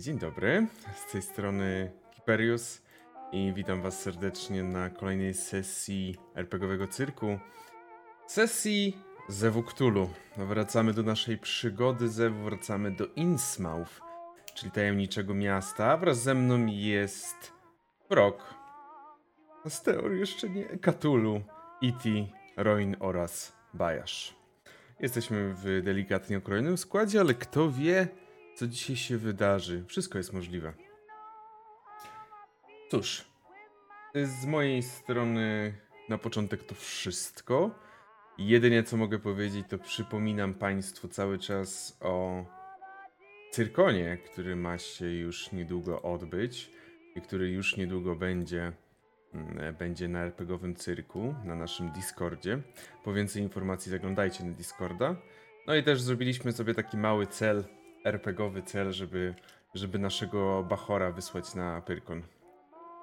Dzień dobry, z tej strony Kiperius i witam was serdecznie na kolejnej sesji RPGowego cyrku. Sesji Zewu Cthulhu. Wracamy do naszej przygody Zewu, wracamy do Innsmouth, czyli tajemniczego miasta. Wraz ze mną jest Brok, Asteor jeszcze nie, Cthulhu, E.T., Roin oraz Bajasz. Jesteśmy w delikatnie okrojonym składzie, ale kto wie, co dzisiaj się wydarzy. Wszystko jest możliwe. Cóż, z mojej strony na początek to wszystko. Jedynie co mogę powiedzieć, to przypominam Państwu cały czas o cyrkonie, który ma się już niedługo odbyć i który już niedługo będzie, mm, będzie na RPGowym cyrku na naszym Discordzie. Po więcej informacji zaglądajcie na Discorda. No i też zrobiliśmy sobie taki mały cel, RPGowy cel, żeby, żeby naszego Bachora wysłać na Pyrkon.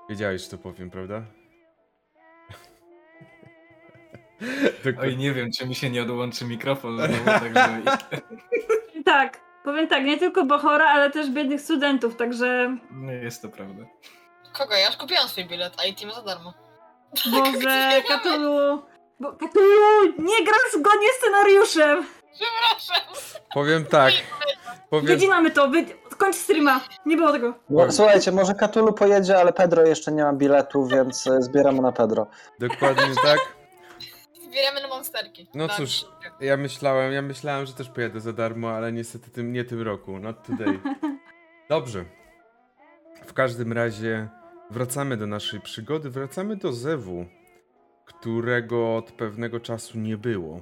Wiedziałeś, to powiem, prawda? Oj, nie wiem, czy mi się nie odłączy mikrofon znowu, także... Tak, powiem tak, nie tylko Bohora, ale też biednych studentów, także No jest to prawda. Kogo? Ja już kupiłam swój bilet, a i team za darmo. Boże, Katulu... Bo, Katulu, nie grasz zgodnie z scenariuszem! Przepraszam. Powiem tak. Powiem, Wycinamy to, wy... kończ streama, nie było tego. No, słuchajcie, może Katulu pojedzie, ale Pedro jeszcze nie ma biletu, więc e, zbieramy na Pedro. dokładnie tak. Zbieramy na monsterki. No Tak. cóż, ja myślałem, ja myślałem, że też pojadę za darmo, ale niestety tym, nie tym roku, not today. Dobrze. W każdym razie wracamy do naszej przygody, wracamy do Zewu, którego od pewnego czasu nie było.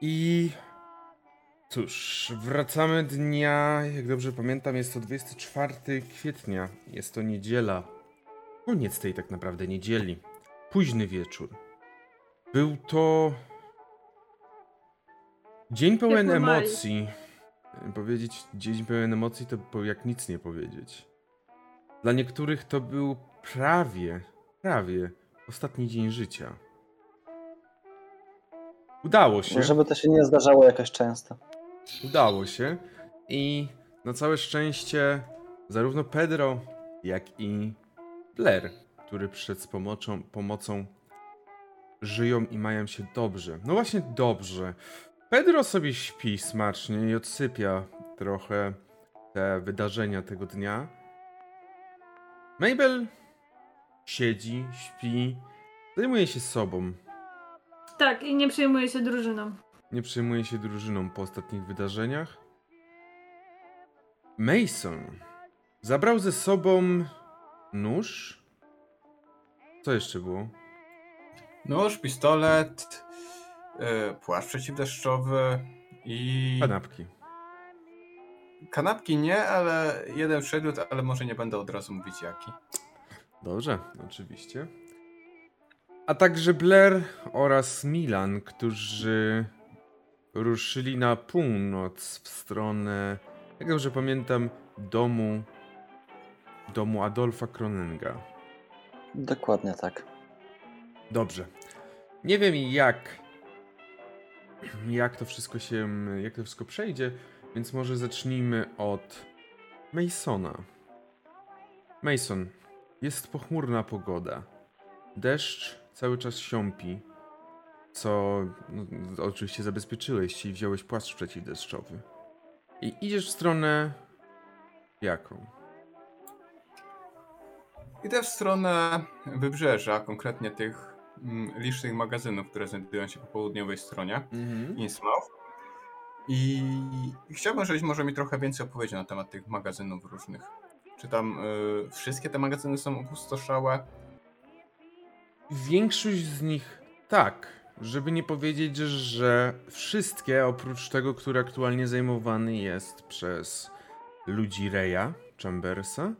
I cóż, wracamy dnia, jak dobrze pamiętam, jest to 24 kwietnia, jest to niedziela. Koniec tej tak naprawdę niedzieli. Późny wieczór. Był to dzień pełen emocji. Powiedzieć dzień pełen emocji to jak nic nie powiedzieć. Dla niektórych to był prawie, prawie ostatni dzień życia. Udało się. Żeby to się nie zdarzało jakoś często. Udało się i na całe szczęście zarówno Pedro, jak i Blair, który przyszedł z pomocą, pomocą żyją i mają się dobrze. No właśnie dobrze. Pedro sobie śpi smacznie i odsypia trochę te wydarzenia tego dnia. Mabel siedzi, śpi, zajmuje się sobą. Tak, i nie przejmuję się drużyną. nie przejmuje się drużyną po ostatnich wydarzeniach. Mason zabrał ze sobą nóż. Co jeszcze było? Nóż, pistolet, e, płaszcz przeciwdeszczowy i... Kanapki. Kanapki nie, ale jeden przedmiot, ale może nie będę od razu mówić jaki. Dobrze, oczywiście. A także Blair oraz Milan, którzy ruszyli na północ w stronę, jak dobrze pamiętam, domu domu Adolfa Kroninga. Dokładnie tak. Dobrze. Nie wiem jak jak to wszystko się jak to wszystko przejdzie, więc może zacznijmy od Masona. Mason, jest pochmurna pogoda. Deszcz cały czas siąpi, co no, oczywiście zabezpieczyłeś i wziąłeś płaszcz przeciwdeszczowy. I idziesz w stronę jaką? Idę w stronę wybrzeża, konkretnie tych mm, licznych magazynów, które znajdują się po południowej stronie Mhm. Innsmouth. I chciałbym, żebyś może mi trochę więcej opowiedział na temat tych magazynów różnych. Czy tam y, wszystkie te magazyny są opustoszałe? Większość z nich tak, żeby nie powiedzieć, że wszystkie, oprócz tego, który aktualnie zajmowany jest przez ludzi Reya Chambersa.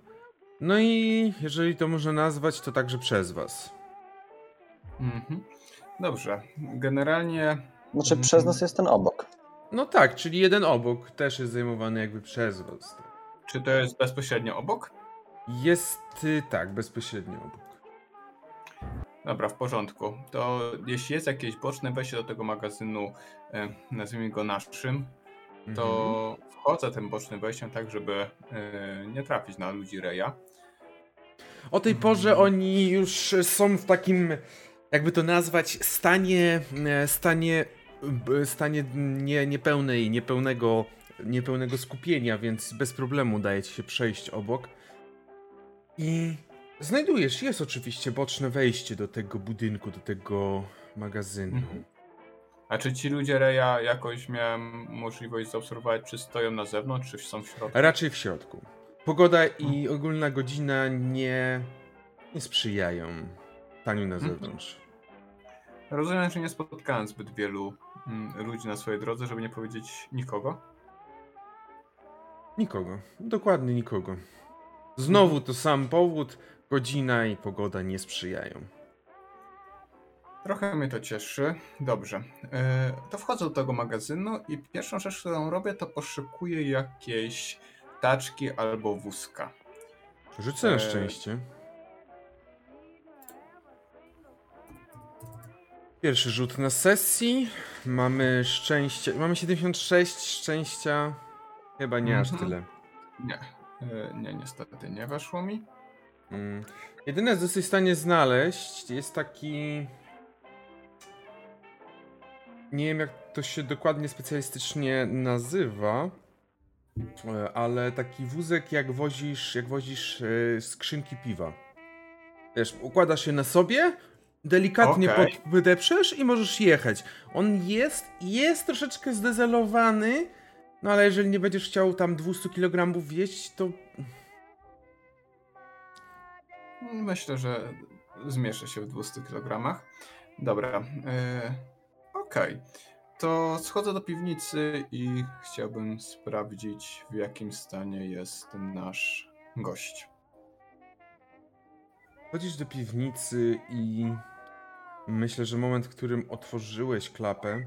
No i jeżeli to można nazwać, to także przez was. Mhm. Dobrze. Generalnie Znaczy, Mhm. przez nas jest ten obok. No tak, czyli jeden obok też jest zajmowany jakby przez was. czy to jest bezpośrednio obok? Jest y, tak, bezpośrednio obok. Dobra, w porządku. To jeśli jest jakieś boczne wejście do tego magazynu, e, nazwijmy go naszym, to wchodzę tym bocznym wejściem tak, żeby e, nie trafić na ludzi Reja. O tej porze oni już są w takim, jakby to nazwać, stanie, e, stanie, stanie nie, niepełnej, niepełnego, niepełnego skupienia, więc bez problemu daje ci się przejść obok. I znajdujesz, jest oczywiście boczne wejście do tego budynku, do tego magazynu. Mhm. A czy ci ludzie Reja jakoś miałem możliwość zaobserwować, czy stoją na zewnątrz, czy są w środku? Raczej w środku. Pogoda i ogólna godzina nie, nie sprzyjają taniu na Mhm. zewnątrz. Rozumiem, że nie spotkałem zbyt wielu mm, ludzi na swojej drodze, żeby nie powiedzieć nikogo. Nikogo. Dokładnie nikogo. Znowu to sam powód. Godzina i pogoda nie sprzyjają. Trochę mnie to cieszy. Dobrze. E, to wchodzę do tego magazynu i pierwszą rzecz, którą robię, to poszukuję jakieś taczki albo wózka. Rzucę na Eee. szczęście. Pierwszy rzut na sesji. Mamy szczęście. Mamy 76 szczęścia. Chyba nie aż Mhm. tyle. Nie. E, nie, niestety nie weszło mi. Mm. Jedyne, co jesteś w stanie znaleźć, jest taki. Nie wiem, jak to się dokładnie specjalistycznie nazywa, e, ale taki wózek, jak wozisz, jak wozisz e, skrzynki piwa. Wiesz, układasz je na sobie, delikatnie podeprzesz i możesz jechać. On jest, jest troszeczkę zdezelowany, no ale jeżeli nie będziesz chciał tam 200 kg wieść, to Myślę, że zmieszczę się w 200 kg. Dobra. E, Okej. To schodzę do piwnicy i chciałbym sprawdzić, w jakim stanie jest nasz gość. Chodzisz do piwnicy i myślę, że moment, w którym otworzyłeś klapę,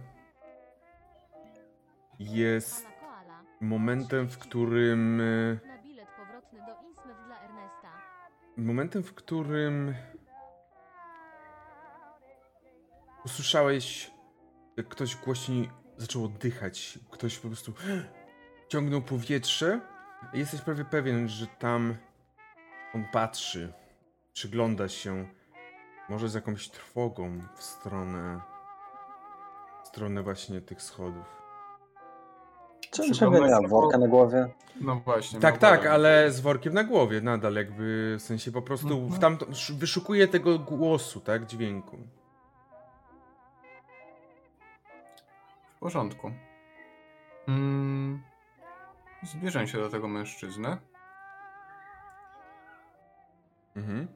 jest momentem, w którym. e, Na bilet powrotny do Innsmouth dla Ernesta. Momentem, w którym. Usłyszałeś, jak ktoś głośniej zaczął oddychać. Ktoś po prostu ciągnął powietrze. Jesteś prawie pewien, że tam on patrzy, przygląda się, może z jakąś trwogą w stronę. w stronę właśnie tych schodów. Czy Przypomnę ciebie nie ma sobie, worka na głowie? No właśnie. Tak, no tak, ale z workiem na głowie nadal, jakby w sensie po prostu Mhm. w tamto, sz- wyszukuję tego głosu, tak, dźwięku. W porządku. Mm, zbierzę się do tego mężczyzny. Mhm.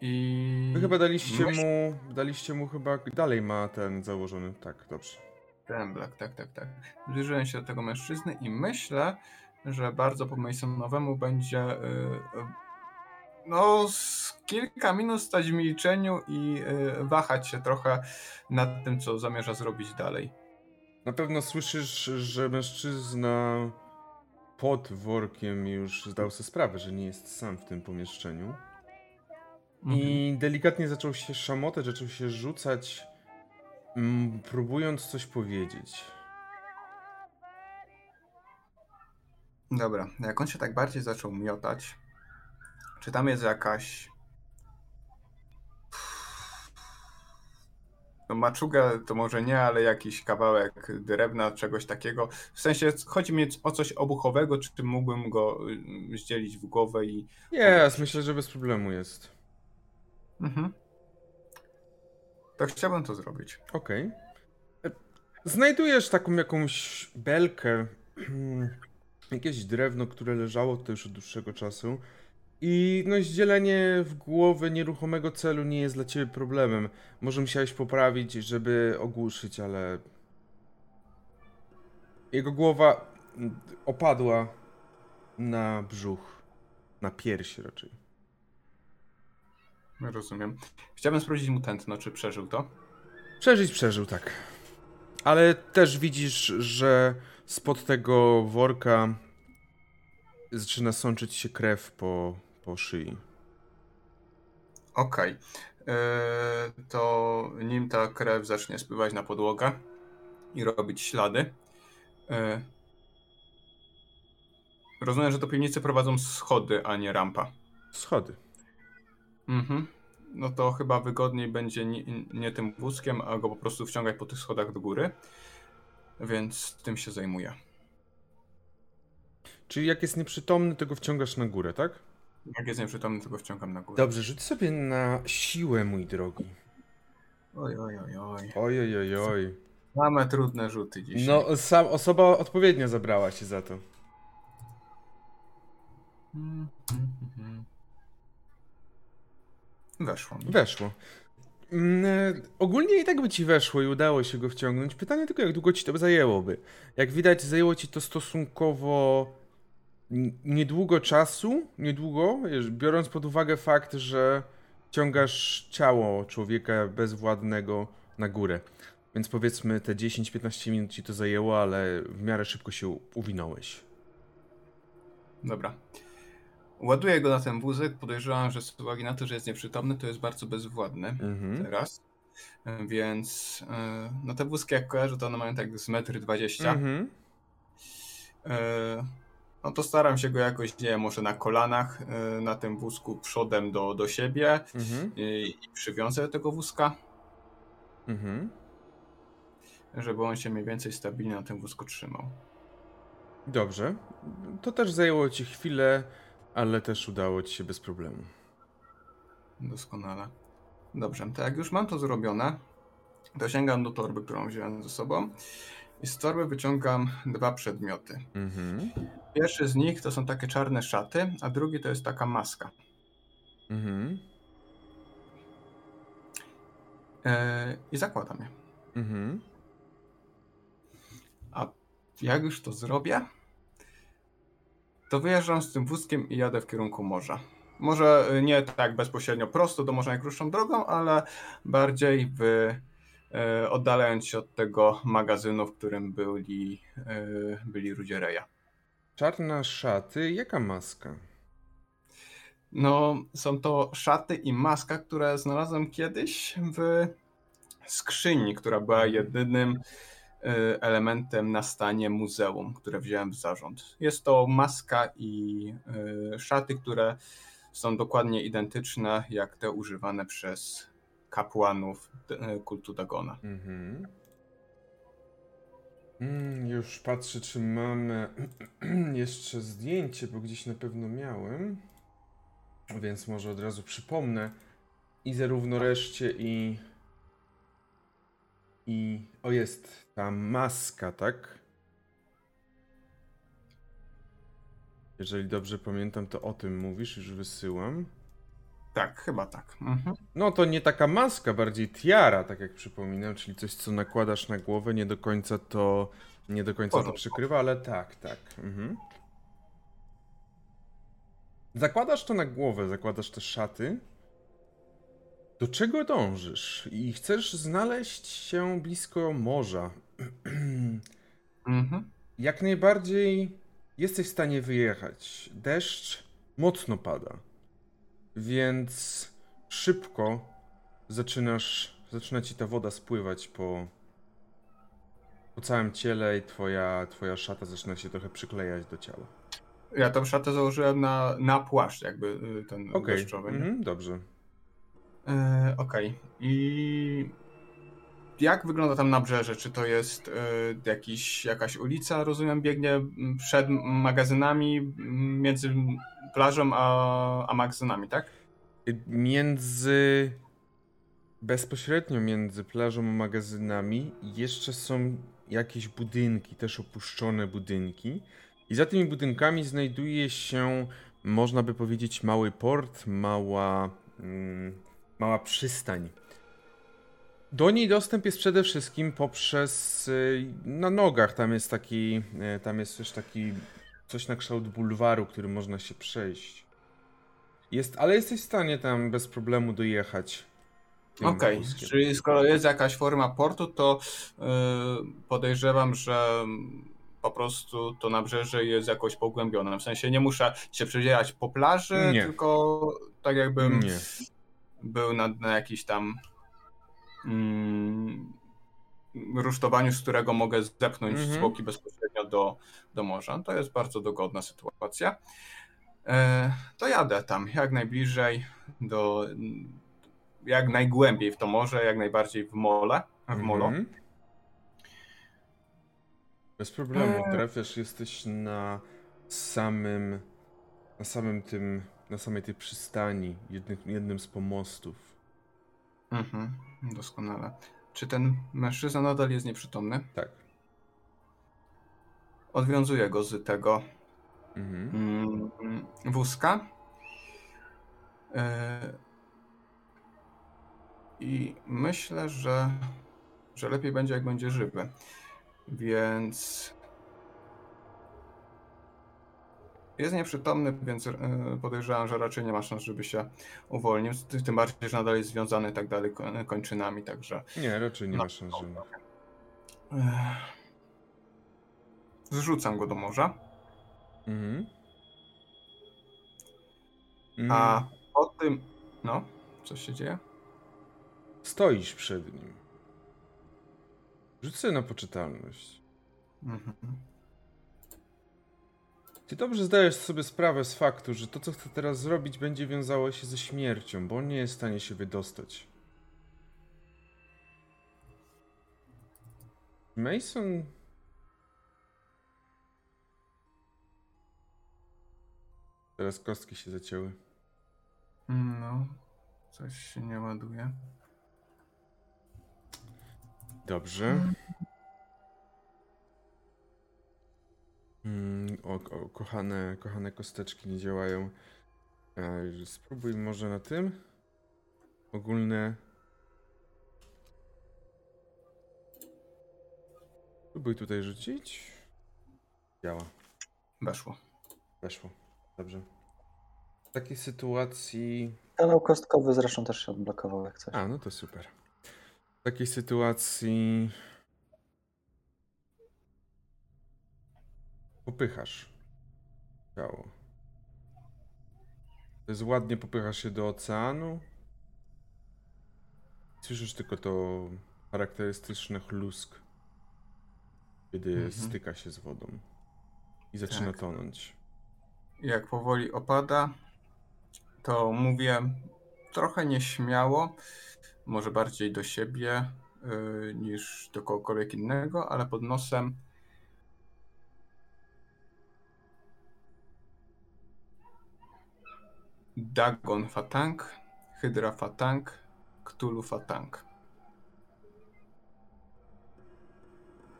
I. Wy chyba daliście myśl- mu, daliście mu chyba, dalej ma ten założony, tak, dobrze. Ten Black, tak, tak, tak. Zbliżyłem się do tego mężczyzny i myślę, że bardzo po Masonowemu będzie. y, y, no, z kilka minut stać w milczeniu i y, wahać się trochę nad tym, co zamierza zrobić dalej. Na pewno słyszysz, że mężczyzna pod workiem już zdał sobie sprawę, że nie jest sam w tym pomieszczeniu. Mhm. I delikatnie zaczął się szamotać, zaczął się rzucać, mm, próbując coś powiedzieć. Dobra, jak on się tak bardziej zaczął miotać, czy tam jest jakaś. No maczuga to może nie, ale jakiś kawałek drewna, czegoś takiego. W sensie chodzi mi o coś obuchowego, czy mógłbym go y, zdzielić w głowę i. Jest, myślę, że bez problemu jest. Mhm. To chciałbym to zrobić. Okej. E, Znajdujesz taką jakąś belkę, jakieś drewno, które leżało tutaj już od dłuższego czasu. I no zdzielenie w głowę nieruchomego celu nie jest dla ciebie problemem. Może musiałeś poprawić, żeby ogłuszyć, ale... Jego głowa mm, opadła na brzuch, na pierś raczej. Rozumiem. Chciałbym sprawdzić mu tętno, czy przeżył to. Przeżyć przeżył, tak. Ale też widzisz, że spod tego worka zaczyna sączyć się krew po, po szyi. Okej. Yy, to nim ta krew zacznie spływać na podłogę, i robić ślady. E, Rozumiem, że do piwnicy prowadzą schody, a nie rampa. Schody. Mhm. No to chyba wygodniej będzie nie, nie tym wózkiem, a go po prostu wciągać po tych schodach do góry. Więc tym się zajmuję. Czyli jak jest nieprzytomny, to go wciągasz na górę, tak? Jak jest nieprzytomny, to go wciągam na górę. Dobrze, rzuć sobie na siłę, mój drogi. Oj, oj, oj, oj. Oj, oj, oj, oj. Mamy trudne rzuty dzisiaj. No, sam, osoba odpowiednio zabrała się za to. Mm, mm, mm. Weszło. Weszło. Mm, e, ogólnie i tak by ci weszło i udało się go wciągnąć. Pytanie tylko, jak długo ci to zajęłoby. Jak widać, zajęło ci to stosunkowo niedługo czasu, niedługo, biorąc pod uwagę fakt, że ciągasz ciało człowieka bezwładnego na górę. Więc powiedzmy te 10-15 minut ci to zajęło, ale w miarę szybko się uwinąłeś. Dobra. Ładuję go na ten wózek. Podejrzewam, że z uwagi na to, że jest nieprzytomny, to jest bardzo bezwładny Mhm. teraz. Więc e, no te wózki jak kojarzę, to one mają tak z metry 20. Mhm. E, No to staram się go jakoś, nie wiem, może na kolanach e, na tym wózku przodem do, do siebie Mhm. i, i przywiązę do tego wózka, Mhm. żeby on się mniej więcej stabilnie na tym wózku trzymał. Dobrze. To też zajęło ci chwilę, ale też udało ci się bez problemu. Doskonale. Dobrze, to jak już mam to zrobione, to sięgam do torby, którą wziąłem ze sobą i z torby wyciągam dwa przedmioty. Mhm. Pierwszy z nich to są takie czarne szaty, a drugi to jest taka maska. Mhm. E, I zakładam je. Mhm. A jak już to zrobię, to wyjeżdżam z tym wózkiem i jadę w kierunku morza. Może y, nie tak bezpośrednio prosto do morza najkrótszą drogą, ale bardziej w, e, oddalając się od tego magazynu, w którym byli, e, byli ludzie Reja. Czarna szaty, jaka maska? No, są to szaty i maska, które znalazłem kiedyś w skrzyni, która była jedynym elementem na stanie muzeum, które wziąłem w zarząd. Jest to maska i e, szaty, które są dokładnie identyczne jak te używane przez kapłanów e, kultu Dagona. Mhm. Mm, już patrzę, czy mamy jeszcze zdjęcie, bo gdzieś na pewno miałem. Więc może od razu przypomnę i zarówno reszcie i i o jest ta maska, tak? Jeżeli dobrze pamiętam, to o tym mówisz, już wysyłam. Tak, chyba tak. Mhm. No to nie taka maska, bardziej tiara, tak jak przypominam, czyli coś, co nakładasz na głowę, nie do końca to, nie do końca to przykrywa, ale tak, tak. Mhm. Zakładasz to na głowę, zakładasz te szaty. Do czego dążysz? I chcesz znaleźć się blisko morza. Mhm. Jak najbardziej jesteś w stanie wyjechać. Deszcz mocno pada, więc szybko zaczynasz, zaczyna ci ta woda spływać po, po całym ciele i twoja, twoja szata zaczyna się trochę przyklejać do ciała. Ja tą szatę założyłem na, na płaszcz, jakby y, ten Okej, deszczowy. mhm, dobrze. E, Okej. I jak wygląda tam nabrzeże? Czy to jest e, jakiś, jakaś ulica, rozumiem, biegnie przed magazynami, między plażą a, a magazynami, tak? Między. Bezpośrednio między plażą a magazynami jeszcze są jakieś budynki, też opuszczone budynki. I za tymi budynkami znajduje się, można by powiedzieć, mały port, mała, mm, mała przystań. Do niej dostęp jest przede wszystkim poprzez y, na nogach. Tam jest taki, y, tam jest też taki coś na kształt bulwaru, który można się przejść. Jest, ale jesteś w stanie tam bez problemu dojechać. Okej, wózkiem. czyli skoro jest jakaś forma portu, to e, podejrzewam, że po prostu to nabrzeże jest jakoś pogłębione. W sensie nie muszę się przedzierać po plaży, Nie. tylko tak jakbym Nie. Był na, na jakiś tam mm, rusztowaniu, z którego mogę zepchnąć Mhm. zwłoki bezpośrednio do, do morza. To jest bardzo dogodna sytuacja. E, to jadę tam jak najbliżej do jak najgłębiej w to morze, jak najbardziej w mole, w molo. Mhm. Bez problemu, Eee. trafiasz, jesteś na samym, na samym tym, na samej tej przystani, jednym, jednym z pomostów. Mhm, doskonale. Czy ten mężczyzna nadal jest nieprzytomny? Tak. Odwiązuję go z tego Mhm. mm, wózka. E, I myślę, że, że lepiej będzie, jak będzie żywy. Więc jest nieprzytomny, więc e, podejrzewam, że raczej nie ma szans, żeby się uwolnił. Ty- Tym bardziej, że nadal jest związany i tak dalej ko- kończynami, także. Nie, raczej nie No. ma szans, że... e, Zrzucam go do morza. Mhm. A Mm, po tym. No, co się dzieje? Stoisz przed nim. Sobie na poczytalność. Mhm. Ty dobrze zdajesz sobie sprawę z faktu, że to, co chce teraz zrobić, będzie wiązało się ze śmiercią, bo on nie jest w stanie się wydostać. Mason. Teraz kostki się zacięły. No, coś się nie ładuje. Dobrze. Mm, o, o, kochane, kochane kosteczki nie działają. E, spróbuj może na tym. Ogólne. Spróbuj tutaj rzucić. Działa. Weszło. Weszło. Dobrze. W takiej sytuacji. Kanał kostkowy zresztą też się odblokował, jak coś. A, no to super. W takiej sytuacji. Popychasz ciało. To jest ładnie, popychasz się do oceanu. Słyszysz tylko to charakterystyczne chlusk, kiedy Mhm. styka się z wodą i zaczyna Tak. tonąć. Jak powoli opada, to mówię trochę nieśmiało, może bardziej do siebie yy, niż do kogokolwiek innego, ale pod nosem. Dagon Fatang, Hydra Fatang, Cthulhu Fatang.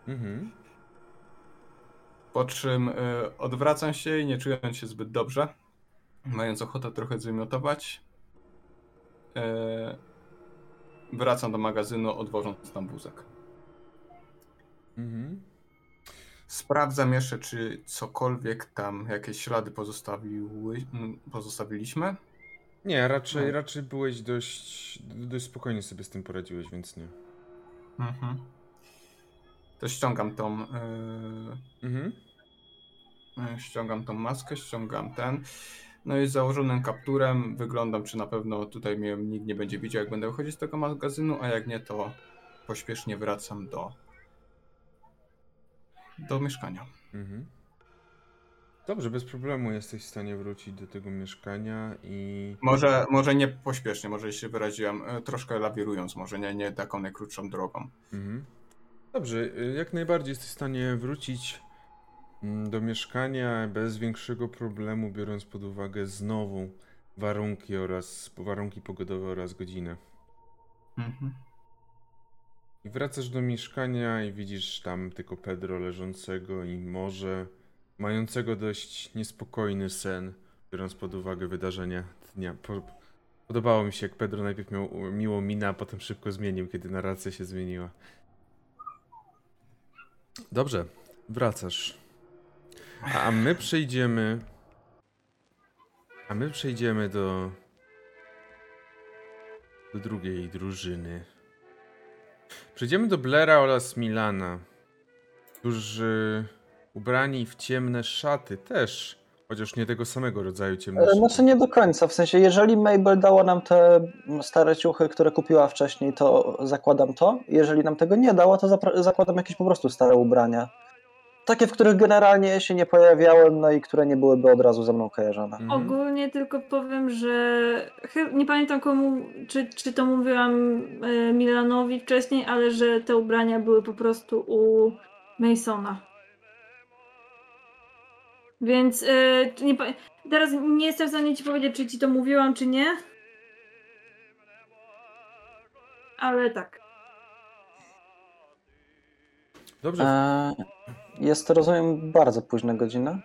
Mhm. Po czym y, odwracam się i nie czując się zbyt dobrze, mając ochotę trochę zwymiotować, y, wracam do magazynu, odwożąc tam wózek. Mhm. Sprawdzam jeszcze, czy cokolwiek tam, jakieś ślady pozostawiły, pozostawiliśmy. Nie, raczej, No. raczej byłeś dość, dość spokojnie sobie z tym poradziłeś, więc nie. Mhm. To ściągam tą, y, Mhm. y, ściągam tą maskę, ściągam ten. No i z założonym kapturem wyglądam, czy na pewno tutaj mnie nikt nie będzie widział, jak będę wychodzić z tego magazynu, a jak nie, to pośpiesznie wracam do, do mieszkania. Mhm. Dobrze, bez problemu jesteś w stanie wrócić do tego mieszkania i. Może, może nie pośpiesznie, może się wyraziłem, y, troszkę lawirując, może nie, nie taką najkrótszą drogą. Mhm. Dobrze, y, jak najbardziej jesteś w stanie wrócić mm, do mieszkania bez większego problemu, biorąc pod uwagę znowu warunki oraz warunki pogodowe oraz godzinę. Mhm. I wracasz do mieszkania i widzisz tam tylko Pedro leżącego i morze, mającego dość niespokojny sen, biorąc pod uwagę wydarzenia dnia. Po, podobało mi się, jak Pedro najpierw miał miłą minę, a potem szybko zmienił, kiedy narracja się zmieniła. Dobrze, wracasz. A my przejdziemy. A my przejdziemy do. do drugiej drużyny. Przejdziemy do Blaira oraz Milana, którzy ubrani w ciemne szaty też Chociaż nie tego samego rodzaju E, ciemności. Znaczy nie do końca, w sensie jeżeli Mabel dała nam te stare ciuchy, które kupiła wcześniej, to zakładam to. Jeżeli nam tego nie dała, to zakładam jakieś po prostu stare ubrania. Takie, w których generalnie się nie pojawiałem, no i które nie byłyby od razu ze mną kojarzone. Mhm. Ogólnie tylko powiem, że nie pamiętam komu, czy, czy to mówiłam e, Milanowi wcześniej, ale że te ubrania były po prostu u Masona. Więc e, nie, pa- teraz nie jestem w stanie ci powiedzieć, czy ci to mówiłam, czy nie. Ale tak. Dobrze, E, Jest, rozumiem, bardzo późna godzina.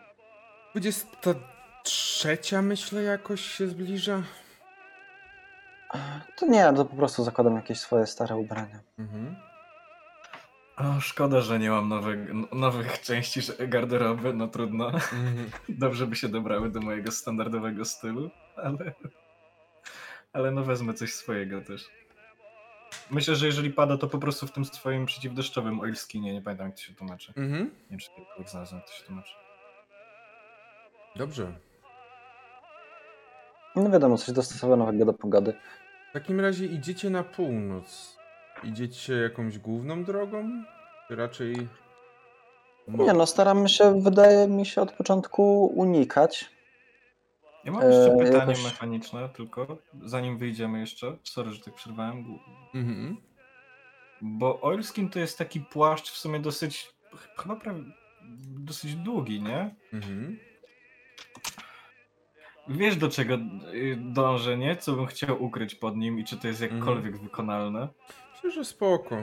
23 myślę jakoś się zbliża. To nie, to po prostu zakładam jakieś swoje stare ubrania. Mhm. O, szkoda, że nie mam nowych, nowych części garderoby, no trudno. Mhm. Dobrze by się dobrały do mojego standardowego stylu, ale. Ale no wezmę coś swojego też. Myślę, że jeżeli pada, to po prostu w tym swoim przeciwdeszczowym oilskinie, nie pamiętam jak to się tłumaczy. Mhm. Nie wiem, czy kiedykolwiek znalazłem, jak to się tłumaczy. Dobrze. No wiadomo, coś dostosowanego do pogody. W takim razie idziecie na północ. Idziecie jakąś główną drogą? Czy raczej. Nie no, staramy się, wydaje mi się, od początku unikać. Ja mam jeszcze Eee, pytanie jakoś- mechaniczne, tylko zanim wyjdziemy jeszcze. Sorry, że tak przerwałem. Mhm. Bo oilskin to jest taki płaszcz w sumie dosyć. Chyba prawie. dosyć długi, nie? Mhm. Wiesz do czego y, dążę, nie? Co bym chciał ukryć pod nim i czy to jest Mhm. jakkolwiek wykonalne. Myślę, że spoko.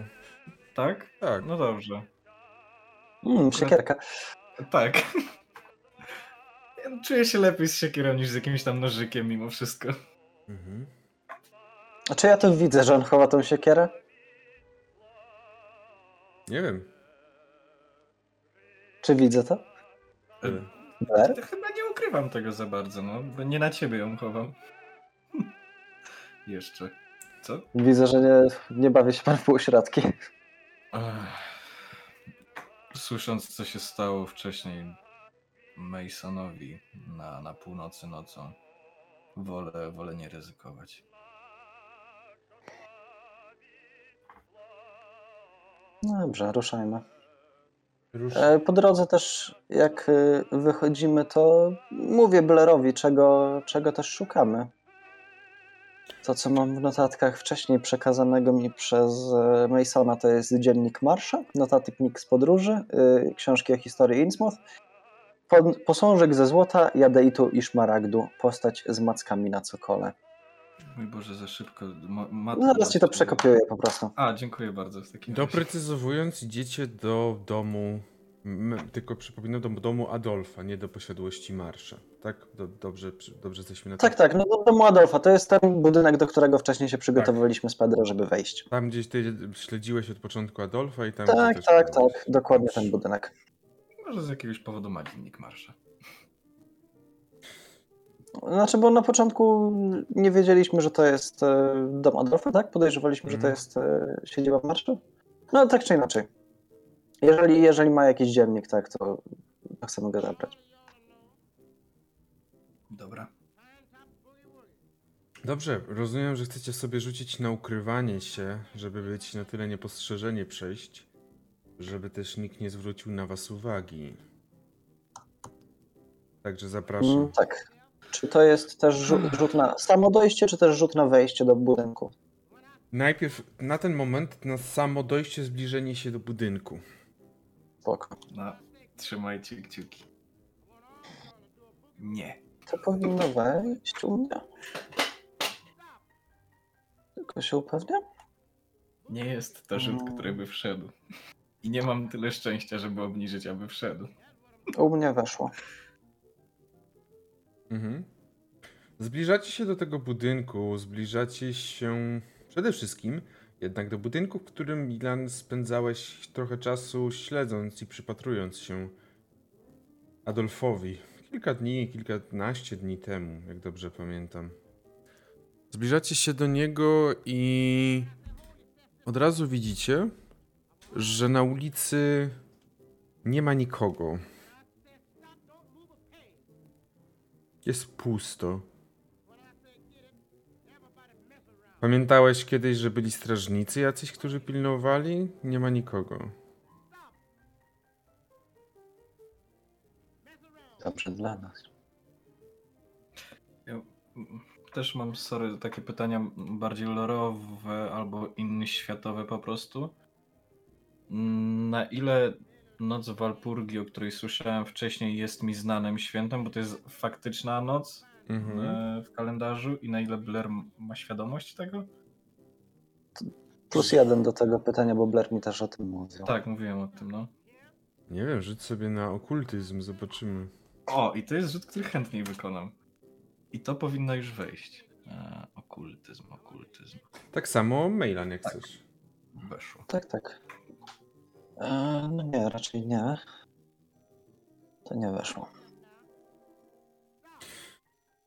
Tak? Tak. No dobrze. Mm, siekierka. Tak. Czuję się lepiej z siekierą niż z jakimś tam nożykiem mimo wszystko. Mhm. A czy ja to widzę, że on chowa tą siekierę? Nie wiem. Czy widzę to? To chyba nie ukrywam tego za bardzo, no. Bo nie na ciebie ją chowam. Jeszcze. Co? Widzę, że nie, nie bawię się pan w półśrodki. Ech. Słysząc, co się stało wcześniej Masonowi na, na północy nocą, wolę, wolę nie ryzykować. No dobrze, ruszajmy. Rusz... E, Po drodze też, jak y, wychodzimy, to mówię Blairowi, czego, czego też szukamy. To, co mam w notatkach wcześniej przekazanego mi przez e, Masona, to jest dziennik Marsza, notatnik z podróży, y, książki o historii Innsmouth, posążek ze złota, jadeitu i szmaragdu, postać z mackami na cokole. Mój Boże, za szybko. Ma, ma- No, Zaraz ci to przekopiuję po prostu. A, dziękuję bardzo w takim razie. Doprecyzowując, idziecie do domu. m- Tylko przypominam, do domu Adolfa, nie do posiadłości Marsza. Tak? Do, dobrze, dobrze jesteśmy na Tak, tak, no do domu Adolfa. To jest ten budynek, do którego wcześniej się przygotowywaliśmy z Pedro, żeby wejść. Tam gdzieś ty śledziłeś od początku Adolfa i tam. Tak, tak, tak, dokładnie ten budynek. Może z jakiegoś powodu ma dziennik marsza. Znaczy, bo na początku nie wiedzieliśmy, że to jest e, dom Adolfa, tak? Podejrzewaliśmy, że to Mhm. jest e, siedziba marszu. No tak czy inaczej. Jeżeli, jeżeli ma jakiś dziennik, tak, to, to chcemy go zabrać. Dobra. Dobrze, rozumiem, że chcecie sobie rzucić na ukrywanie się, żeby być na tyle niepostrzeżenie przejść, żeby też nikt nie zwrócił na was uwagi. Także zapraszam. Mm, tak. Czy to jest też rzut, na samo dojście, czy też rzut na wejście do budynku? Najpierw na ten moment na samo dojście, zbliżenie się do budynku. Spoko. No, trzymajcie kciuki. Nie. To powinno wejść u mnie. Tylko się upewniam? Nie jest to rzut, który by wszedł. I nie mam tyle szczęścia, żeby obniżyć, aby wszedł. U mnie weszło. Mhm. Zbliżacie się do tego budynku, zbliżacie się przede wszystkim jednak do budynku, w którym Milan spędzałeś trochę czasu śledząc i przypatrując się Adolfowi. Kilka dni, kilkanaście dni temu, jak dobrze pamiętam. Zbliżacie się do niego i od razu widzicie, że na ulicy nie ma nikogo. Jest pusto. Pamiętałeś kiedyś, że byli strażnicy jacyś, którzy pilnowali? Nie ma nikogo. Dobrze dla nas. Ja też mam, sorry, takie pytania bardziej lorowe albo inne światowe po prostu. Na ile noc Walpurgi, o której słyszałem wcześniej, jest mi znanym świętem, bo to jest faktyczna noc Mhm. e, w kalendarzu i na ile Blair ma świadomość tego? Plus jeden do tego pytania, bo Blair mi też o tym mówił. Tak, mówiłem o tym, no. Nie wiem, rzuć sobie na okultyzm, zobaczymy. O, i to jest rzut, który chętniej wykonam. I to powinno już wejść. E, okultyzm, okultyzm. Tak samo Mailan, jak Tak. chcesz. Weszło. Tak, tak. E, no nie, raczej nie. To nie weszło.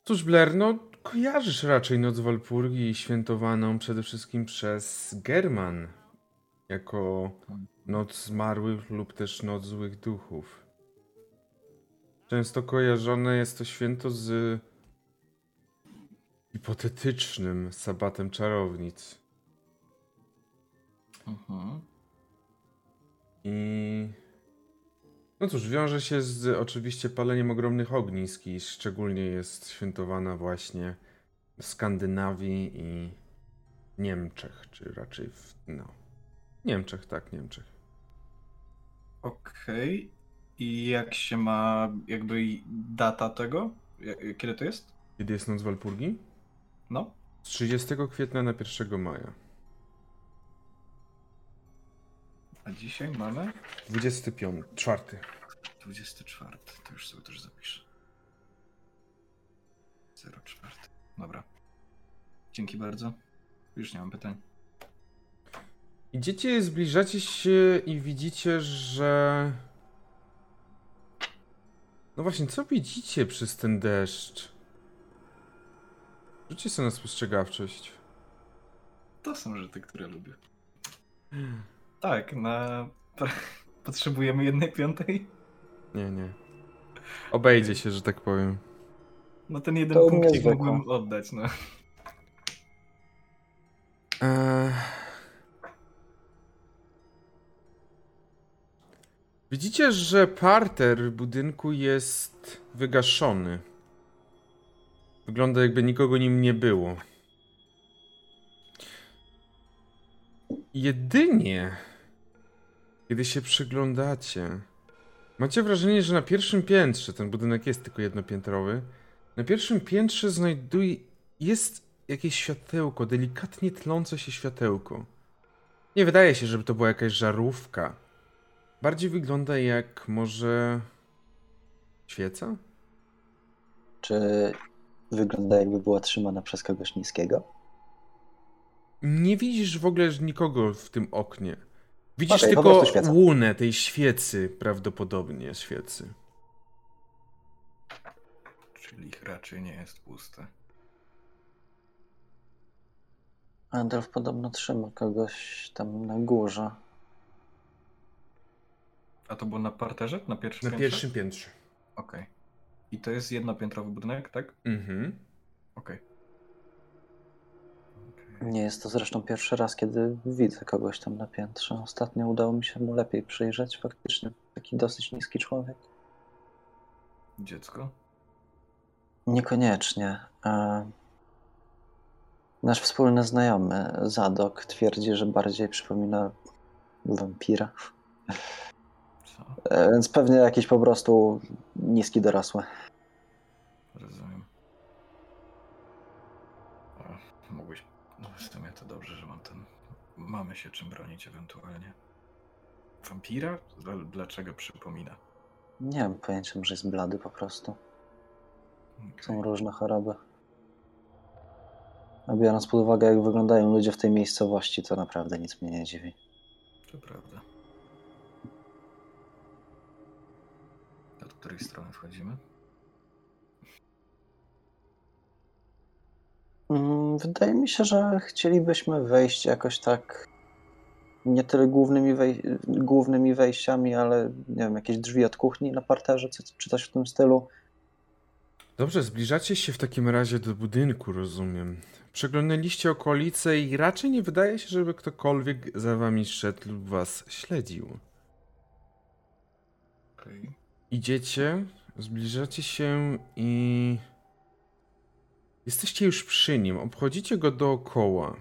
Cóż, Blair, no kojarzysz raczej Noc Walpurgi świętowaną przede wszystkim przez German jako Noc Zmarłych lub też Noc Złych Duchów. Często kojarzone jest to święto z hipotetycznym sabatem czarownic. Mhm. I no cóż, wiąże się z oczywiście paleniem ogromnych ognisk i szczególnie jest świętowana właśnie w Skandynawii i Niemczech, czy raczej w, no, Niemczech, tak, Niemczech. Okej. I jak się ma jakby data tego? Kiedy to jest? Kiedy jest Noc Walpurgi? No. Z 30 kwietnia na 1 maja. A dzisiaj mamy 25, czwarty. 24. To już sobie też zapiszę. 04. Dobra. Dzięki bardzo. Już nie mam pytań. Idziecie, zbliżacie się i widzicie, że... No właśnie, co widzicie przez ten deszcz? Rzućcie sobie na spostrzegawczość. To są rzuty, które lubię. Tak, na. Potrzebujemy jednej piątej? Nie, nie. Obejdzie się, że tak powiem. No ten jeden To punkcik mógłbym oddać, no. Eee... Widzicie, że parter budynku jest wygaszony. Wygląda jakby nikogo nim nie było. Jedynie, kiedy się przyglądacie, macie wrażenie, że na pierwszym piętrze, ten budynek jest tylko jednopiętrowy, na pierwszym piętrze znajduje, jest jakieś światełko, delikatnie tlące się światełko. Nie wydaje się, żeby to była jakaś żarówka. Bardziej wygląda jak może świeca? Czy wygląda jakby była trzymana przez kogoś niskiego? Nie widzisz w ogóle nikogo w tym oknie. Widzisz po tylko łunę tej świecy, prawdopodobnie świecy. Czyli raczej nie jest puste. Adolf podobno trzyma kogoś tam na górze. A to było na parterze? Na pierwszym Na piętrze? pierwszym piętrze. Okej. I to jest jednopiętrowy budynek, tak? Mhm. Okej. Okej. Nie jest to zresztą pierwszy raz, kiedy widzę kogoś tam na piętrze. Ostatnio udało mi się mu lepiej przyjrzeć. Faktycznie taki dosyć niski człowiek. Dziecko? Niekoniecznie. E, Nasz wspólny znajomy, Zadok, twierdzi, że bardziej przypomina wampira. Co? E, Więc pewnie jakiś po prostu niski dorosły. Rozumiem. Mógłbyś... No w sumie to dobrze, że mam ten... Mamy się czym bronić ewentualnie. Wampira? Dla- Dlaczego przypomina? Nie mam pojęcia, może jest blady po prostu. Okej. Są różne choroby. A biorąc pod uwagę, jak wyglądają ludzie w tej miejscowości, to naprawdę nic mnie nie dziwi. To prawda. Od której strony wchodzimy? Wydaje mi się, że chcielibyśmy wejść jakoś tak. Nie tyle głównymi, wej głównymi wejściami, ale nie wiem, jakieś drzwi od kuchni na parterze, czy, czy coś w tym stylu. Dobrze, zbliżacie się w takim razie do budynku, rozumiem. Przeglądaliście okolice i raczej nie wydaje się, żeby ktokolwiek za wami szedł lub was śledził. Okej. Idziecie, zbliżacie się i. Jesteście już przy nim. Obchodzicie go dookoła.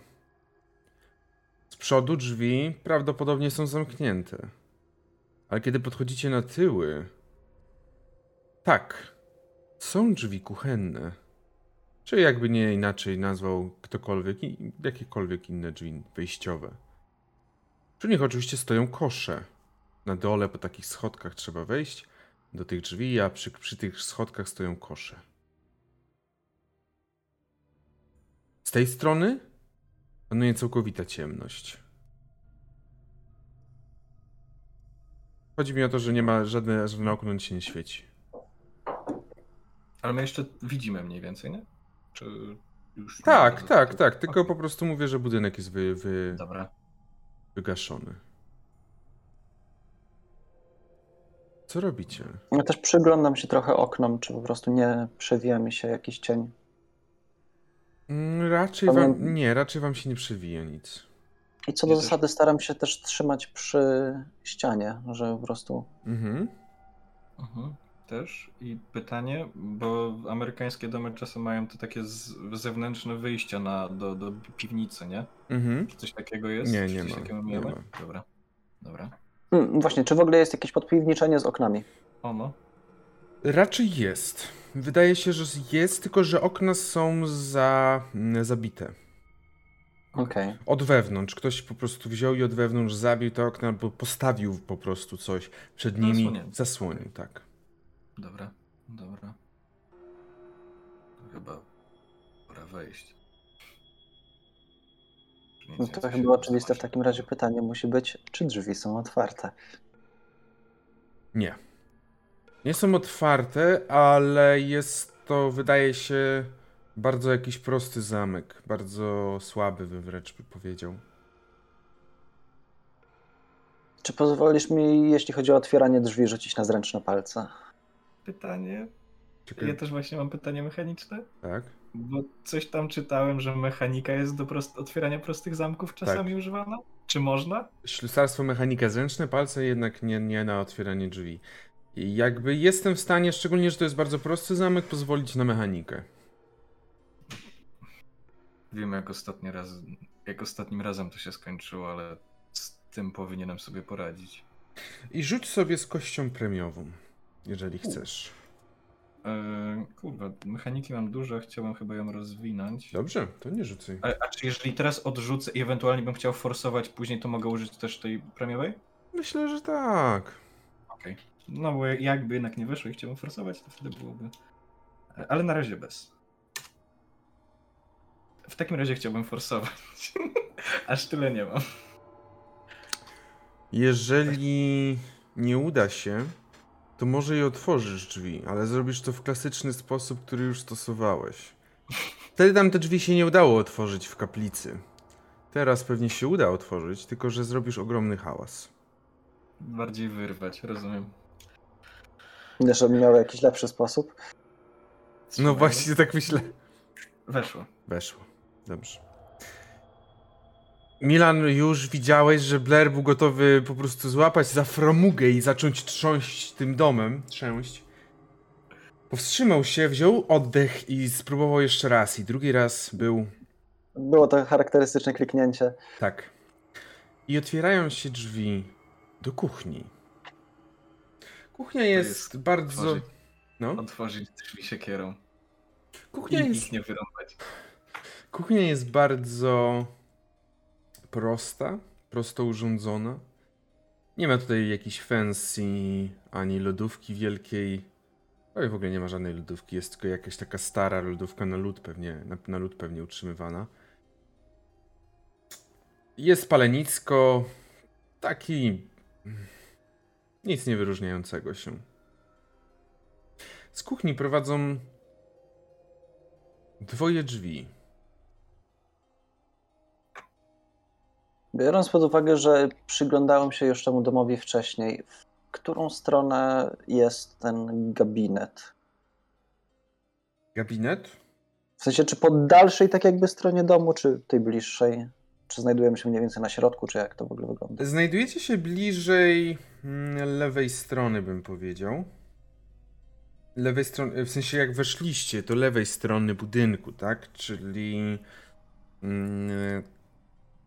Z przodu drzwi prawdopodobnie są zamknięte. Ale kiedy podchodzicie na tyły. Tak, są drzwi kuchenne. Czy jakby nie inaczej nazwał ktokolwiek, jakiekolwiek inne drzwi wejściowe. Przy nich oczywiście stoją kosze. Na dole po takich schodkach trzeba wejść do tych drzwi, a przy, przy tych schodkach stoją kosze. Z tej strony panuje całkowita ciemność. Chodzi mi o to, że nie ma żadne, żadne okno nic się nie świeci. Ale my jeszcze widzimy mniej więcej, nie? Czy już... Tak, tak, tak. Tylko po prostu mówię, że budynek jest wy, wy, Dobra. wygaszony. Co robicie? Ja też przyglądam się trochę oknom, czy po prostu nie przewija mi się jakiś cień. Mm, Raczej Pamię- wam. Nie, raczej wam się nie przewija nic. I co do też- zasady staram się też trzymać przy ścianie, że po prostu Mhm. Mhm. Też. I pytanie, bo amerykańskie domy czasem mają te takie z, zewnętrzne wyjścia na, do, do piwnicy, nie? Mhm. Czy coś takiego jest? Nie, Czy nie coś ma, takiego nie ma. Dobra. Dobra. Mm, Właśnie, czy w ogóle jest jakieś podpiwniczenie z oknami? O no. Raczej jest. Wydaje się, że jest, tylko że okna są za, mm, zabite. Okej. Od wewnątrz. Ktoś po prostu wziął i od wewnątrz zabił te okna, albo postawił po prostu coś przed nimi. Zasłonięte. Zasłonił, tak. Dobra. Dobra. Chyba pora wejść. No to chyba oczywiste w takim razie pytanie musi być, czy drzwi są otwarte? Nie. Nie są otwarte, ale jest to, wydaje się, bardzo jakiś prosty zamek. Bardzo słaby, bym wręcz by powiedział. Czy pozwolisz mi, jeśli chodzi o otwieranie drzwi, rzucić na zręczne palce? Pytanie. Czekaj, Ja też właśnie mam pytanie mechaniczne. tak? Bo coś tam czytałem, że mechanika jest do prost- otwierania prostych zamków czasami Tak. używana. Czy można? Ślusarstwo, mechanika, zręczne palce, jednak nie, nie na otwieranie drzwi. Jakby jestem w stanie, szczególnie, że to jest bardzo prosty zamek, pozwolić na mechanikę. Wiemy jak ostatni raz, jak ostatnim razem to się skończyło, ale z tym powinienem sobie poradzić. I rzuć sobie z kością premiową, jeżeli chcesz. Eee, kurwa, mechaniki mam dużo, chciałem chyba ją rozwinąć. Dobrze, to nie rzucaj. A, a czy jeżeli teraz odrzucę i ewentualnie bym chciał forsować później, to mogę użyć też tej premiowej? Myślę, że tak. Okej. No bo jakby jednak nie wyszło i chciałbym forsować, to wtedy byłoby. Ale na razie bez. W takim razie chciałbym forsować. Aż tyle nie mam. Jeżeli nie uda się, to może i otworzysz drzwi, ale zrobisz to w klasyczny sposób, który już stosowałeś. Wtedy tam te drzwi się nie udało otworzyć w kaplicy. Teraz pewnie się uda otworzyć, tylko że zrobisz ogromny hałas. Bardziej wyrwać, rozumiem. Nie, żeby miał jakiś lepszy sposób. No właśnie, tak myślę. Weszło. Weszło. Dobrze. Milan, już widziałeś, że Blair był gotowy po prostu złapać za framugę i zacząć trząść tym domem. Trzęść. Powstrzymał się, wziął oddech i spróbował jeszcze raz. I drugi raz był Było to charakterystyczne kliknięcie. tak. I otwierają się drzwi do kuchni. Kuchnia jest, jest bardzo. otworzyć. No. Otworzyć drzwi siekierą. Kuchnia I jest nie wyrąbać. Kuchnia jest bardzo prosta, prosto urządzona. Nie ma tutaj jakiejś fancy ani lodówki wielkiej. Oj, w ogóle nie ma żadnej lodówki, jest tylko jakaś taka stara lodówka na lód pewnie, na, na lód pewnie utrzymywana. Jest palenicko, taki nic nie wyróżniającego się. Z kuchni prowadzą dwoje drzwi. Biorąc pod uwagę, że przyglądałem się już temu domowi wcześniej, w którą stronę jest ten gabinet? Gabinet? W sensie, czy po dalszej tak jakby stronie domu, czy tej bliższej? Czy znajdujemy się mniej więcej na środku, czy jak to w ogóle wygląda? Znajdujecie się bliżej mm, lewej strony, bym powiedział. Lewej strony, w sensie jak weszliście, to lewej strony budynku, tak? Czyli mm,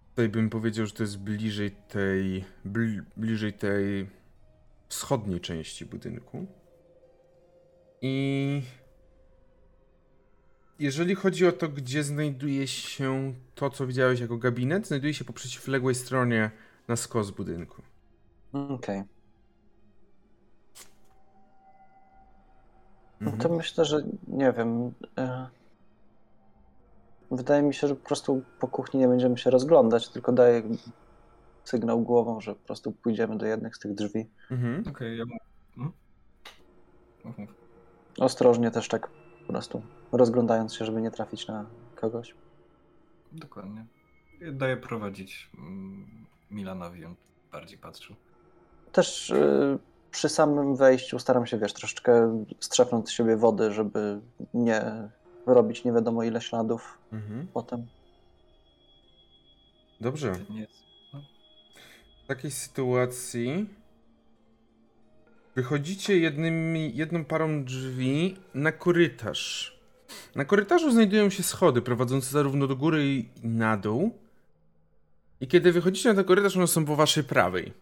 tutaj bym powiedział, że to jest bliżej tej, bli, bliżej tej wschodniej części budynku. I jeżeli chodzi o to, gdzie znajduje się to, co widziałeś jako gabinet, znajduje się po przeciwległej stronie na skos budynku. Okej. No Mhm. to myślę, że nie wiem. e, Wydaje mi się, że po prostu po kuchni nie będziemy się rozglądać, tylko daję sygnał głową, że po prostu pójdziemy do jednych z tych drzwi. Mhm. Okej, ja mu... Hmm? Ostrożnie też tak po prostu rozglądając się, żeby nie trafić na kogoś. Dokładnie. Daję prowadzić mm, Milanowi, on bardziej patrzył. Też y, przy samym wejściu staram się, wiesz, troszeczkę strzepnąć z siebie wody, żeby nie robić nie wiadomo ile śladów Mhm. potem. Dobrze. Jest... W takiej sytuacji wychodzicie jednymi, jedną parą drzwi na korytarz. Na korytarzu znajdują się schody prowadzące zarówno do góry i na dół. I kiedy wychodzicie na ten korytarz, one są po waszej prawej.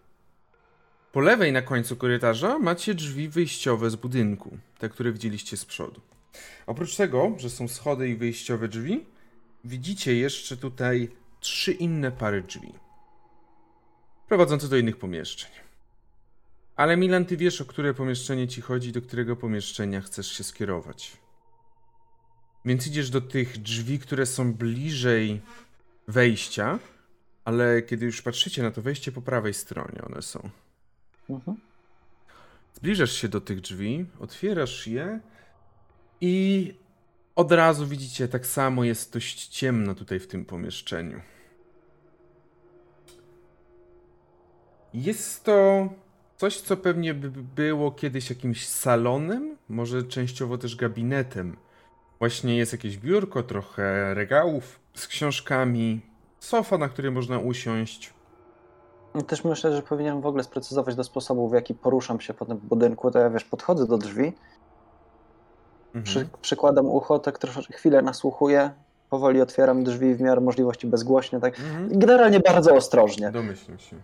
Po lewej na końcu korytarza macie drzwi wyjściowe z budynku, te, które widzieliście z przodu. Oprócz tego, że są schody i wyjściowe drzwi, widzicie jeszcze tutaj trzy inne pary drzwi prowadzące do innych pomieszczeń. Ale Milan, ty wiesz, o które pomieszczenie ci chodzi, do którego pomieszczenia chcesz się skierować. Więc idziesz do tych drzwi, które są bliżej wejścia, ale kiedy już patrzycie na to wejście po prawej stronie, one są. Mhm. Zbliżasz się do tych drzwi, otwierasz je i od razu widzicie, tak samo jest dość ciemno tutaj w tym pomieszczeniu. Jest to coś, co pewnie by było kiedyś jakimś salonem, może częściowo też gabinetem. Właśnie jest jakieś biurko, trochę regałów z książkami, sofa, na której można usiąść. Też myślę, że powinienem w ogóle sprecyzować do sposobu, w jaki poruszam się po tym budynku. To ja wiesz, podchodzę do drzwi, Mhm. przy, przykładam ucho, tak troszeczkę chwilę nasłuchuję, powoli otwieram drzwi w miarę możliwości bezgłośnie, tak. Mhm. Generalnie bardzo ostrożnie. Domyślam się.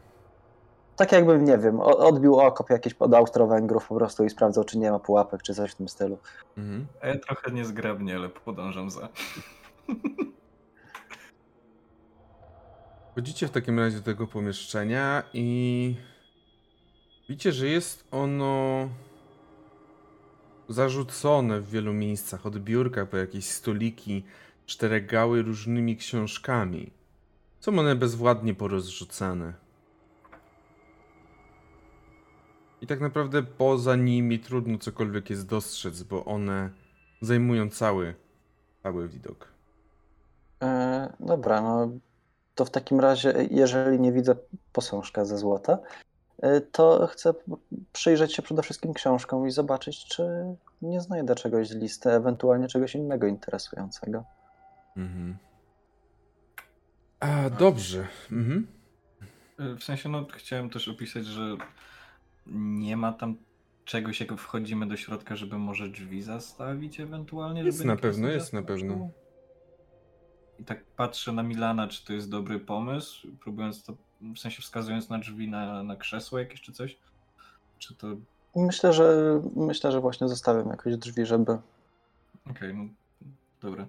Tak jakbym, nie wiem, o- odbił okop jakiś pod Austro-Węgrów po prostu i sprawdzał, czy nie ma pułapek, czy coś w tym stylu. Mhm. A ja trochę niezgrabnie, ale podążam za. Wchodzicie w takim razie do tego pomieszczenia i widzicie, że jest ono zarzucone w wielu miejscach, od biurka po jakieś stoliki, czteregały różnymi książkami. Są one bezwładnie porozrzucane. I tak naprawdę poza nimi trudno cokolwiek jest dostrzec, bo one zajmują cały, cały widok. E, dobra, no to w takim razie, jeżeli nie widzę posążka ze złota, e, to chcę przyjrzeć się przede wszystkim książkom i zobaczyć, czy nie znajdę czegoś z listy, ewentualnie czegoś innego interesującego. Mhm. A, dobrze. Mhm. Y, W sensie, no chciałem też opisać, że nie ma tam czegoś, jak wchodzimy do środka, żeby może drzwi zastawić ewentualnie. Jest żeby na pewno, jest na pewno. I tak patrzę na Milana, czy to jest dobry pomysł, próbując to, w sensie wskazując na drzwi, na, na krzesło jakieś czy coś. Czy to... Myślę, że myślę, że właśnie zostawiam jakoś drzwi, żeby. Okej, no dobra.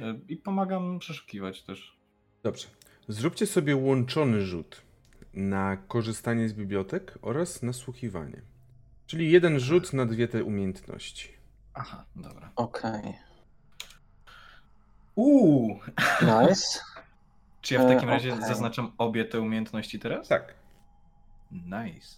Y, I pomagam przeszukiwać też. Dobrze. Zróbcie sobie łączony rzut na korzystanie z bibliotek oraz nasłuchiwanie. Czyli jeden rzut na dwie te umiejętności. Aha, dobra. Okej. Uuu! Nice. Czy ja w takim E, razie okej. zaznaczam obie te umiejętności teraz? Tak. Nice.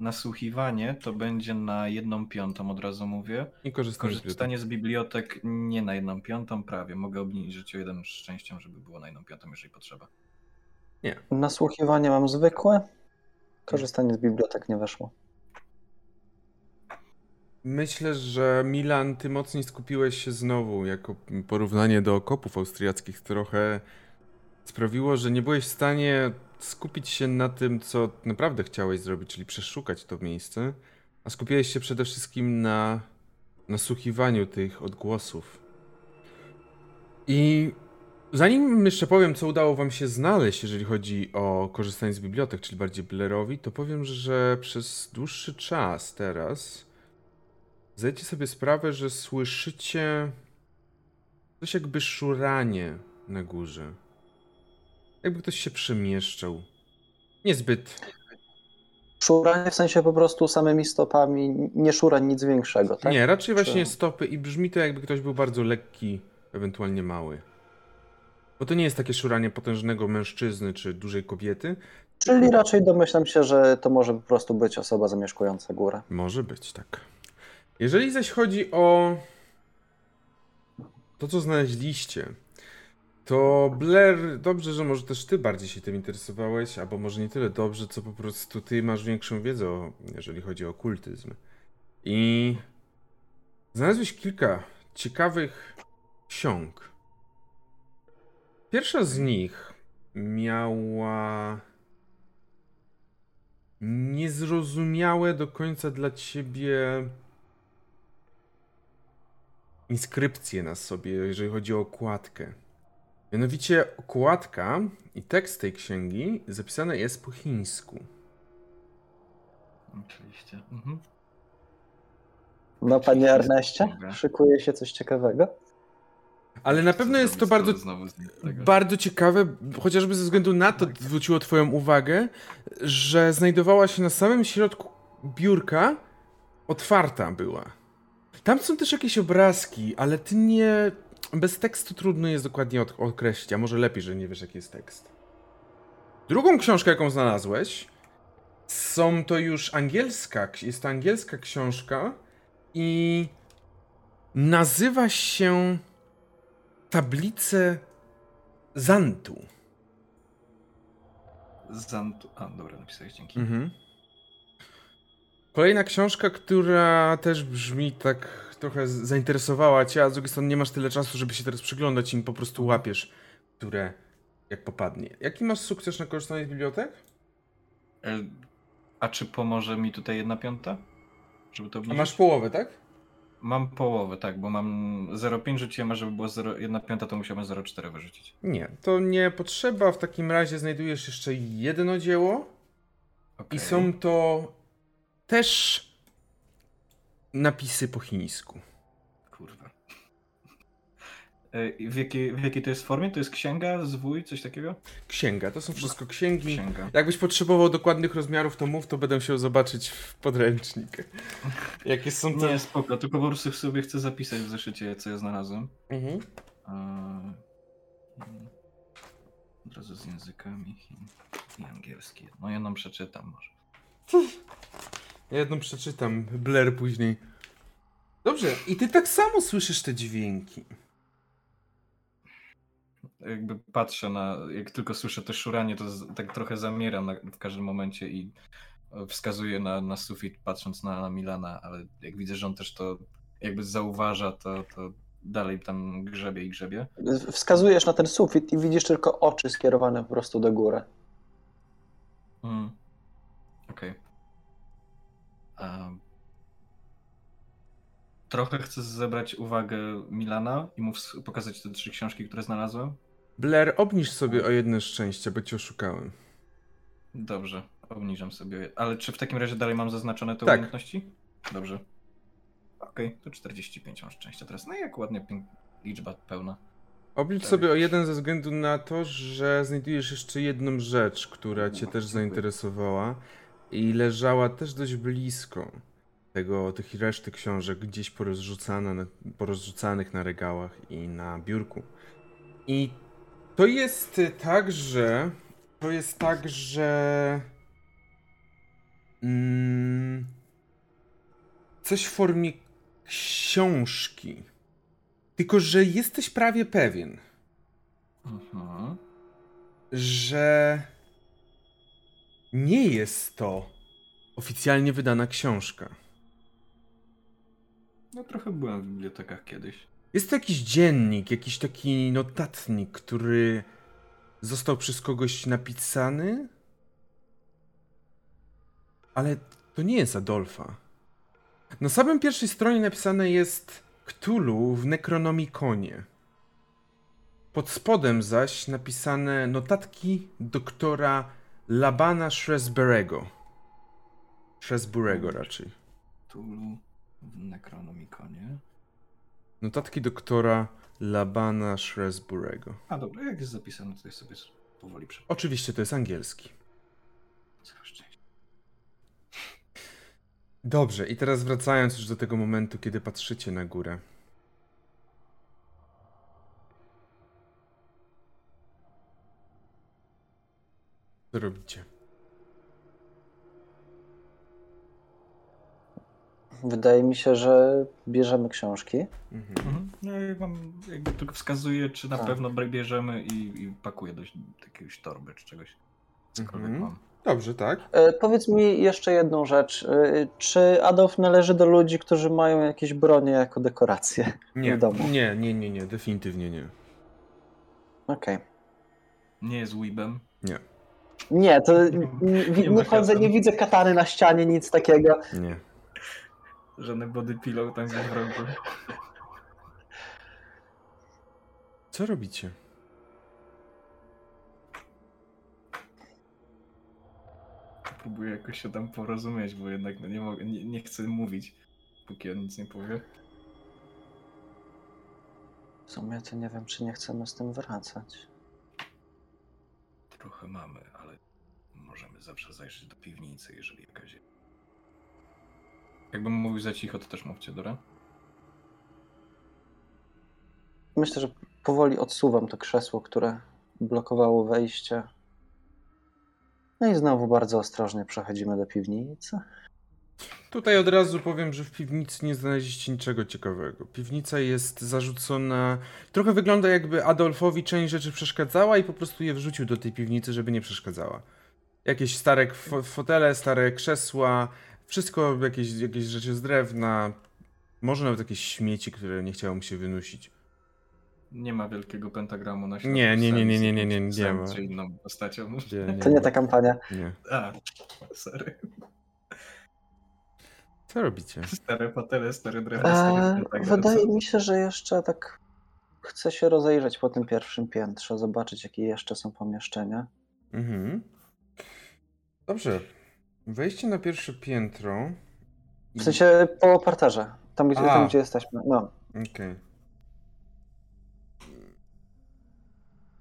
Nasłuchiwanie to będzie na jedną piątą, od razu mówię. I korzystanie z bibliotek. Korzystanie z bibliotek nie na jedną piątą, prawie. Mogę obniżyć o jeden szczęściem, żeby było na jedną piątą, jeżeli potrzeba. Nasłuchiwanie mam zwykłe. Korzystanie z bibliotek nie weszło. Myślę, że Milan, ty mocniej skupiłeś się znowu, jako porównanie do okopów austriackich trochę sprawiło, że nie byłeś w stanie skupić się na tym, co naprawdę chciałeś zrobić, czyli przeszukać to miejsce, a skupiłeś się przede wszystkim na nasłuchiwaniu tych odgłosów. I zanim jeszcze powiem, co udało wam się znaleźć, jeżeli chodzi o korzystanie z bibliotek, czyli bardziej Blairowi, to powiem, że przez dłuższy czas teraz zdajecie sobie sprawę, że słyszycie coś jakby szuranie na górze. Jakby ktoś się przemieszczał. Niezbyt. Szuranie w sensie po prostu samymi stopami, nie szurań nic większego, tak? Nie, raczej właśnie Czy- stopy i brzmi to jakby ktoś był bardzo lekki, ewentualnie mały. Bo to nie jest takie szuranie potężnego mężczyzny czy dużej kobiety. Czyli raczej domyślam się, że to może po prostu być osoba zamieszkująca górę. Może być, tak. Jeżeli zaś chodzi o to, co znaleźliście, to Blair, dobrze, że może też ty bardziej się tym interesowałeś, albo może nie tyle dobrze, co po prostu ty masz większą wiedzę, o, jeżeli chodzi o okultyzm. I znalazłeś kilka ciekawych ksiąg. Pierwsza z nich miała niezrozumiałe do końca dla ciebie inskrypcje na sobie, jeżeli chodzi o okładkę. Mianowicie okładka i tekst tej księgi zapisane jest po chińsku. Oczywiście. Mhm. No, panie Erneście, Dobra. szykuje się coś ciekawego? Ale na pewno jest to bardzo, tego? bardzo ciekawe, chociażby ze względu na to zwróciło twoją uwagę, że znajdowała się na samym środku biurka, otwarta była. Tam są też jakieś obrazki, ale ty nie... Bez tekstu trudno jest dokładnie określić, a może lepiej, że nie wiesz jaki jest tekst. Drugą książkę, jaką znalazłeś, są to już angielska, jest to angielska książka i nazywa się Tablice Zantu. Zantu... A, dobra, napisałeś, dzięki. Mhm. Kolejna książka, która też brzmi tak trochę zainteresowała cię, a z drugiej strony nie masz tyle czasu, żeby się teraz przyglądać im po prostu łapiesz, które jak popadnie. Jaki masz sukces na korzystanie z bibliotek? E, A czy pomoże mi tutaj jedna piąta? Żeby to A obniżyć? masz połowę, tak? Mam połowę, tak, bo mam 0,5 rzuciłem, a żeby było 0, 1 piąta, to musiałbym 0,4 wyrzucić. Nie, to nie potrzeba. W takim razie znajdujesz jeszcze jedno dzieło i Okej. są to też napisy po chińsku. E, W jakiej, w jakiej to jest formie? To jest księga, zwój, coś takiego? Księga, to są wszystko księgi. Księga. Jakbyś potrzebował dokładnych rozmiarów, to mów, to będę musiał zobaczyć w podręcznik. Jakie są to. Nie, spoko, tylko po prostu sobie chcę zapisać w zeszycie, co ja znalazłem. Mhm. Eee, Od razu z językami i angielski. No jedną przeczytam może. Ja jedną przeczytam, Blair później. Dobrze, i ty tak samo słyszysz te dźwięki. Jakby patrzę na, jak tylko słyszę to szuranie, to z, tak trochę zamieram na, w każdym momencie i wskazuję na, na sufit patrząc na, na Milana, ale jak widzę, że on też to jakby zauważa, to, to dalej tam grzebie i grzebie. Wskazujesz na ten sufit i widzisz tylko oczy skierowane po prostu do góry. Mm. Okej. A, Trochę chcę zebrać uwagę Milana i mu pokazać te trzy książki, które znalazłem. Blair, obniż sobie o jedno szczęście, bo cię oszukałem. Dobrze, obniżam sobie. Ale czy w takim razie dalej mam zaznaczone te Tak. umiejętności? Dobrze. Okej, to 45 mam szczęścia teraz. No i jak ładnie liczba pełna. Oblicz sobie o jeden ze względu na to, że znajdujesz jeszcze jedną rzecz, która cię No, też dziękuję. zainteresowała i leżała też dość blisko tego, tych reszty książek, gdzieś porozrzucana na, porozrzucanych na regałach i na biurku. I to jest y, tak, że to jest tak, że mm, coś w formie książki. Tylko, że jesteś prawie pewien, Mhm. że nie jest to oficjalnie wydana książka. No trochę byłem w bibliotekach kiedyś. Jest to jakiś dziennik, jakiś taki notatnik, który został przez kogoś napisany, ale to nie jest Adolfa. Na samym pierwszej stronie napisane jest Cthulhu w Necronomiconie. Pod spodem zaś napisane notatki doktora Labana Shrewsburego. Shrewsburego raczej. Tulu w Necronomiconie. Notatki doktora Labana Shrewsburego. A dobra, jak jest zapisane, to jest sobie powoli przeczytam. Oczywiście to jest angielski. Dobrze, i teraz wracając już do tego momentu, kiedy patrzycie na górę. Co robicie? Wydaje mi się, że bierzemy książki. Mhm. Mhm. No ja wam jakby tylko wskazuję, czy na Tak. pewno bierzemy i, i pakuję do jakiegoś torby czy czegoś. Cokolwiek Mhm. mam. Dobrze, tak? E, powiedz mi jeszcze jedną rzecz. E, czy Adolf należy do ludzi, którzy mają jakieś bronie jako dekoracje? Nie, W domu. nie, nie, nie, nie, definitywnie nie. Okej. Nie jest weebem. Nie, to n- Nie nie, nie chodzę, nie widzę katany na ścianie, nic takiego. Nie. Żadny body pillow tam gdzieś w rogu. Co robicie? Próbuję jakoś się tam porozumieć, bo jednak no nie, mogę, nie, nie chcę mówić, póki on nic nie powie. W sumie to nie wiem, czy nie chcemy z tym wracać. Trochę mamy, ale możemy zawsze zajrzeć do piwnicy, jeżeli jakaś jest. Jakbym mówił za cicho, to też mówcie, dobra? Myślę, że powoli odsuwam to krzesło, które blokowało wejście. No i znowu bardzo ostrożnie przechodzimy do piwnicy. Tutaj od razu powiem, że w piwnicy nie znaleźliście niczego ciekawego. Piwnica jest zarzucona. Trochę wygląda, jakby Adolfowi część rzeczy przeszkadzała i po prostu je wrzucił do tej piwnicy, żeby nie przeszkadzała. Jakieś stare fo- fotele, stare krzesła, wszystko, jakieś, jakieś rzeczy z drewna, może nawet jakieś śmieci, które nie chciało mu się wynosić. Nie ma wielkiego pentagramu na środku. Nie, nie, nie, nie, nie, nie, nie, nie psem ma. Czy inną postacią. Nie, To nie ta kampania. nie. A, sorry. Co robicie? Stare fotele, stare drewno, stary Eee, wydaje mi się, że jeszcze tak chcę się rozejrzeć po tym pierwszym piętrze, zobaczyć, jakie jeszcze są pomieszczenia. Mhm. Dobrze. Wejście na pierwsze piętro. i- W sensie po parterze, tam gdzie, A. tam, gdzie jesteśmy. No. Okej.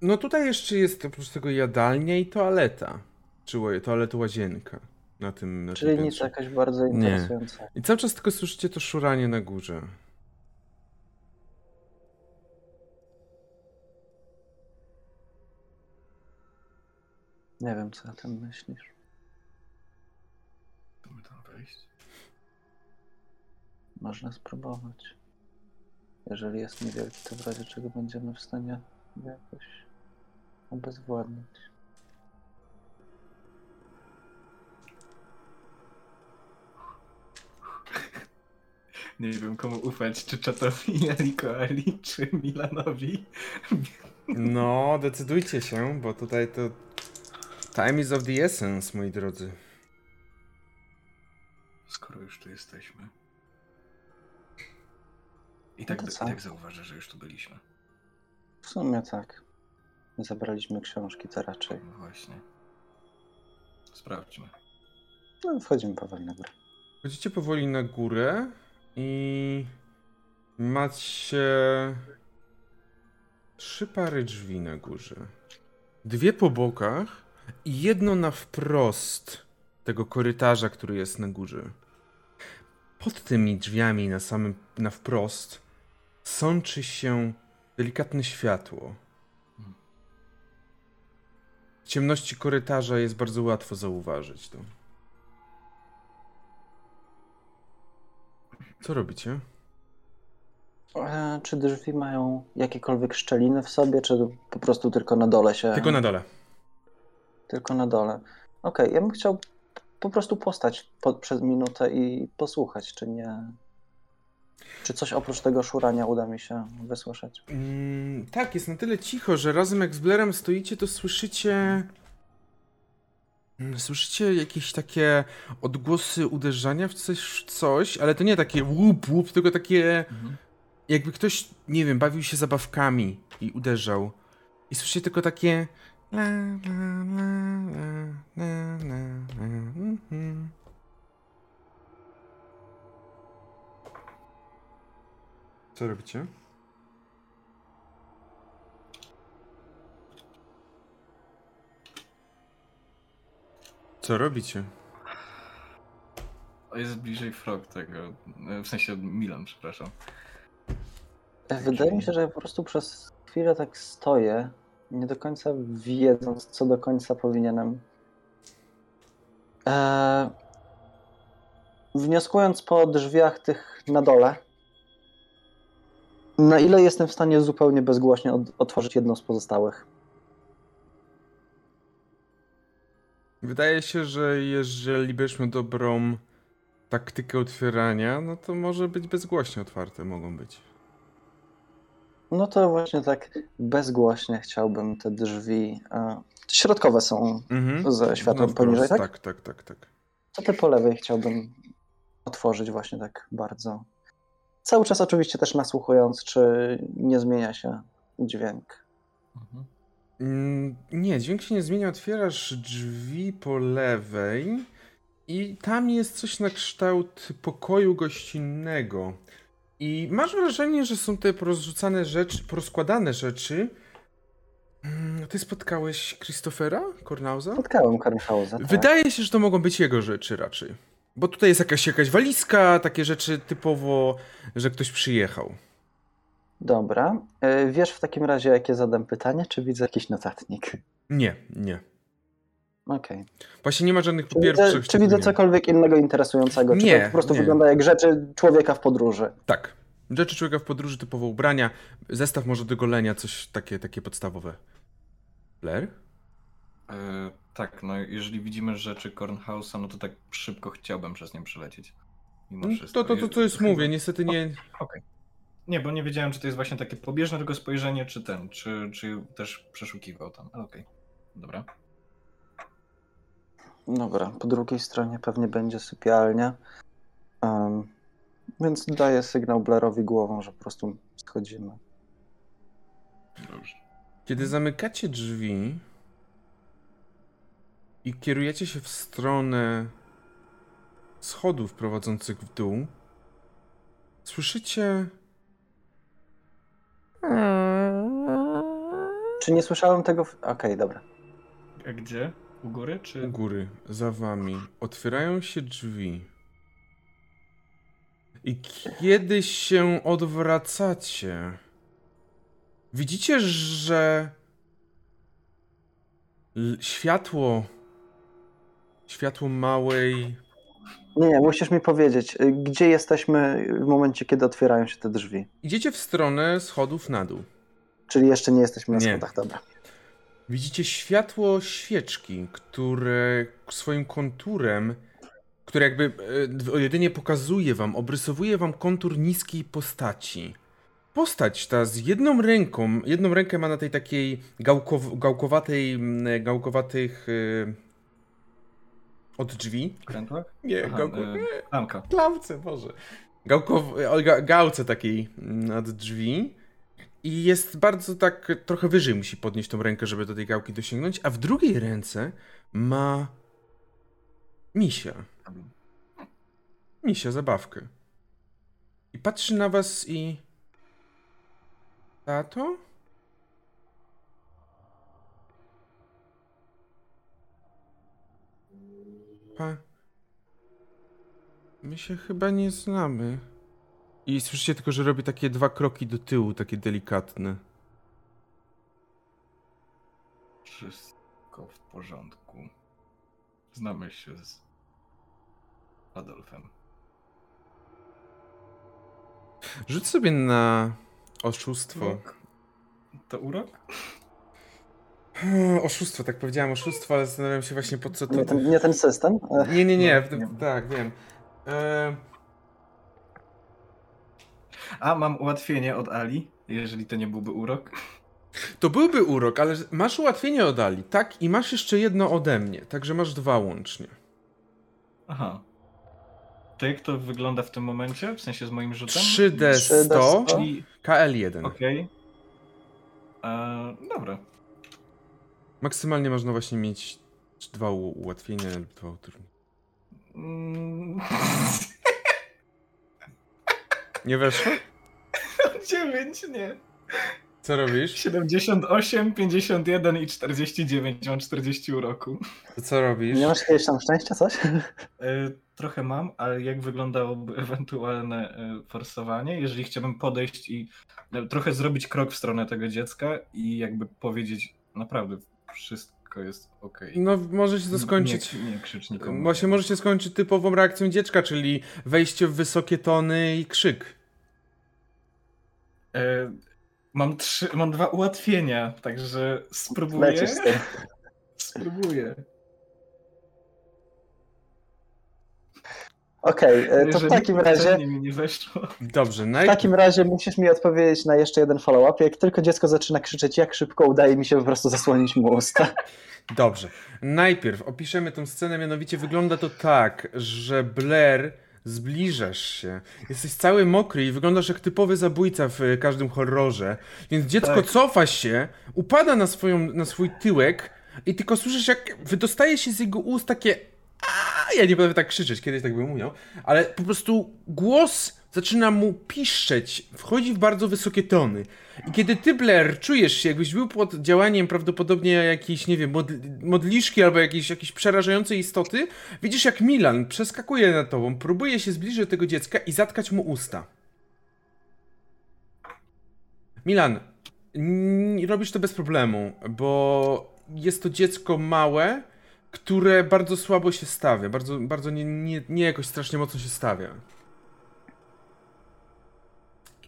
No tutaj jeszcze jest oprócz tego jadalnia i toaleta. Czy toaleta łazienka. Na tym, na Czyli tym nic jakoś bardzo Nie. interesującego. I cały czas tylko słyszycie to szuranie na górze. Nie wiem, co o tym myślisz. Można spróbować. Jeżeli jest niewielki, to w razie czego będziemy w stanie jakoś obezwładnić. Nie wiem komu ufać, czy czatowi Aliko Ali, czy Milanowi. No, decydujcie się, bo tutaj to. Time is of the essence, moi drodzy. Skoro już tu jesteśmy. I tak, No to i tak zauważę, że już tu byliśmy. W sumie tak. Zabraliśmy książki, to raczej. No właśnie. Sprawdźmy. No, wchodzimy powoli na górę. Chodzicie powoli na górę i macie trzy pary drzwi na górze. Dwie po bokach i jedno na wprost tego korytarza, który jest na górze. Pod tymi drzwiami na samym na wprost sączy się delikatne światło. W ciemności korytarza jest bardzo łatwo zauważyć to. Co robicie? E, czy drzwi mają jakiekolwiek szczeliny w sobie, czy po prostu tylko na dole się... Tylko na dole. Tylko na dole. Okej, ja bym chciał po prostu postać po, przez minutę i posłuchać, czy nie, Czy coś oprócz tego szurania uda mi się wysłyszeć? Mm, tak, jest na tyle cicho, że razem jak z Blairem stoicie, to słyszycie. Mm, Słyszycie jakieś takie odgłosy uderzania w coś, coś, ale to nie takie łup, łup, tylko takie. Jakby ktoś, nie wiem, bawił się zabawkami i uderzał. I słyszycie tylko takie. La, la, la, la, la, la, la, mhm. Co robicie? Co robicie? O, jest bliżej frog tego. e, W sensie Milan, przepraszam. Wydaje mi się, że ja po prostu przez chwilę tak stoję, nie do końca wiedząc, co do końca powinienem. Eee, wnioskując po drzwiach tych na dole, na ile jestem w stanie zupełnie bezgłośnie od- otworzyć jedną z pozostałych? Wydaje się, że jeżeli byśmy dobrą taktykę otwierania, no to może być bezgłośnie otwarte, mogą być. No to właśnie tak bezgłośnie chciałbym te drzwi. E, środkowe są Mhm. ze światłem No poniżej, tak? Tak, tak, tak, tak. To te po lewej chciałbym otworzyć właśnie tak bardzo. Cały czas oczywiście też nasłuchując, czy nie zmienia się dźwięk. Mhm. Mm, Nie, dźwięk się nie zmienia. Otwierasz drzwi po lewej i tam jest coś na kształt pokoju gościnnego. I masz wrażenie, że są te porozrzucane rzeczy, porozkładane rzeczy. Mm, Ty spotkałeś Christophera Kornauza? Spotkałem Kornhausa. Tak. Wydaje się, że to mogą być jego rzeczy raczej. Bo tutaj jest jakaś, jakaś walizka, takie rzeczy typowo, że ktoś przyjechał. Dobra. E, Wiesz w takim razie, jakie zadam pytanie, czy widzę jakiś notatnik? Nie, nie. Okej. Właśnie nie ma żadnych Czy papierów. widzę, których czy widzę cokolwiek innego interesującego? Czy Nie, to po prostu nie. wygląda jak rzeczy człowieka w podróży? Tak. Rzeczy człowieka w podróży, typowo ubrania, zestaw może do golenia, coś takie, takie podstawowe. Blair? E, tak, no jeżeli widzimy rzeczy Kornhausa, no to tak szybko chciałbym przez nie przelecieć. Mimo wszystko. To, to, to, to jest mówię, niestety nie... Okej. Nie, bo nie wiedziałem, czy to jest właśnie takie pobieżne tylko spojrzenie, czy ten, czy, czy też przeszukiwał tam. Ale okej. Dobra. Dobra, po drugiej stronie pewnie będzie sypialnia. Em, więc daję sygnał Blairowi głową, że po prostu schodzimy. Dobrze. Kiedy zamykacie drzwi i kierujecie się w stronę schodów prowadzących w dół, słyszycie... Czy nie słyszałem tego? W... Okej, dobra. A gdzie? U góry, U czy... góry, za wami, otwierają się drzwi. I kiedy się odwracacie, widzicie, że światło, światło małej, Nie, nie, musisz mi powiedzieć, y, gdzie jesteśmy w momencie, kiedy otwierają się te drzwi. idziecie w stronę schodów na dł. Czyli jeszcze nie jesteśmy na Nie. schodach, dobra. Widzicie światło świeczki, które swoim konturem, które jakby e, jedynie pokazuje wam, obrysowuje wam kontur niskiej postaci. Postać ta z jedną ręką, jedną rękę ma na tej takiej gałkow, gałkowatej, gałkowatych e, od drzwi. Krętłach? Nie, Aha, gałko, nie, Klamka. klamce, Boże. Gałkow, ga, gałce takiej nad drzwi. I jest bardzo tak, trochę wyżej musi podnieść tą rękę, żeby do tej gałki dosięgnąć, a w drugiej ręce ma misia. Misia, zabawkę. I patrzy na was i... Tato? Pa... My się chyba nie znamy. I słyszycie tylko, że robi takie dwa kroki do tyłu, takie delikatne. Wszystko w porządku. Znamy się z Adolfem. Rzuć sobie na oszustwo. Urok? To urok? Hmm, Oszustwo, tak powiedziałem, oszustwo, ale zastanawiam się właśnie po co to... Nie ten, nie ten system? Nie, nie, nie, Nie. tak, wiem. E... A mam ułatwienie od Ali, jeżeli to nie byłby urok. To byłby urok, ale masz ułatwienie od Ali, tak? I masz jeszcze jedno ode mnie, także masz dwa łącznie. Aha. To jak to wygląda w tym momencie? W sensie z moim rzutem? 3D100, 3D100. Czyli KL1. okej. E, Dobra. Maksymalnie można właśnie mieć dwa ułatwienia lub dwa utrudnienia. Mm, Nie weszło? 9, nie. Co robisz? 78, 51 i 49. Mam 40 uroku. To co robisz? Nie masz jakiegoś tam szczęścia, coś? E, Trochę mam, ale jak wyglądałoby ewentualne e, forsowanie, jeżeli chciałbym podejść i e, trochę zrobić krok w stronę tego dziecka i jakby powiedzieć naprawdę wszystko jest ok. No, może się to skończyć. Nie, nie krzycz nikomu. Właśnie może się skończyć typową reakcją dziecka, czyli wejście w wysokie tony i krzyk. E, mam, trzy, mam dwa ułatwienia, także spróbuję. Lecisz z tym. Spróbuję. Okej, e, to w takim razie poprzednie mi nie weszło. Dobrze, w takim razie musisz mi odpowiedzieć na jeszcze jeden follow-up. Jak tylko dziecko zaczyna krzyczeć, jak szybko udaje mi się po prostu zasłonić mu usta. Dobrze. Najpierw opiszemy tę scenę, mianowicie wygląda to tak, że Blair zbliżasz się. Jesteś cały mokry i wyglądasz jak typowy zabójca w e, każdym horrorze. Więc dziecko Tak. cofa się, upada na, swoją, na swój tyłek i tylko słyszysz jak wydostaje się z jego ust takie ja nie będę tak krzyczeć, kiedyś tak bym umiał, ale po prostu głos zaczyna mu piszczeć, wchodzi w bardzo wysokie tony. I kiedy ty, Blair, czujesz się, jakbyś był pod działaniem prawdopodobnie jakiejś, nie wiem, modl- modliszki albo jakiejś, jakiejś przerażającej istoty, widzisz jak Milan przeskakuje nad tobą, próbuje się zbliżyć do tego dziecka i zatkać mu usta. Milan, robisz to bez problemu, bo jest to dziecko małe, które bardzo słabo się stawia, bardzo, bardzo nie, nie, nie jakoś strasznie mocno się stawia.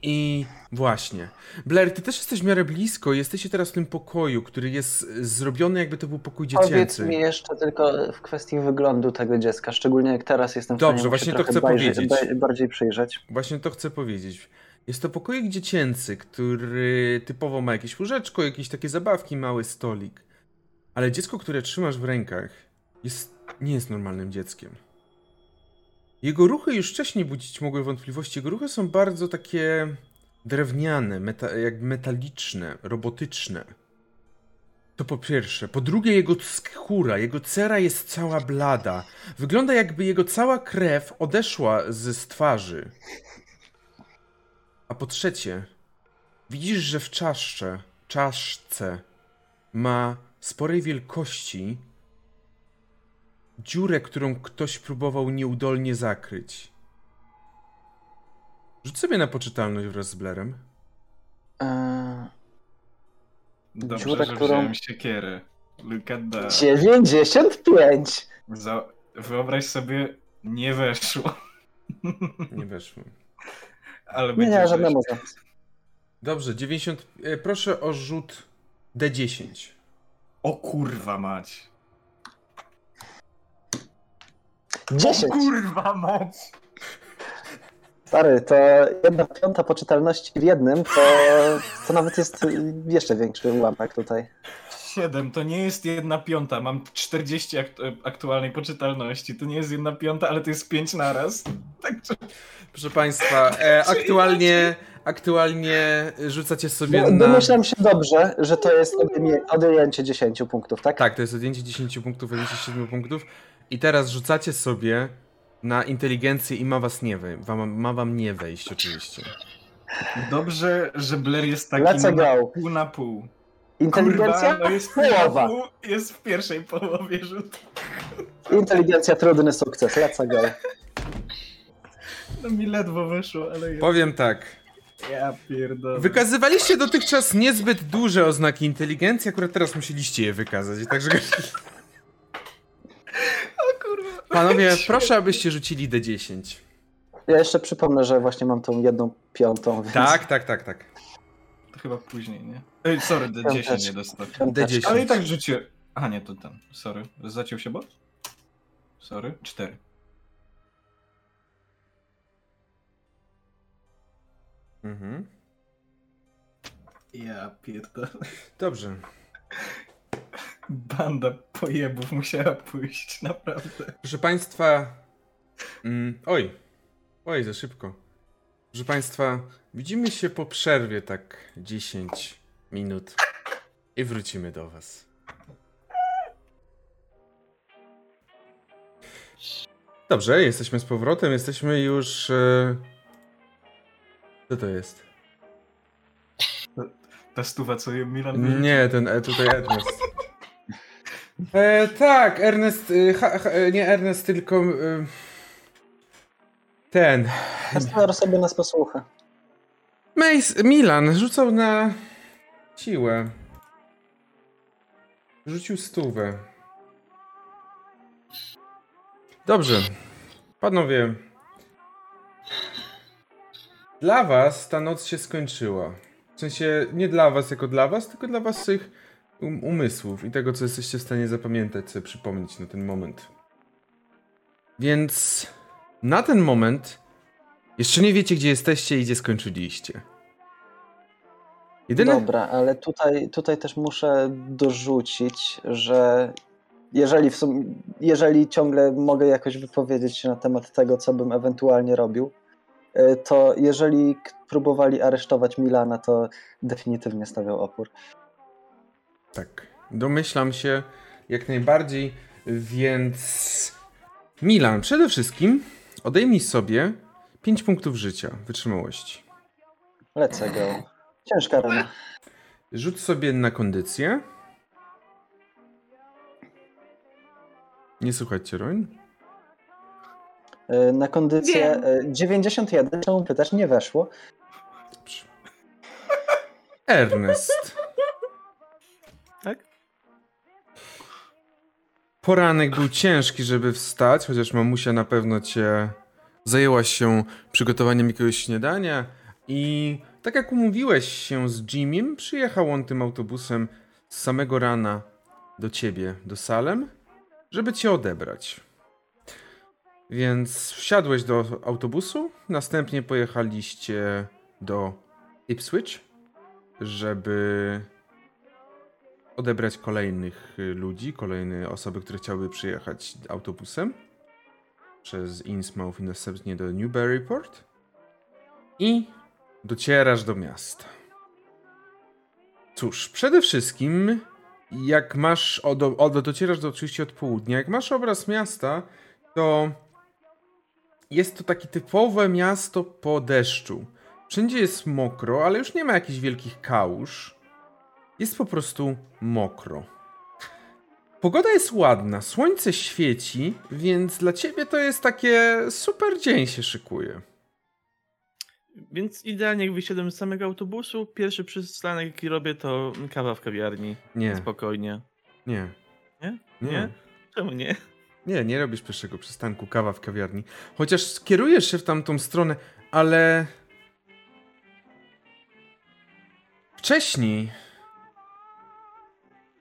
I właśnie. Blair, ty też jesteś w miarę blisko. Jesteście teraz w tym pokoju, który jest zrobiony, jakby to był pokój Powiedz dziecięcy. mi jeszcze tylko w kwestii wyglądu tego dziecka, szczególnie jak teraz jestem w Dobrze, właśnie to chcę bardziej, powiedzieć. ba- bardziej przyjrzeć. Właśnie to chcę powiedzieć. Jest to pokoik dziecięcy, który typowo ma jakieś łóżeczko, jakieś takie zabawki, mały stolik. Ale dziecko, które trzymasz w rękach, jest, nie jest normalnym dzieckiem. Jego ruchy już wcześniej budzić mogły wątpliwości. Jego ruchy są bardzo takie drewniane, meta, jakby metaliczne, robotyczne. To po pierwsze. Po drugie, jego skóra, jego cera jest cała blada. Wygląda jakby jego cała krew odeszła z twarzy. A po trzecie, widzisz, że w czaszce, czaszce ma sporej wielkości dziurę, którą ktoś próbował nieudolnie zakryć. Rzuć sobie na poczytalność wraz z Blerem. Eee, Dobrze, Dziurę, że którą- wziąłem siekierę. Look at that. 95! Za... Wyobraź sobie, nie weszło. Nie weszło. Ale Nie, będzie nie, żadne wejść. mowy. Dobrze, 90. e, Proszę o rzut D10. O kurwa mać. 10! O kurwa mać. Stary, to jedna piąta poczytalności w jednym, to, to nawet jest jeszcze większy ułamek tutaj. 7 to nie jest jedna piąta. Mam 40 akt aktualnej poczytalności. To nie jest jedna piąta, ale to jest 5 naraz. Także Proszę Państwa, e, aktualnie, aktualnie rzucacie sobie Bo- na... Domyślam się dobrze, że to jest odejęcie 10 punktów, tak? Tak, to jest odjęcie 10 punktów, odjęcie 7 punktów. I teraz rzucacie sobie na inteligencję i ma was nie wejść. Ma wam nie wejść oczywiście. dobrze, że Blair jest taki Let's na go. pół na pół. Inteligencja? Kurwa, no jest Połowa. pół, jest w pierwszej połowie rzutu. Inteligencja, trudny sukces, let's go. No mi ledwo wyszło, ale ja, Powiem tak. Ja pierdolę. Wykazywaliście dotychczas niezbyt duże oznaki inteligencji, akurat teraz musieliście je wykazać. Także O kurwa. panowie, proszę abyście rzucili D10. Ja jeszcze przypomnę, że właśnie mam tą jedną piątą. Więc Tak, tak, tak, tak. To chyba później, nie? Ej, sorry, D10 nie Piąteczka. dostał. piąteczka. D10. Ale i tak rzuciłem. A nie, to ten. Sorry. Zaciął się bot? Sorry. 4. Mhm. Ja pierdolę. Dobrze. Banda pojebów musiała pójść, naprawdę. Proszę Państwa. Mm, oj. Oj, za szybko. Proszę Państwa, widzimy się po przerwie, tak 10 minut. I wrócimy do Was. Dobrze, jesteśmy z powrotem. Jesteśmy już. E... Co to jest? Ta stuwa, co je Milan wyrzucił. Nie, ten e, tutaj Ernest. E, tak, Ernest. E, ha, ha, e, nie Ernest, tylko. E, ten. Kasper sobie nas posłucha. Mace, Milan rzucał na siłę. Rzucił stówę. Dobrze. Panowie. Dla was ta noc się skończyła. W sensie nie dla was jako dla was, tylko dla waszych um umysłów i tego, co jesteście w stanie zapamiętać, sobie przypomnieć na ten moment. Więc na ten moment jeszcze nie wiecie, gdzie jesteście i gdzie skończyliście. Jedyne... Dobra, ale tutaj, tutaj też muszę dorzucić, że jeżeli, w jeżeli ciągle mogę jakoś wypowiedzieć się na temat tego, co bym ewentualnie robił, to jeżeli próbowali aresztować Milana, to definitywnie stawiał opór. Tak, domyślam się jak najbardziej, więc Milan, przede wszystkim odejmij sobie 5 punktów życia, wytrzymałości. Lecę go. Ciężka rana. Rzuć sobie na kondycję. Nie słuchajcie, Roin. Y, Na kondycję Wiem. y, 91, czemu pytasz, nie weszło. Ernest. Tak? Poranek był ciężki, żeby wstać, chociaż mamusia na pewno cię zajęła się przygotowaniem jakiegoś śniadania i tak jak umówiłeś się z Jimim, przyjechał on tym autobusem z samego rana do ciebie, do Salem, żeby cię odebrać. Więc wsiadłeś do autobusu, następnie pojechaliście do Ipswich, żeby odebrać kolejnych y, ludzi, kolejne osoby, które chciałyby przyjechać autobusem przez Innsmouth i następnie do Newburyport i docierasz do miasta. Cóż, przede wszystkim jak masz, o, do, o, do- docierasz do, oczywiście od południa, jak masz obraz miasta, to jest to takie typowe miasto po deszczu. Wszędzie jest mokro, ale już nie ma jakichś wielkich kałuż. Jest po prostu mokro. Pogoda jest ładna, słońce świeci, więc dla ciebie to jest takie super dzień się szykuje. Więc idealnie jak wysiadłem z samego autobusu, pierwszy przystanek jaki robię to kawa w kawiarni. Nie, Spokojnie. nie. Nie? Nie. Nie? Czemu nie? Nie, nie robisz pierwszego przystanku kawa w kawiarni. Chociaż skierujesz się w tamtą stronę, ale. Wcześniej.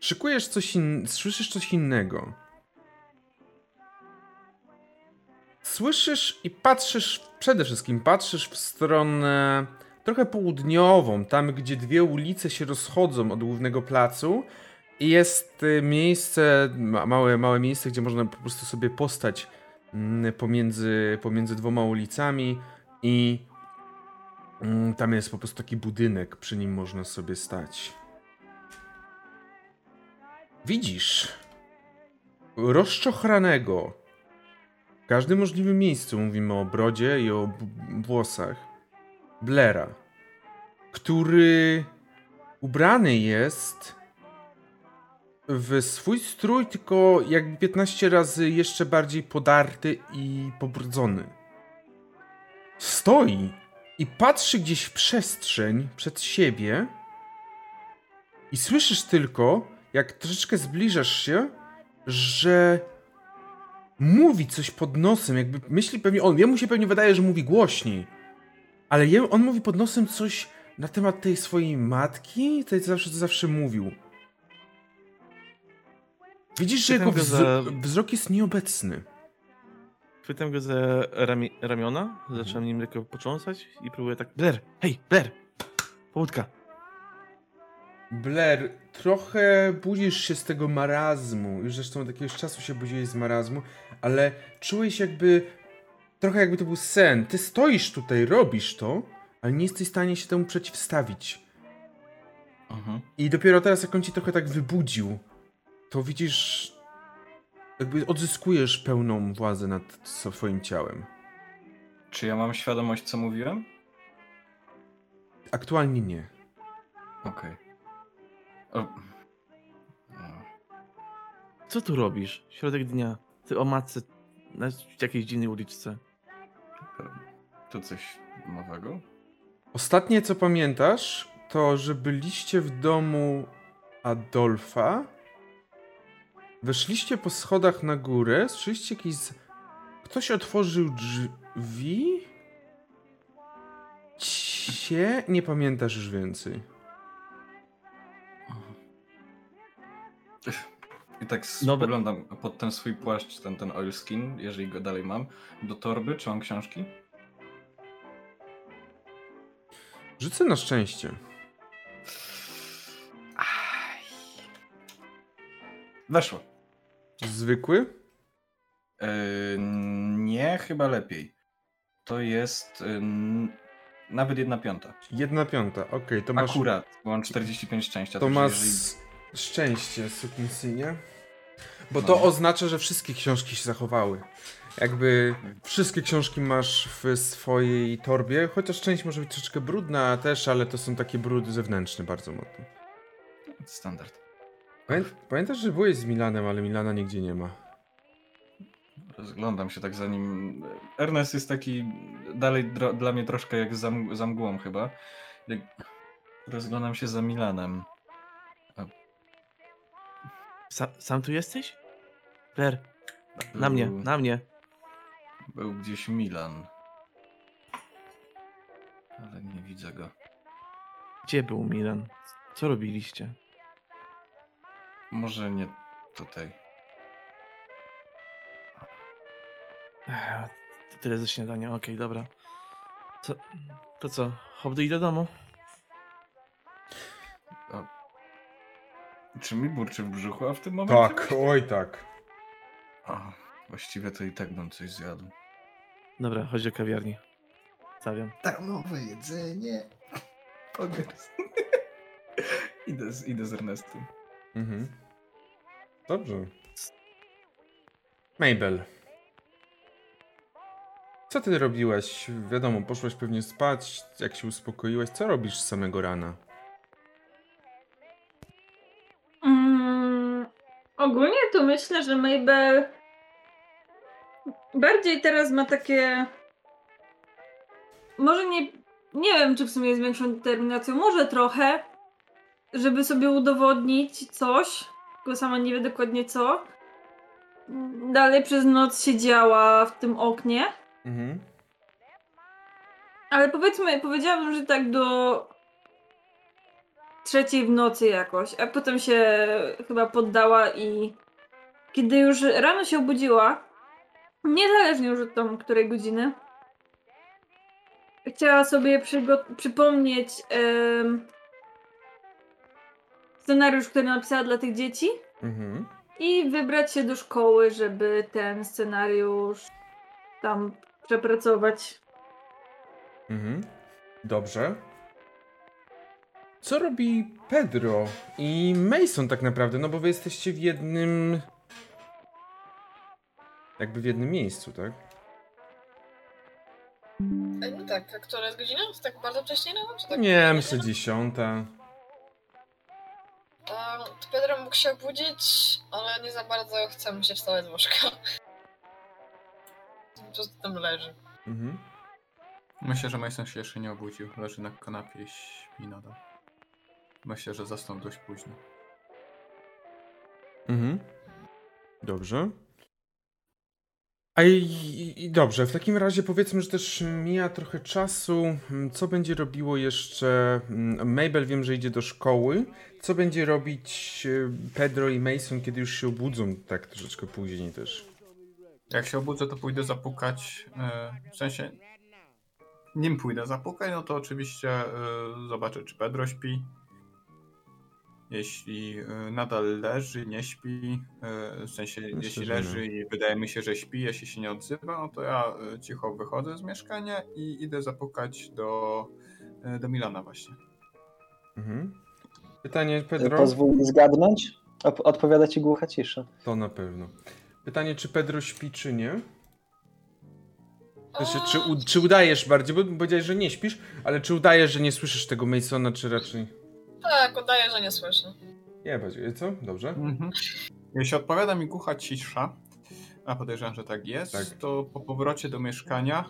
Szykujesz coś in... Słyszysz coś innego. Słyszysz i patrzysz, przede wszystkim patrzysz w stronę trochę południową, tam gdzie dwie ulice się rozchodzą od głównego placu. I jest y, miejsce, ma- małe, małe miejsce, gdzie można po prostu sobie postać mm, pomiędzy, pomiędzy dwoma ulicami i mm, tam jest po prostu taki budynek, przy nim można sobie stać. Widzisz rozczochranego w każdym możliwym miejscu, mówimy o brodzie i o włosach, Blera, który ubrany jest w swój strój, tylko jakby 15 razy jeszcze bardziej podarty i pobrudzony. Stoi i patrzy gdzieś w przestrzeń przed siebie i słyszysz tylko, jak troszeczkę zbliżasz się, że mówi coś pod nosem, jakby myśli pewnie on, jemu się pewnie wydaje, że mówi głośniej, ale on mówi pod nosem coś na temat tej swojej matki, tej co zawsze, co zawsze mówił. Widzisz, że jego za- wzrok jest nieobecny. chwytam go za rami ramiona, zaczynam nim lekko począsać i próbuję tak, Blair, hej, Blair, powódka. Blair, trochę budzisz się z tego marazmu. Już zresztą od jakiegoś czasu się budziłeś z marazmu, ale czułeś jakby. Trochę jakby to był sen. Ty stoisz tutaj, robisz to, ale nie jesteś w stanie się temu przeciwstawić. Mhm. I dopiero teraz, jak on ci trochę tak wybudził, to widzisz. Jakby odzyskujesz pełną władzę nad swoim ciałem. Czy ja mam świadomość, co mówiłem? Aktualnie nie. Okej. O. No. Co tu robisz? Środek dnia. Ty o matce na jakiejś dziwnej uliczce. To coś nowego? Ostatnie co pamiętasz, to że byliście w domu Adolfa. Weszliście po schodach na górę, słyszeliście jakiś. Ktoś otworzył drzwi. Cie. Nie pamiętasz już więcej. I tak spoglądam pod ten swój płaszcz, ten, ten oilskin, jeżeli go dalej mam, do torby, czy mam książki? Rzucę na szczęście. Weszło. Zwykły? Yy, nie, chyba lepiej. To jest yy, nawet jedna piąta. Jedna piąta, okej, to masz. Akurat, bo mam 45 szczęścia. To masz jeżeli- szczęście, sukinsynie. Bo No. to oznacza, że wszystkie książki się zachowały. Jakby wszystkie książki masz w swojej torbie, chociaż część może być troszeczkę brudna też, ale to są takie brudy zewnętrzne bardzo mocno. Standard. Pamię pamiętasz, że byłeś z Milanem, ale Milana nigdzie nie ma. Rozglądam się tak za nim. Ernest jest taki dalej dla mnie troszkę jak za, za mgłą chyba. Jak... Rozglądam się za Milanem. Sa sam tu jesteś? Blair, na Był- mnie, na mnie. Był gdzieś Milan. Ale nie widzę go. Gdzie był Milan? Co robiliście? Może nie tutaj. Tyle ze śniadania, okej, dobra. Co? To co? Hop, idę do domu? Czy mi burczy w brzuchu, a w tym momencie? Tak, oj tak. A, właściwie to i tak bym coś zjadł. Dobra, chodź do kawiarni. Stawiam. Darmowe jedzenie. Pogers. idę, z, idę z Ernestem. Mhm. Dobrze. Mabel. Co ty robiłaś? Wiadomo, poszłaś pewnie spać, jak się uspokoiłaś. Co robisz z samego rana? Mm, ogólnie to myślę, że Mabel bardziej teraz ma takie. Może nie. Nie wiem, czy w sumie z większą determinacją, może trochę, żeby sobie udowodnić coś, tylko sama nie wie dokładnie co. Dalej przez noc siedziała w tym oknie. Mhm. Ale powiedzmy, powiedziałabym, że tak do trzeciej w nocy jakoś, a potem się chyba poddała i kiedy już rano się obudziła, niezależnie już od tam której godziny, chciała sobie przypomnieć em, scenariusz, który napisała dla tych dzieci Mhm. i wybrać się do szkoły, żeby ten scenariusz tam przepracować. Mhm. Dobrze. Co robi Pedro i Mason tak naprawdę? No bo wy jesteście w jednym... Jakby w jednym miejscu, tak? Ej, No tak, a która jest godzina? Tak bardzo wcześnie? Czy tak Nie, myślę dziesiąta. To Pedro mógł się obudzić, ale nie za bardzo chce mu się wstawać z łóżka. Po prostu tam leży. Mhm. Myślę, że Mason się jeszcze nie obudził. Leży na kanapie i śpi nadal. Myślę, że zasnął dość późno. Mhm. Dobrze. A i, i dobrze, w takim razie powiedzmy, że też mija trochę czasu. Mm, Co będzie robiło jeszcze mm, Mabel? Wiem, że idzie do szkoły. Co będzie robić e, Pedro i Mason, kiedy już się obudzą, tak troszeczkę później też? Jak się obudzę, to pójdę zapukać. e, W sensie, nim pójdę zapukać, no to oczywiście e, zobaczę, czy Pedro śpi. Jeśli e, nadal leży, nie śpi, e, w sensie, jeśli że leży i wydaje mi się, że śpi, jeśli się nie odzywa, no to ja e, cicho wychodzę z mieszkania i idę zapukać do, do Milana właśnie. Mhm. Pytanie, Pedro? Pozwól mi zgadnąć. Odpowiada ci głucha cisza. To na pewno. Pytanie, czy Pedro śpi, czy nie? Znaczy, czy, czy udajesz bardziej, bo powiedziałeś, że nie śpisz, ale czy udajesz, że nie słyszysz tego Masona, czy raczej... Tak, udaję, że nie słyszę. Nie, będzie, co? Dobrze? Mhm. Jeśli odpowiada mi głucha cisza, a podejrzewam, że tak jest, Tak. to po powrocie do mieszkania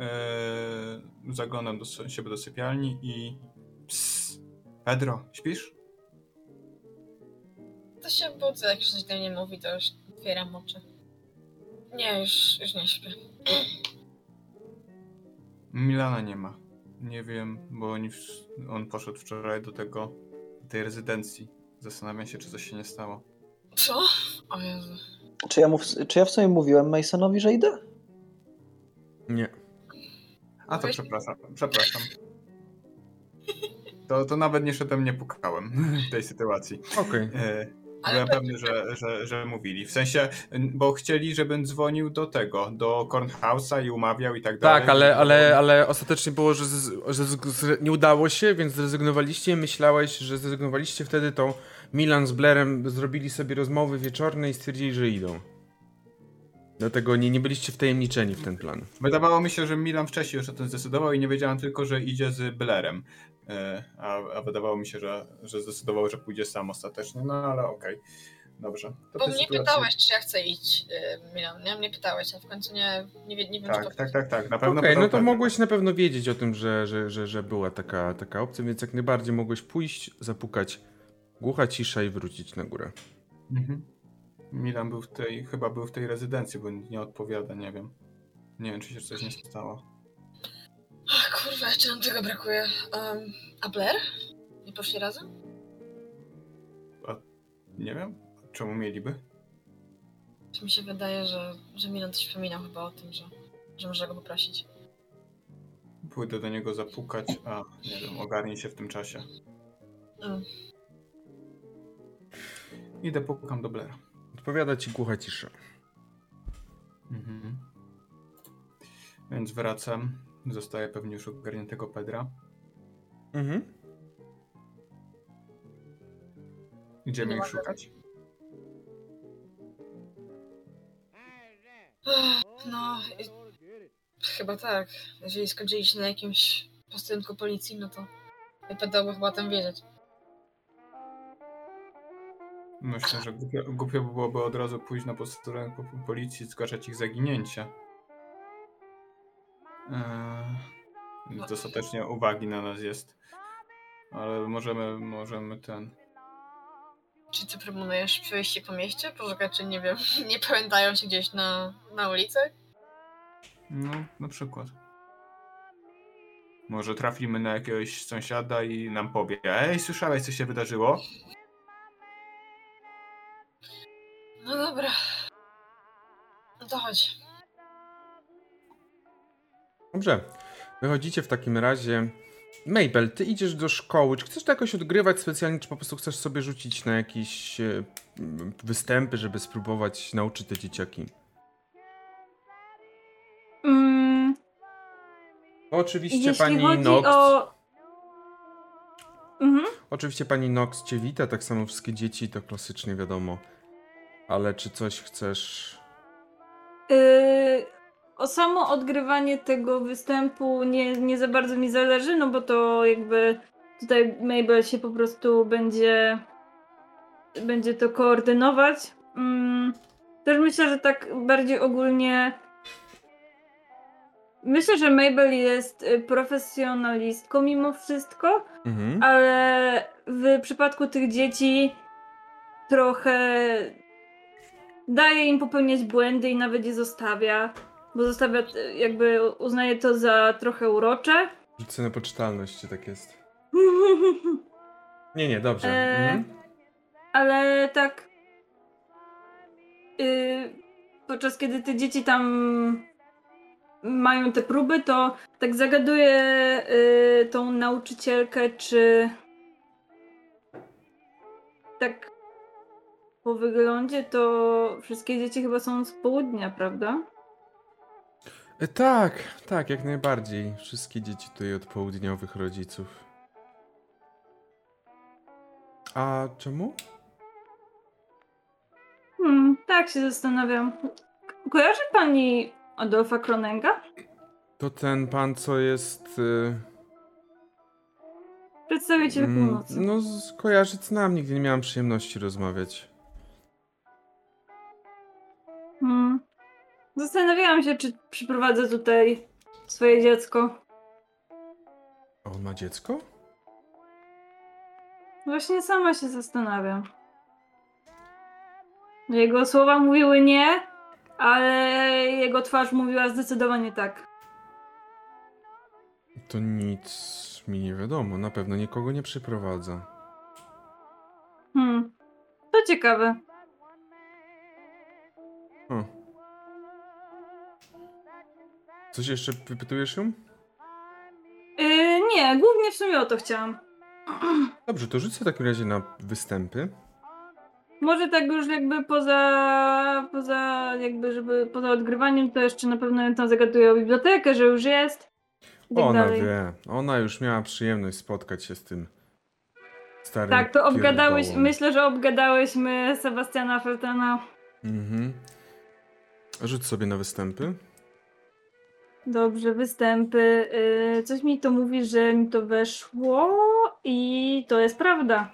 e, zaglądam do siebie do sypialni i Ps, Pedro, śpisz? To się budzę, jak już coś do mnie mówi, to już otwieram oczy. Nie, już, już nie śpię. Milana nie ma. Nie wiem, bo oni, on poszedł wczoraj do tego, tej rezydencji. Zastanawiam się, czy coś się nie stało. Co? O Jezu. Czy ja, mów, czy ja w sumie mówiłem Masonowi, że idę? Nie. A to Weź- przepraszam, przepraszam. To, to nawet nie szedłem, nie pukałem w tej sytuacji. Okej. E, Ale Byłem pewny, że, że, że mówili. W sensie, bo chcieli, żebym dzwonił do tego, do Cornhouse'a i umawiał i tak dalej. Tak, ale, ale, ale ostatecznie było, że, z, że z, z, nie udało się, więc zrezygnowaliście. Myślałeś, że zrezygnowaliście wtedy, to Milan z Blairem zrobili sobie rozmowy wieczorne i stwierdzili, że idą. Dlatego nie, nie byliście wtajemniczeni w ten plan. Wydawało mi się, że Milan wcześniej już o tym zdecydował i nie wiedziałem tylko, że idzie z Blairem. E, A, a wydawało mi się, że, że zdecydował, że pójdzie sam ostatecznie. No ale okej. Dobrze. To Bo mnie sytuacji- pytałeś, czy ja chcę iść, yy, Milan. Nie, mnie pytałeś, a w końcu nie, nie, wie- nie wiem, czy Tak, to... tak, tak, tak. Na pewno Okej, no podał to Pedro. mogłeś na pewno wiedzieć o tym, że, że, że, że była taka, taka opcja, więc jak najbardziej mogłeś pójść, zapukać, głucha cisza i wrócić na górę. Mhm. Milan był w tej, chyba był w tej rezydencji, bo nie odpowiada, nie wiem. Nie wiem, czy się coś nie stało. Ach, kurwa, jeszcze nam tego brakuje. Um, a Blair? Nie poszli razem? Nie wiem, czemu mieliby? Czy mi się wydaje, że, że Milan coś wspominał chyba o tym, że, że może go poprosić. Pójdę do niego zapukać, a nie wiem, ogarnij się w tym czasie. Mm. Idę pukam do Blaira. Odpowiada ci głucha cisza. Mhm. Więc wracam. Zostaje pewnie już ogarniętego Pedra. Mhm. Idziemy ich szukać? No, chyba tak. Jeżeli skończyliśmy na jakimś posterunku policji, no to wypadałoby chyba o tym wiedzieć. Myślę, że głupio, głupio by byłoby od razu pójść na posterunek po- po- policji i zgłaszać ich zaginięcie. Eee, dostatecznie uwagi na nas jest. Ale możemy, możemy ten... Czy ty proponujesz przejście po mieście? Poszukać, czy nie wiem, nie pamiętają się gdzieś na, na ulicy? No, na przykład. Może trafimy na jakiegoś sąsiada i nam powie Ej, słyszałeś, co się wydarzyło? No dobra. No to chodź. Dobrze. Wychodzicie w takim razie. Mabel, ty idziesz do szkoły. Czy chcesz to jakoś odgrywać specjalnie, czy po prostu chcesz sobie rzucić na jakieś e, występy, żeby spróbować nauczyć te dzieciaki? Mm, Oczywiście jeśli pani Nox. o... Mhm. Oczywiście pani Nox cię wita, tak samo wszystkie dzieci, to klasycznie wiadomo. Ale czy coś chcesz. Yy, o samo odgrywanie tego występu nie, nie za bardzo mi zależy, no bo to jakby tutaj Mabel się po prostu będzie będzie to koordynować. Mm, też myślę, że tak bardziej ogólnie myślę, że Mabel jest y, profesjonalistką mimo wszystko, Mhm. ale w przypadku tych dzieci trochę daje im popełniać błędy i nawet je zostawia, bo zostawia, jakby uznaje to za trochę urocze. Rzucę na poczytalność, czy tak jest. Nie, nie, dobrze. E, Mhm. ale tak. y, podczas kiedy te dzieci tam mają te próby, to tak zagaduję y, tą nauczycielkę, czy tak po wyglądzie to wszystkie dzieci chyba są z południa, prawda? E, tak, tak, jak najbardziej. Wszystkie dzieci tutaj od południowych rodziców. A czemu? Hmm, tak się zastanawiam. Ko- Kojarzy pani Adolfa Kronenga? To ten pan, co jest. y, Przedstawiciel mm, północy. No, kojarzy znam, nigdy nie miałam przyjemności rozmawiać. Hmm. Zastanawiałam się, czy przyprowadzę tutaj swoje dziecko. A on ma dziecko? Właśnie sama się zastanawiam. Jego słowa mówiły nie, ale jego twarz mówiła zdecydowanie tak. To nic mi nie wiadomo. Na pewno nikogo nie przyprowadza. Hmm. To ciekawe. Coś jeszcze wypytujesz ją? Yy, nie, głównie w sumie o to chciałam. Dobrze, to rzucę w takim razie na występy. Może tak już jakby poza, poza jakby, żeby poza odgrywaniem, to jeszcze na pewno ją tam zagaduję o bibliotekę, że już jest. Tak Ona dalej. wie. Ona już miała przyjemność spotkać się z tym starym Tak, to obgadałeś, pierdołą. myślę, że obgadałyśmy Sebastiana Feltena. Mhm. Rzuć sobie na występy. Dobrze, występy. Yy, coś mi to mówi, że mi to weszło i to jest prawda.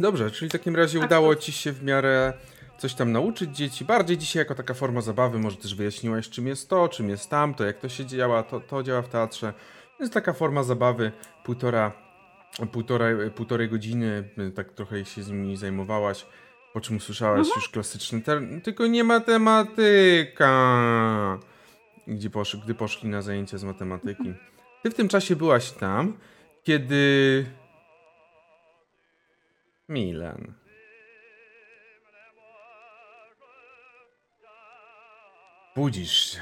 Dobrze, czyli w takim razie udało ci się w miarę coś tam nauczyć dzieci. Bardziej dzisiaj jako taka forma zabawy, może też wyjaśniłaś czym jest to, czym jest tamto, jak to się działa, to, to działa w teatrze. Jest taka forma zabawy, półtora, półtora, półtorej godziny, y, tak trochę się z nimi zajmowałaś, po czym usłyszałaś Mhm. już klasyczny ter... tylko nie matematyka. Gdzie posz... Gdy poszli na zajęcia z matematyki. Ty w tym czasie byłaś tam, kiedy Milan. Budzisz się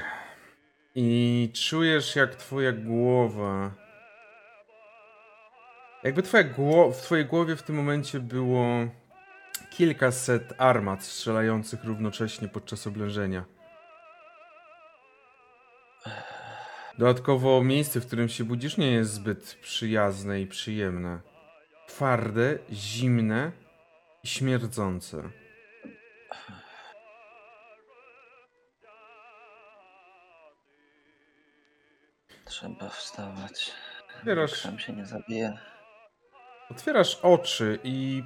i czujesz, jak twoja głowa. Jakby twoja gło... w twojej głowie w tym momencie było kilkaset armat strzelających równocześnie podczas oblężenia. Dodatkowo miejsce, w którym się budzisz, nie jest zbyt przyjazne i przyjemne. Twarde, zimne i śmierdzące. Trzeba wstawać. Otwierasz, Tam się nie zabije. otwierasz oczy i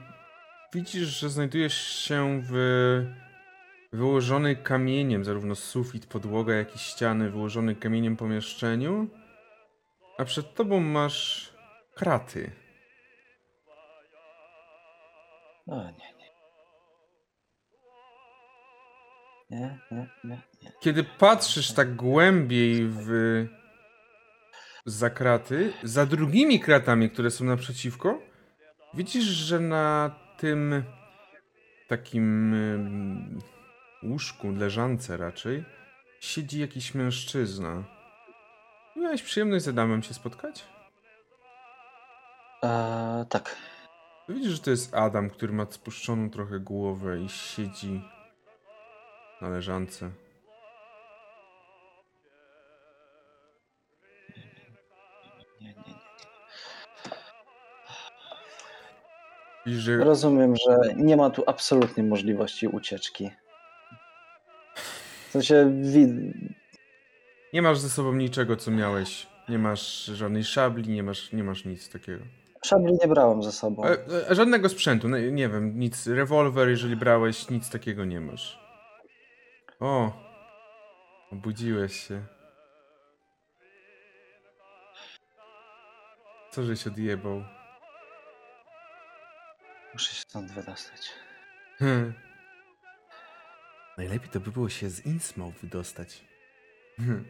widzisz, że znajdujesz się w wyłożonej kamieniem, zarówno sufit, podłoga, jak i ściany, wyłożonej kamieniem pomieszczeniu. A przed tobą masz kraty. O nie, nie. Nie, nie, nie, nie. Kiedy patrzysz tak głębiej w za kraty, za drugimi kratami, które są naprzeciwko, widzisz, że na tym takim łóżku, leżance raczej, siedzi jakiś mężczyzna. Miałeś przyjemność z Adamem się spotkać? Eee, tak. Widzisz, że to jest Adam, który ma spuszczoną trochę głowę i siedzi na leżance. Że Rozumiem, że nie ma tu absolutnie możliwości ucieczki. W sensie, nie masz ze sobą niczego, co miałeś. Nie masz żadnej szabli, nie masz, nie masz nic takiego. szabli nie brałem ze sobą. E, e, żadnego sprzętu, no, nie wiem, nic. Rewolwer, jeżeli brałeś, nic takiego nie masz. O, obudziłeś się. Co żeś odjebał? Muszę się stąd wydostać. Hmm. Najlepiej to by było się z Innsmouth wydostać. Hmm.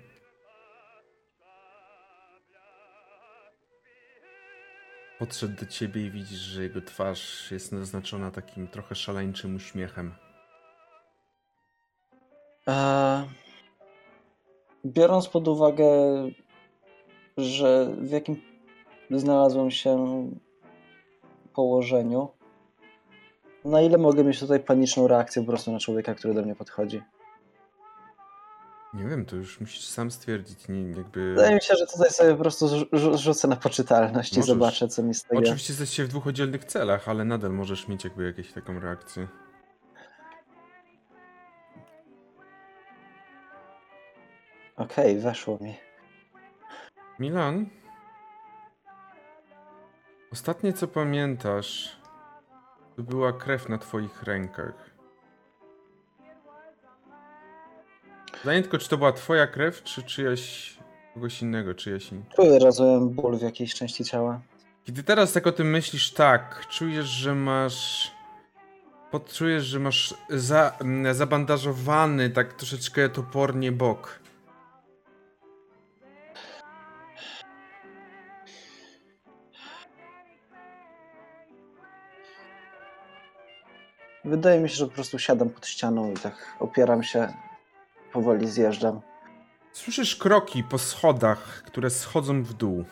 Podszedł do ciebie i widzisz, że jego twarz jest naznaczona takim trochę szaleńczym uśmiechem. E, biorąc pod uwagę, że w jakim znalazłem się położeniu, na ile mogę mieć tutaj paniczną reakcję po prostu na człowieka, który do mnie podchodzi? Nie wiem, to już musisz sam stwierdzić. Nie, jakby... Wydaje mi się, że tutaj sobie po prostu rzu- rzu- rzucę na poczytalność i Możesz. zobaczę, co mi z tego... Oczywiście jesteście w dwóch oddzielnych celach, ale nadal możesz mieć jakby jakąś taką reakcję. Okej, weszło mi. Milan? Ostatnie co pamiętasz, to była krew na twoich rękach. Pytanie tylko, czy to była twoja krew, czy czyjaś kogoś innego, czyjaś in... Czuję, rozumiem ból w jakiejś części ciała. Kiedy teraz tak o tym myślisz, tak, czujesz, że masz. Podczujesz, że masz za, m, zabandażowany tak troszeczkę topornie bok. Wydaje mi się, że po prostu siadam pod ścianą i tak opieram się, powoli zjeżdżam. Słyszysz kroki po schodach, które schodzą w dół.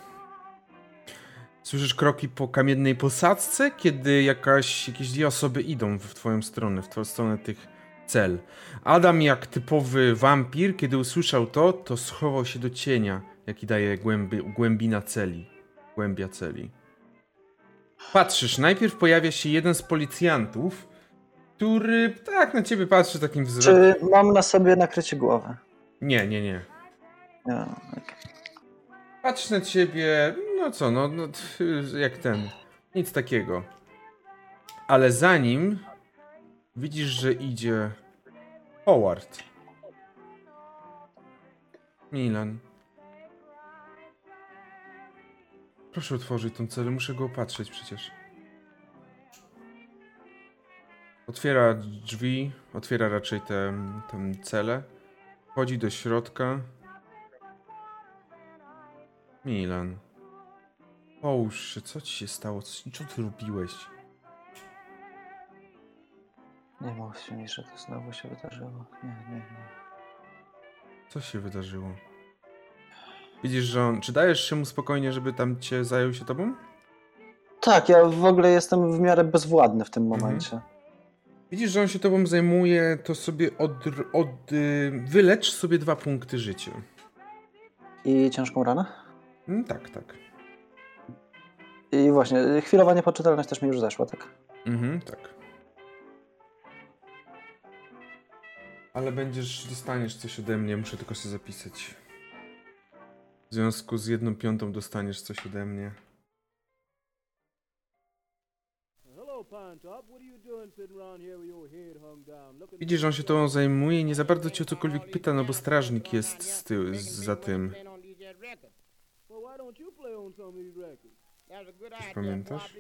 Słyszysz kroki po kamiennej posadzce, kiedy jakaś, jakieś dwie osoby idą w twoją stronę, w twoją stronę tych cel. Adam, jak typowy wampir, kiedy usłyszał to, to schował się do cienia, jaki daje głębi, głębina celi. Głębia celi. Patrzysz, najpierw pojawia się jeden z policjantów, który tak na ciebie patrzy takim wzrokiem. Czy mam na sobie nakrycie głowy? Nie, nie, nie. Nie, okej. Patrz na ciebie, no co, no, no jak ten, nic takiego. Ale za nim widzisz, że idzie Howard. Milan. Proszę otworzyć tą celę, muszę go opatrzyć przecież. Otwiera drzwi, otwiera raczej tę tę celę. Wchodzi do środka. Milan. Połóż się, co ci się stało? Co, co ty robiłeś? Nie mówcie mi, że to znowu się wydarzyło. Nie, nie, nie. Co się wydarzyło? Widzisz, że on... Czy dajesz się mu spokojnie, żeby tam cię zajął się tobą? Tak, ja w ogóle jestem w miarę bezwładny w tym Mhm. Widzisz, że on się tobą zajmuje, to sobie od... od y, wylecz sobie dwa punkty życia. I ciężką ranę? Mm, tak, tak. I właśnie, chwilowa niepoczytalność też mi już zeszła, tak? Mhm, tak. Ale będziesz, dostaniesz coś ode mnie, muszę tylko sobie zapisać. W związku z jedną piątą dostaniesz coś ode mnie. Widzisz, że on się tobą zajmuje i nie za bardzo cię o cokolwiek pyta, no bo strażnik jest z tyłu, z, za tym. Pamiętasz?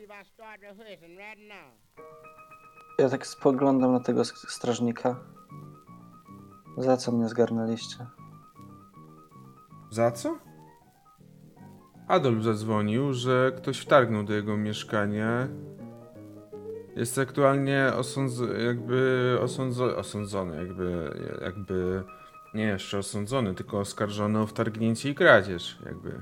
Ja tak spoglądam na tego strażnika. Za co mnie zgarnęliście? Za co? Adolf zadzwonił, że ktoś wtargnął do jego mieszkania. Jest aktualnie osądz- jakby osądzo- osądzony, jakby, jakby nie jeszcze osądzony, tylko oskarżony o wtargnięcie i kradzież, jakby.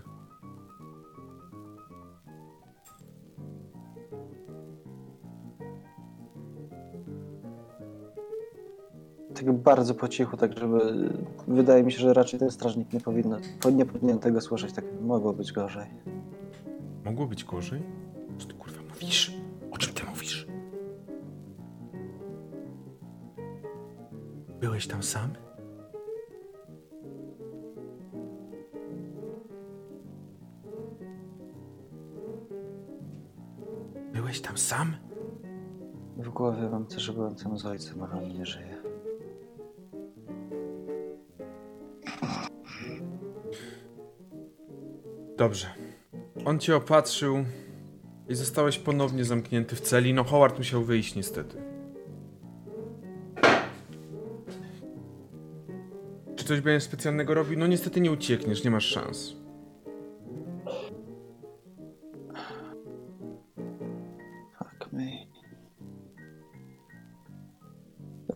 Tak bardzo po cichu, tak żeby... Wydaje mi się, że raczej ten strażnik nie powinno, po- nie powinien tego słyszeć, tak mogło być gorzej. Mogło być gorzej? Co ty kurwa mówisz? Byłeś tam sam? Byłeś tam sam? W głowie mam też, że byłem tam z ojcem, ale on nie żyje. Dobrze. On cię opatrzył i zostałeś ponownie zamknięty w celi. No, Howard musiał wyjść niestety. Coś będziesz specjalnego robił? No niestety nie uciekniesz, nie masz szans. Fuck me.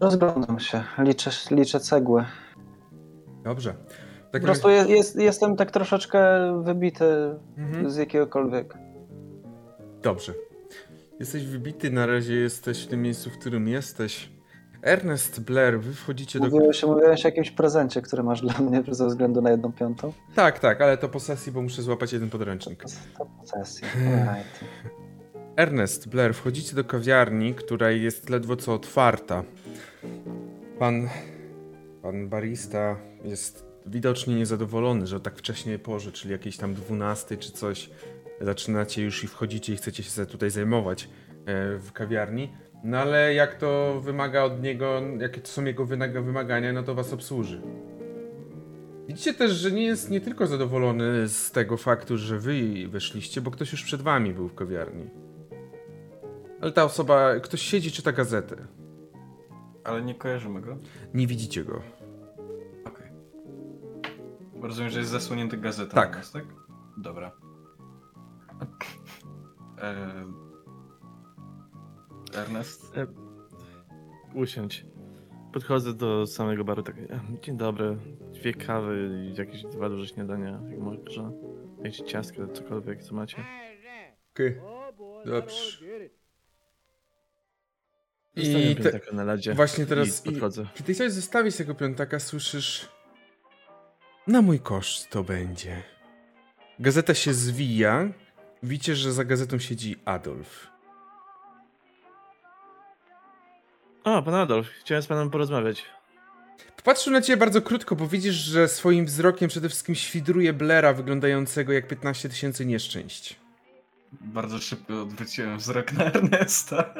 Rozglądam się, liczę, liczę cegły. Dobrze. Po Tak prostu jest, jest, jestem tak troszeczkę wybity Mhm. z jakiegokolwiek. Dobrze. Jesteś wybity, na razie jesteś w tym miejscu, w którym jesteś. Ernest Blair, wy wchodzicie do... Mówiłeś, mówiłeś o jakimś prezencie, który masz dla mnie ze względu na jedną piątą. Tak, tak, ale to po sesji, bo muszę złapać jeden podręcznik. To posesja. Alright. Ernest, Blair, wchodzicie do kawiarni, która jest ledwo co otwarta. Pan, pan barista jest widocznie niezadowolony, że tak wcześnie porze, czyli jakiejś tam 12 czy coś, zaczynacie już i wchodzicie i chcecie się tutaj zajmować e, w kawiarni. No ale jak to wymaga od niego, jakie to są jego wymagania, no to was obsłuży. Widzicie też, że nie jest nie tylko zadowolony z tego faktu, że wy weszliście, bo ktoś już przed wami był w kawiarni. Ale ta osoba, ktoś siedzi, czyta gazetę. Ale nie kojarzymy go. Nie widzicie go. Okej. Rozumiem, że jest zasłonięty gazetą. Tak. na nas, tak? Dobra. E... Ernest? Usiądź. Podchodzę do samego baru, tak, e, dzień dobry, dwie kawy i jakieś dwa duże śniadania, jak może, jakieś ciastka, cokolwiek, co macie. Okej. Dobrze. Zostawiam I te, na ladzie właśnie teraz- i podchodzę. kiedy chciałeś zostawić tego piątaka, słyszysz... Na mój koszt to będzie. Gazeta się zwija. Widzicie, że za gazetą siedzi Adolf. O, pan Adolf, chciałem z panem porozmawiać. Popatrzył na ciebie bardzo krótko, bo widzisz, że swoim wzrokiem przede wszystkim świdruje Blera wyglądającego jak 15 tysięcy nieszczęść. Bardzo szybko odwróciłem wzrok na Ernesta.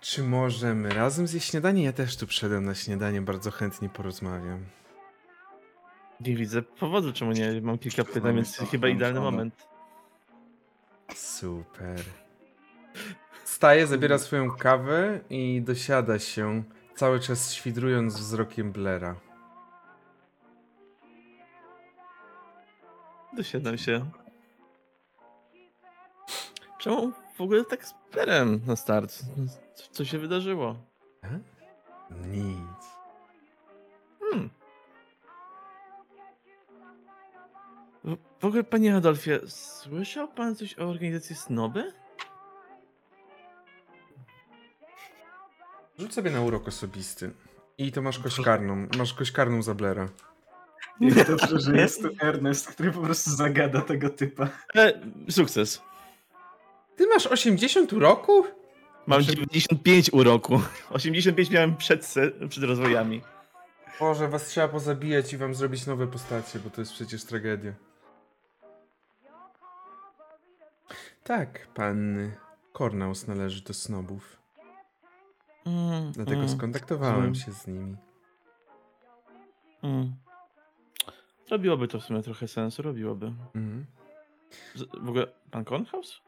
Czy możemy razem zjeść śniadanie? Ja też tu przyszedłem na śniadanie, bardzo chętnie porozmawiam. Nie widzę powodu, czemu nie. Mam kilka pytań, więc chyba idealny moment. Super. Staje, zabiera swoją kawę i dosiada się, cały czas świdrując wzrokiem Blera. Dosiadam się. Czemu w ogóle tak z Perem na start? Co, się wydarzyło? Nic. Hmm. W, w ogóle, panie Adolfie, słyszał pan coś o organizacji Snoby? Rzuć sobie na urok osobisty. I to masz kość karną. Masz kość karną za Blera. Jak dobrze, że jest tu Ernest, który po prostu zagada tego typa. E, sukces. Ty masz 80 uroku? Mam 95 uroku. 85 miałem przed, przed rozwojami. Boże, was trzeba pozabijać i wam zrobić nowe postacie, bo to jest przecież tragedia. Tak, pan Kornaus należy do snobów. Mm, Dlatego mm, skontaktowałem rozumiem. się z nimi. Mm. Robiłoby to w sumie trochę sensu, robiłoby. Z, w ogóle, pan Kornhaus?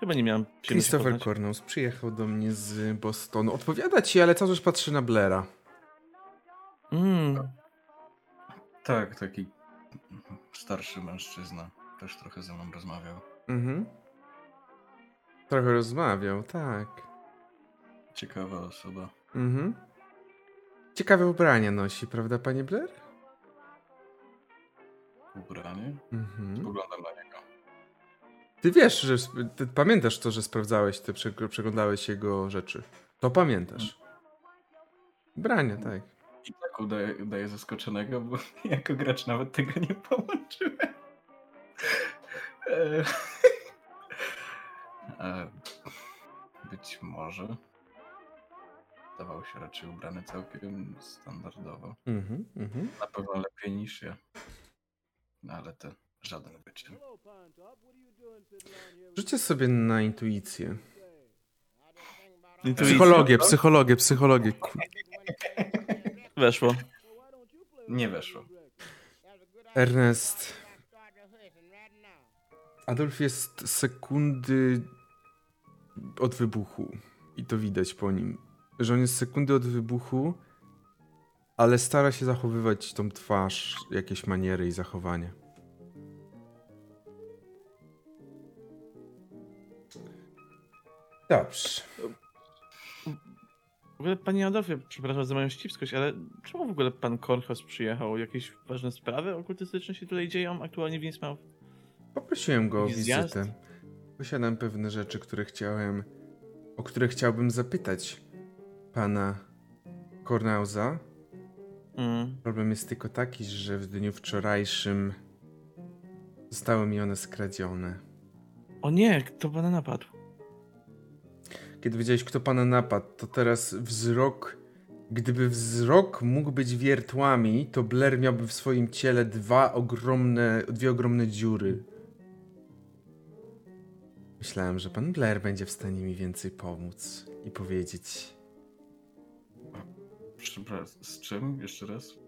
Chyba nie miałem Christopher. Cornus przyjechał do mnie z Bostonu. Odpowiada ci, ale cały czas patrzy na Blaira. Mm. Tak, taki starszy mężczyzna. Też trochę ze mną rozmawiał. Mhm. Trochę rozmawiał, tak. Ciekawa osoba. Mhm. Ciekawe ubrania nosi, prawda, panie Blair? Ubranie? Mhm. Spoglądam na niego. Ty wiesz, że ty pamiętasz to, że sprawdzałeś, przeg- przeglądałeś jego rzeczy. To pamiętasz. Ubrania, tak. I tak udaje zaskoczonego, bo jako gracz nawet tego nie połączyłem. E, e, Być może. Dawał się raczej ubrany całkiem standardowo. Mhm, mhm. Na pewno lepiej niż ja. No ale to żaden wyczyn. Rzućcie sobie na intuicję. Intuicja? Psychologię, psychologię, psychologię. Ku- Weszło. Nie weszło. Ernest. Adolf jest sekundy od wybuchu. I to widać po nim. Że on jest sekundy od wybuchu, ale stara się zachowywać tą twarz, jakieś maniery i zachowanie. Dobrze. W ogóle, panie Adolfie, przepraszam za moją ściwskość, ale czemu w ogóle pan Korchos przyjechał? Jakieś ważne sprawy okultystyczne się tutaj dzieją aktualnie w Innsmouth? Poprosiłem go o wizytę. Posiadam pewne rzeczy, które chciałem, o które chciałbym zapytać pana Kornauza. Mm. Problem jest tylko taki, że w dniu wczorajszym zostały mi one skradzione. O nie, kto pana napadł? Kiedy wiedziałeś, kto pana napadł, to teraz wzrok. Gdyby wzrok mógł być wiertłami, to Blair miałby w swoim ciele dwa ogromne, dwie ogromne dziury. Myślałem, że pan Blair będzie w stanie mi więcej pomóc i powiedzieć. Z czym? Jeszcze raz?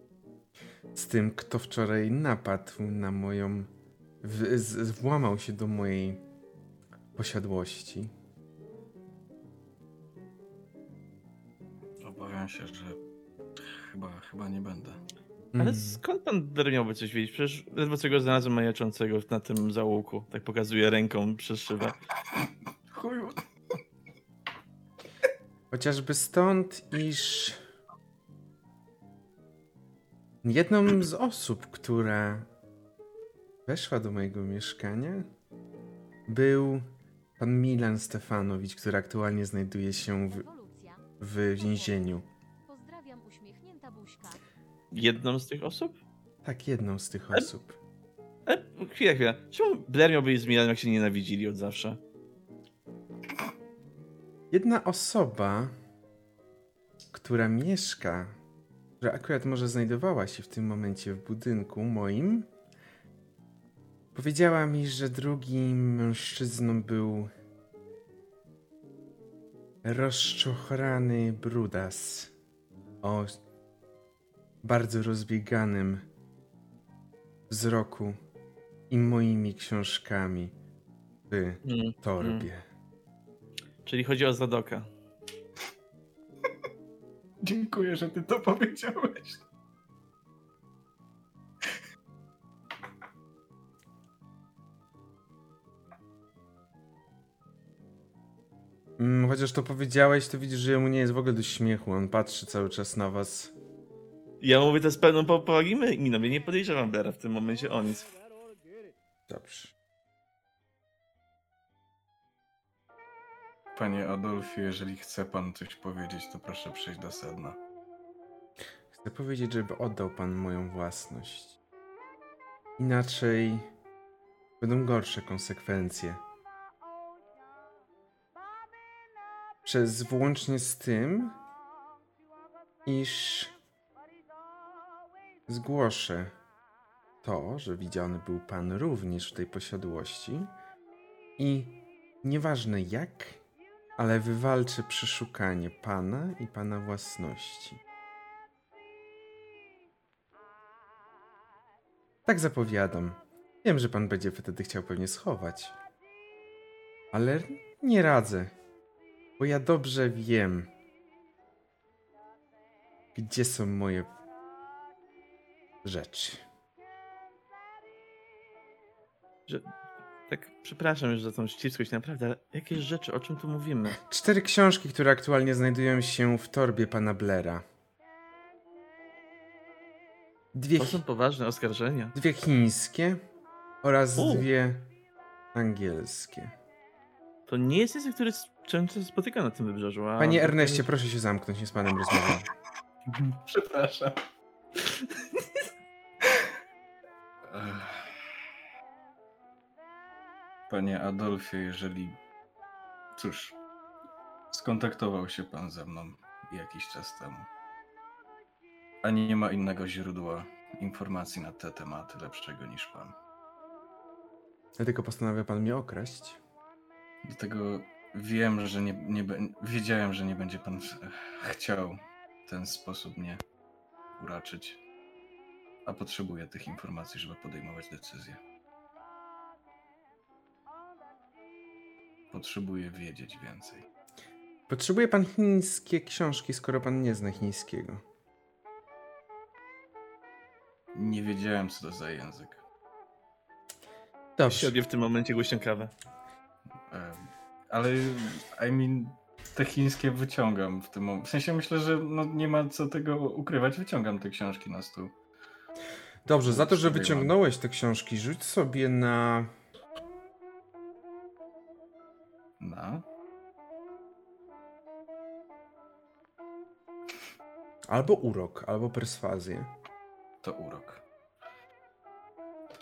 z tym, kto wczoraj napadł na moją. W, z, włamał się do mojej posiadłości. Obawiam się, że chyba, chyba nie będę. Ale Mm. skąd pan miałby coś wiedzieć? Przecież ledwo co go znalazłem majaczącego na tym załuku. Tak pokazuje ręką przez szybę. Chuju. Chociażby stąd, iż. Jedną z osób, która weszła do mojego mieszkania, był pan Milan Stefanowicz, który aktualnie znajduje się w, w więzieniu. Pozdrawiam, uśmiechnięta buźka. Jedną z tych osób? Tak, jedną z tych Ale- osób. E, chwila, chwila. Czemu Blair miałby być z Milanem, jak się nienawidzili od zawsze? Jedna osoba, która mieszka, która akurat może znajdowała się w tym momencie w budynku moim, powiedziała mi, że drugim mężczyzną był rozczochrany brudas o bardzo rozbieganym wzroku i moimi książkami w Mm. torbie. Czyli chodzi o Zadoka. Dziękuję, że ty to powiedziałeś. Mm, chociaż to powiedziałeś, to widzisz, że mu nie jest w ogóle do śmiechu. On patrzy cały czas na was. Ja mówię to z pełną powagi miną. Ja nie podejrzewam Blaira w tym momencie o nic. Dobrze. Panie Adolfie, jeżeli chce pan coś powiedzieć, to proszę przyjść do sedna. Chcę powiedzieć, żeby oddał pan moją własność. Inaczej będą gorsze konsekwencje. Przez włącznie z tym, iż zgłoszę to, że widziany był pan również w tej posiadłości i nieważne jak, ale wywalczę przeszukanie pana i pana własności. Tak zapowiadam. Wiem, że pan będzie wtedy chciał pewnie schować. Ale nie radzę, bo ja dobrze wiem, gdzie są moje rzeczy. Tak, przepraszam już za tą ściwskość, naprawdę, ale jakieś rzeczy, o czym tu mówimy? Cztery książki, które aktualnie znajdują się w torbie pana Blera. Dwie, To są poważne oskarżenia. dwie chińskie oraz U. dwie angielskie. To nie jest język, który często spotyka na tym wybrzeżu. A Panie Erneście, proszę się zamknąć, nie z panem rozmawiam. Przepraszam. Panie Adolfie, jeżeli. Cóż, skontaktował się pan ze mną jakiś czas temu. A nie ma innego źródła informacji na te tematy lepszego niż pan. Dlatego postanawia pan mnie okraść. Dlatego wiem, że nie, nie wiedziałem, że nie będzie pan ch- chciał w ten sposób mnie uraczyć. A potrzebuję tych informacji, żeby podejmować decyzje. Potrzebuję wiedzieć więcej. Potrzebuje pan chińskie książki, skoro pan nie zna chińskiego. Nie wiedziałem, co to za język. Dobrze. W tym momencie głośną kawę. Em, Ale I mean, te chińskie wyciągam w tym momencie. W sensie myślę, że no, nie ma co tego ukrywać, wyciągam te książki na stół. Dobrze, za to, że wyciągnąłeś te książki, rzuć sobie na No. albo urok, albo perswazję. To urok.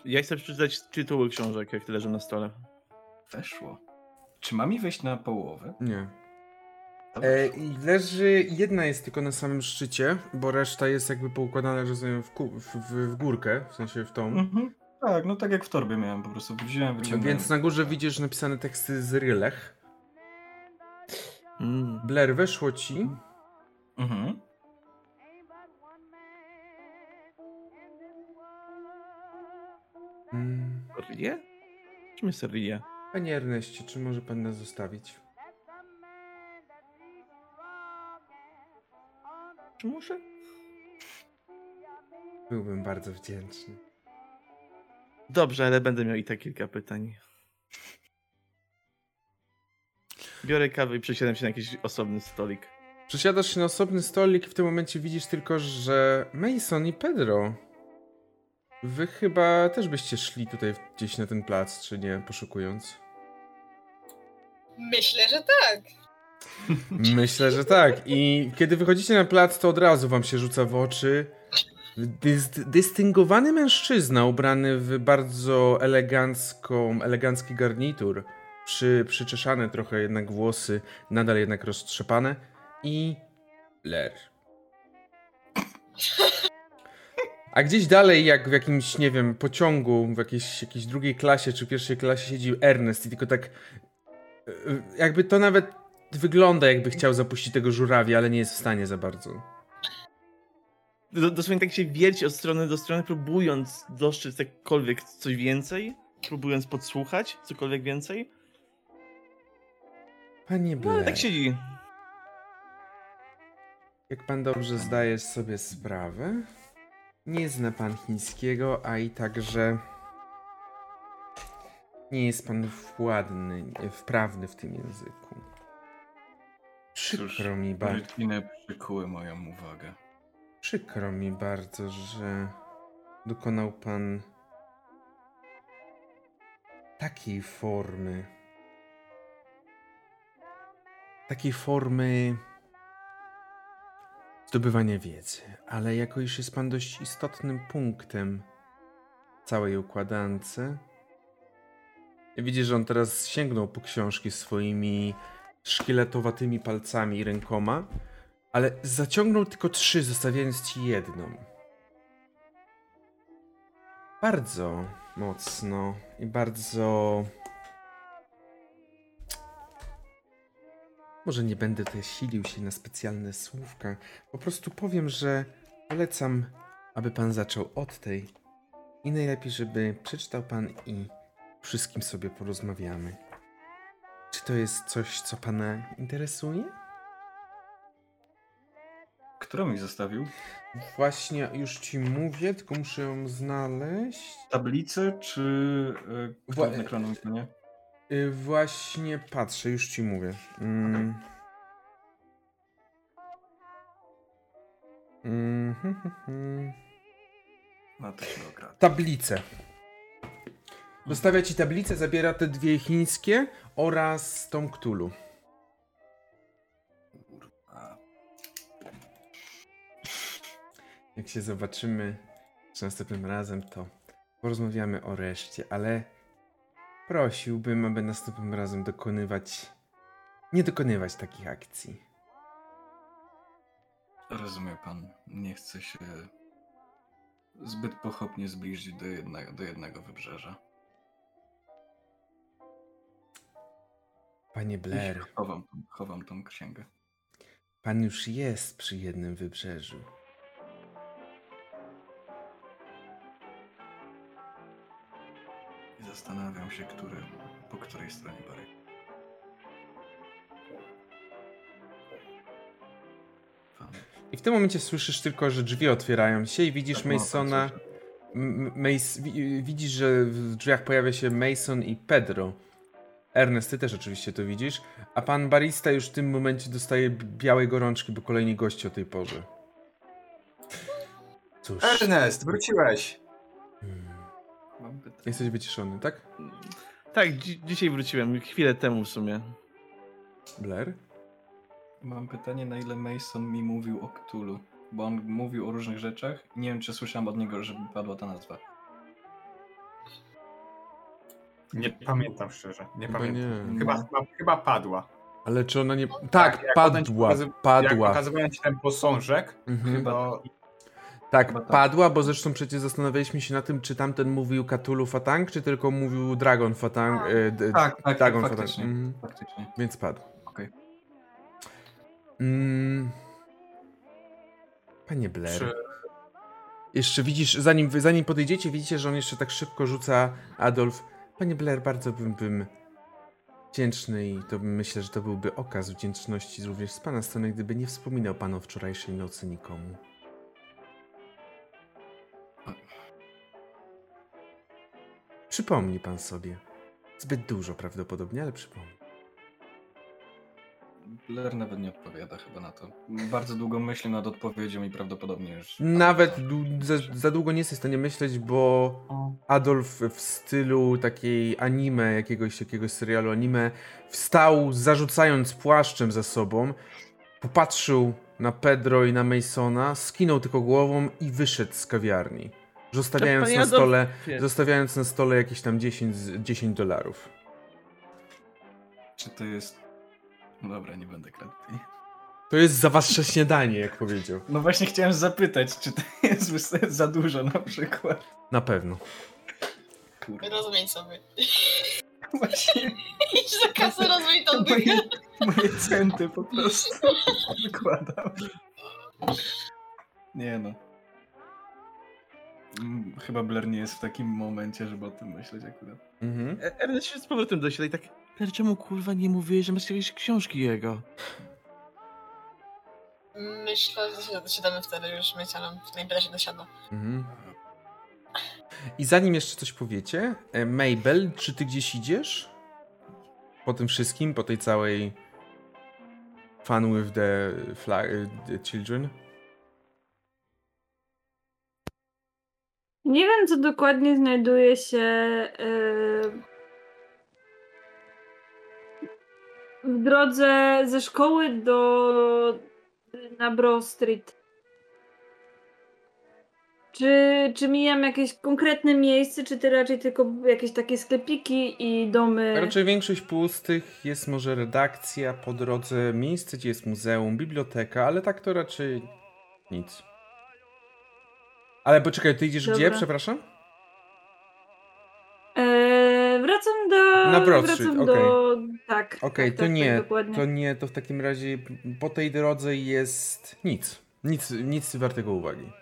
Ja chcę przeczytać tytuły książek, jak leżą na stole. Weszło. Czy ma mi wejść na połowę? Nie. E, leży, jedna jest tylko na samym szczycie, bo reszta jest jakby poukładana rozumiem, w, ku, w, w, w górkę, w sensie w tą. Mhm. Tak, no tak jak w torbie miałem, po prostu wziąłem, wyciągnąłem. Więc na górze widzisz napisane teksty z Rylech. Mm. Blair, weszło ci. Mhm. Mm. Czym jest Rie? Panie Erneście, czy może pan nas zostawić? Czy muszę? Byłbym bardzo wdzięczny. Dobrze, ale będę miał i tak kilka pytań. Biorę kawę i przesiadam się na jakiś osobny stolik. Przesiadasz się na osobny stolik i w tym momencie widzisz tylko, że Mason i Pedro. Wy chyba też byście szli tutaj gdzieś na ten plac, czy nie, poszukując? Myślę, że tak. Myślę, że tak. I kiedy wychodzicie na plac, to od razu wam się rzuca w oczy dys dystyngowany mężczyzna ubrany w bardzo elegancką, elegancki garnitur. Przy, przyczeszane trochę jednak włosy, nadal jednak roztrzepane. I Ler. A gdzieś dalej, jak w jakimś, nie wiem, pociągu, w jakiejś, jakiejś drugiej klasie czy pierwszej klasie siedzi Ernest i tylko tak y, jakby to nawet wygląda jakby chciał zapuścić tego żurawia, ale nie jest w stanie za bardzo. Do, dosłownie tak się wierci od strony do strony, próbując dostrzec jakkolwiek coś więcej, próbując podsłuchać cokolwiek więcej. Panie No ale Blair, tak siedzi. jak pan dobrze zdaje sobie sprawę, nie zna pan chińskiego, a i także nie jest pan władny, wprawny w tym języku. Przykro mi bardzo. Przykuły moją uwagę. Przykro mi bardzo, że dokonał pan takiej formy. Takiej formy zdobywania wiedzy, ale jako iż jest pan dość istotnym punktem całej układance, widzisz, że on teraz sięgnął po książki swoimi szkieletowatymi palcami i rękoma, ale zaciągnął tylko trzy, zostawiając ci jedną. Bardzo mocno i bardzo. Może nie będę tutaj silił się na specjalne słówka. Po prostu powiem, że polecam, aby pan zaczął od tej. I najlepiej, żeby przeczytał pan i wszystkim sobie porozmawiamy. Czy to jest coś, co pana interesuje? Którą mi zostawił? Właśnie już ci mówię, tylko muszę ją znaleźć. Tablicę czy y, Wła- Wła... ekranu nie? Y, właśnie patrzę, już ci mówię. Mm. Mm, hm, hm, hm. No to się okradł. Tablicę. Zostawia ci tablicę, zabiera te dwie chińskie oraz tą Ktulu. Jak się zobaczymy czy następnym razem, to porozmawiamy o reszcie, ale prosiłbym, aby następnym razem dokonywać. Nie dokonywać takich akcji. rozumie pan, nie chce się zbyt pochopnie zbliżyć do jednego, do jednego wybrzeża. Panie Blair, Chowam, chowam tą księgę. pan już jest przy jednym wybrzeżu. Zastanawiam się, który, po której stronie. Pan. I w tym momencie słyszysz tylko, że drzwi otwierają się i widzisz Tak, no, Masona. Mace, wi- widzisz, że w drzwiach pojawia się Mason i Pedro. Ernest, ty też oczywiście to widzisz. A pan barista już w tym momencie dostaje białej gorączki, bo kolejni goście o tej porze. Cóż. Ernest, wróciłeś. Hmm. Jesteś wyciszony, tak? Tak, dzi- dzisiaj wróciłem, chwilę temu w sumie. Blair? Mam pytanie, na ile Mason mi mówił o Cthulhu? Bo on mówił o różnych rzeczach. Nie wiem, czy słyszałem od niego, żeby padła ta nazwa. Nie pamiętam szczerze, nie Chyba pamiętam. nie. Chyba, chyba, chyba padła. Ale czy ona nie... Tak, jak ci padła, Jak padła. pokazywałem ci ten posążek, Mhm. to Tak, tak. padła, bo zresztą przecież zastanawialiśmy się na tym, czy tamten mówił Cthulhu Fatang, czy tylko mówił Dragon Fatang. e, d- Tak, tak, Dragon tak, Fatang. faktycznie. Mhm. Faktycznie. Więc padł. Okej. Mm. Panie Blair. Czy- Jeszcze widzisz, zanim, zanim podejdziecie, widzicie, że on jeszcze tak szybko rzuca Adolf. Panie Blair, bardzo bym, bym wdzięczny i to myślę, że to byłby okaz wdzięczności również z pana strony, gdyby nie wspominał pan o wczorajszej nocy nikomu. Przypomni pan sobie. Zbyt dużo prawdopodobnie, ale przypomnij. Blair nawet nie odpowiada chyba na to. Bardzo długo myśli nad odpowiedzią i prawdopodobnie już... Nawet za, za długo nie jesteś w stanie myśleć, bo Adolf w stylu takiej anime, jakiegoś, jakiegoś serialu anime, wstał zarzucając płaszczem za sobą, popatrzył na Pedro i na Masona, skinął tylko głową i wyszedł z kawiarni. Zostawiając na stole, zostawiając na stole jakieś tam 10, z- 10 dolarów. Czy to jest... Dobra, nie będę kradł. To jest za wasze śniadanie, jak powiedział. No właśnie chciałem zapytać, czy to jest za dużo na przykład. Na pewno. Kurwa. Rozumiem sobie. Właśnie Idź za kasę, rozumiem tą moje, moje centy po prostu wykładam. Nie no. Mm, Chyba Blair nie jest w takim momencie, żeby o tym myśleć akurat. Mhm. E- Ernest się z powrotem do siebie i tak, "Ale czemu kurwa nie mówiłeś, że masz jakieś książki jego? Myślę, że się dosiadamy wtedy już wieczorem. Najpierw się dosiada. Mhm. I zanim jeszcze coś powiecie, e, Mabel, czy ty gdzieś idziesz? Po tym wszystkim, po tej całej fun with the, flag, the children? Nie wiem, co dokładnie znajduje się yy, w drodze ze szkoły do na Bro Street. Czy, czy mijam jakieś konkretne miejsce, czy ty raczej tylko jakieś takie sklepiki i domy? Raczej większość pustych, jest może redakcja po drodze, miejsce, gdzie jest muzeum, biblioteka, ale tak to raczej nic. Ale poczekaj, ty idziesz gdzie, Dobra. przepraszam? Eee, wracam do. Na Broad wracam Street, do. Tak. Okej, tak, to tak, nie, Tak, to nie, to w takim razie po tej drodze jest nic. Nic, nic wartego uwagi.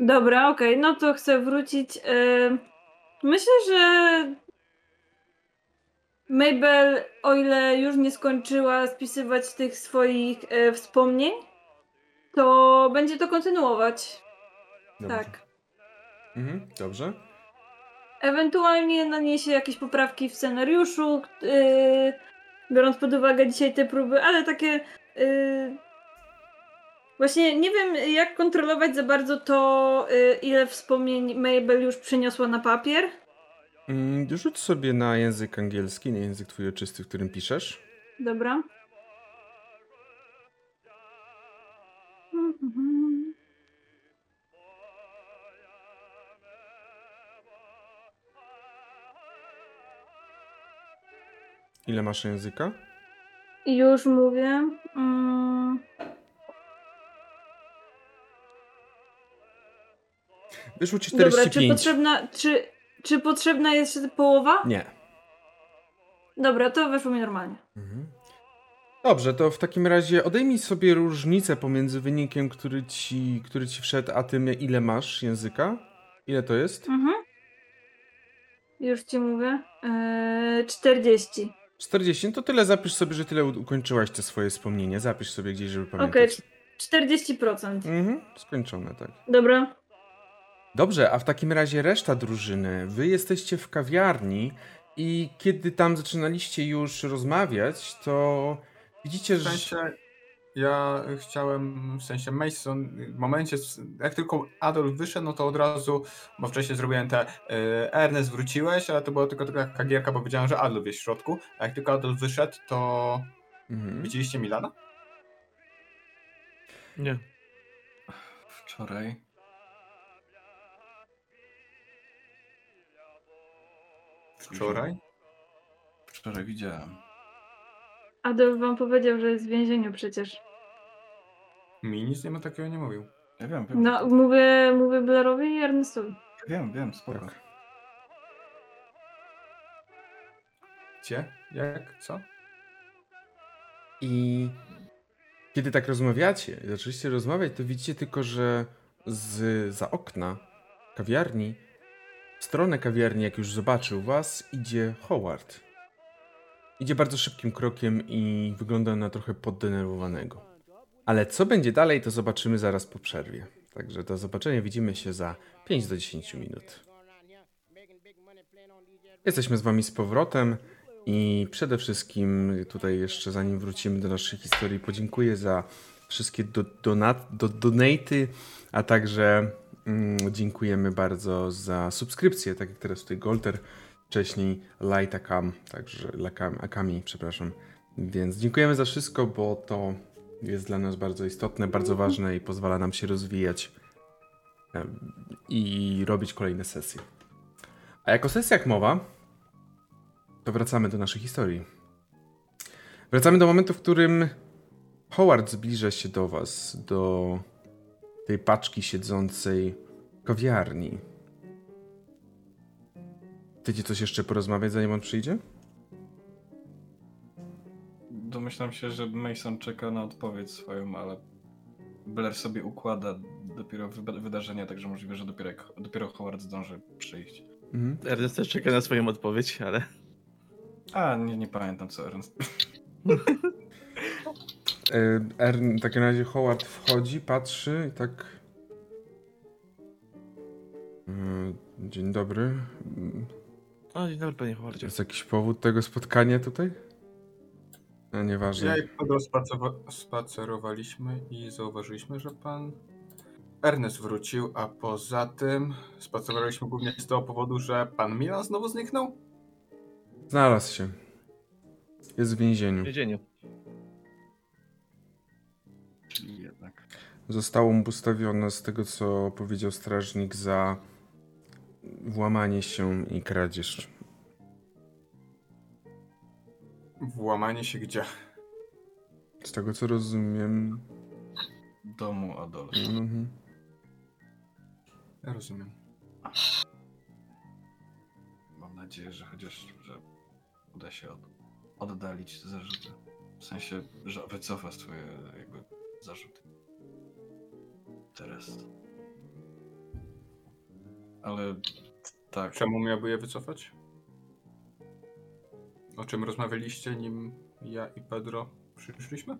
Dobra, okej, no to chcę wrócić. Em, Myślę, że Mabel, o ile już nie skończyła spisywać tych swoich e, wspomnień, to będzie to kontynuować. Dobrze. Tak. Mhm, dobrze. Ewentualnie naniesie jakieś poprawki w scenariuszu, yy, biorąc pod uwagę dzisiaj te próby, ale takie. Yy, właśnie nie wiem, jak kontrolować za bardzo to, yy, ile wspomnień Mabel już przeniosła na papier. Mm, Rzuć sobie na język angielski, na język twój ojczysty, w którym piszesz. Dobra. Ile masz języka? Już mówię. Mm, Wyszło ci dobra, czy 45. potrzebna, czy, czy potrzebna jest połowa? Nie. Dobra, to wyszło mi normalnie. Mhm. Dobrze, to w takim razie odejmij sobie różnicę pomiędzy wynikiem, który ci, który ci wszedł, a tym, ile masz języka. Ile to jest? Mhm. Już ci mówię. Eee, 40. 40. To tyle zapisz sobie, że tyle ukończyłaś te swoje wspomnienia. Zapisz sobie gdzieś, żeby Okej, pamiętać. 40%. Mhm, skończone, tak. Dobra. Dobrze, a w takim razie reszta drużyny. Wy jesteście w kawiarni I kiedy tam zaczynaliście już rozmawiać, to widzicie, że... ja chciałem, w sensie Mason, w momencie, jak tylko Adolf wyszedł, no to od razu, bo wcześniej zrobiłem te, y, Ernest wróciłeś, ale to była tylko taka kagierka, bo wiedziałem, że Adolf jest w środku, a jak tylko Adolf wyszedł, to Mhm. widzieliście Milana? Nie. Wczoraj. Wczoraj? Wczoraj widziałem. Adolf wam powiedział, że jest w więzieniu przecież. Mi nic nie ma takiego nie mówił. Ja wiem, wiem. No, mówię, mówię Blairowi i Ernestowi. Wiem, wiem, spoko. Tak. Gdzie? Jak? Co? I kiedy tak rozmawiacie, zaczęliście rozmawiać, to widzicie tylko, że z za okna kawiarni, w stronę kawiarni, jak już zobaczył was, idzie Howard. Idzie bardzo szybkim krokiem i wygląda na trochę poddenerwowanego. Ale co będzie dalej, to zobaczymy zaraz po przerwie. Także do zobaczenia widzimy się za 5 do 10 minut. Jesteśmy z wami z powrotem i przede wszystkim tutaj jeszcze zanim wrócimy do naszej historii, podziękuję za wszystkie do, donat, do, donaty, a także mm, dziękujemy bardzo za subskrypcję, tak jak teraz tutaj Golter, wcześniej Light Akam, także Akami, przepraszam. Więc dziękujemy za wszystko, bo to jest dla nas bardzo istotne, bardzo ważne i pozwala nam się rozwijać i robić kolejne sesje. A jak o sesjach mowa, to wracamy do naszej historii. Wracamy do momentu, w którym Howard zbliża się do was, do tej paczki siedzącej w kawiarni. Chcecie coś jeszcze porozmawiać, zanim on przyjdzie? Domyślam się, że Mason czeka na odpowiedź swoją, ale Blair sobie układa dopiero wydarzenia, także możliwe, że dopiero, dopiero Howard zdąży przyjść. Mhm. Ernest też czeka na swoją odpowiedź, ale... A, nie, nie pamiętam co Ernest. E, Ern, w takim razie Howard wchodzi, patrzy i tak. E, Dzień dobry. O, dzień dobry, panie Howardzie. Jest jakiś powód tego spotkania tutaj? No, nieważne. Ja i Pedro spacerowa- spacerowaliśmy i zauważyliśmy, że pan Ernest wrócił, a poza tym spacerowaliśmy głównie z tego powodu, że pan Milan znowu zniknął? Znalazł się. Jest w więzieniu. W więzieniu. Czyli jednak. Zostało mu postawione z tego, co powiedział strażnik, za włamanie się i kradzież. Włamanie się gdzie? Z tego, co rozumiem. Domu Adolf. Mhm. Ja rozumiem. Mam nadzieję, że chociaż że uda się od, oddalić zarzuty. W sensie, że wycofa swoje jakby zarzuty. Teraz. Ale tak. Czemu miałby je wycofać? O czym rozmawialiście, nim ja i Pedro przyszliśmy?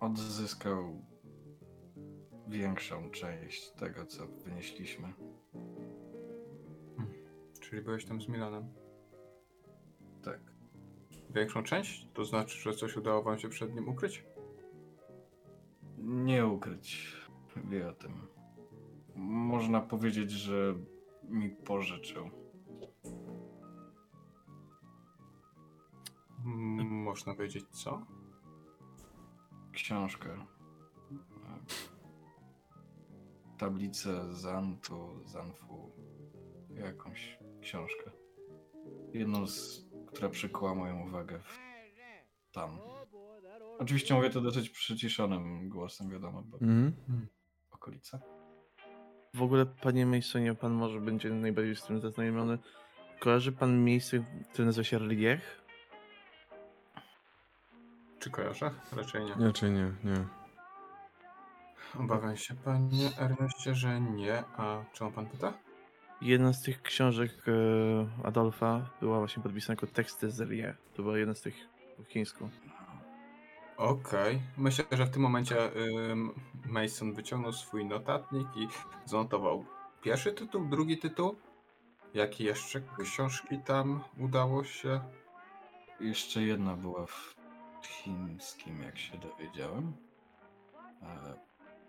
Odzyskał większą część tego, co wynieśliśmy. Czyli byłeś tam z Milanem. Tak. Większą część? To znaczy, że coś udało wam się przed nim ukryć? Nie ukryć. Wie o tym. Można powiedzieć, że mi pożyczył. Można wiedzieć co? książkę. Tablicę Zantu, Zanfu. Jakąś książkę. Jedną z, która przykuła moją uwagę w, tam. Oczywiście mówię to dosyć przyciszonym głosem, wiadomo, bo Mhm. okolica. W ogóle, panie Masonie, pan może będzie najbardziej z tym zaznajomiony. Kojarzy pan miejsce, które nazywa się Riech? Czy kojarzę? Raczej nie. Raczej nie, nie. Obawiam się, panie Erneście, że nie. A czemu pan pyta? Jedna z tych książek e, Adolfa była właśnie podpisana jako teksty z Riech. To była jedna z tych po chińsku. Okej. Myślę, że w tym momencie ym, Mason wyciągnął swój notatnik i zanotował pierwszy tytuł, drugi tytuł. Jakie jeszcze książki tam udało się? Jeszcze jedna była w chińskim, jak się dowiedziałem. E,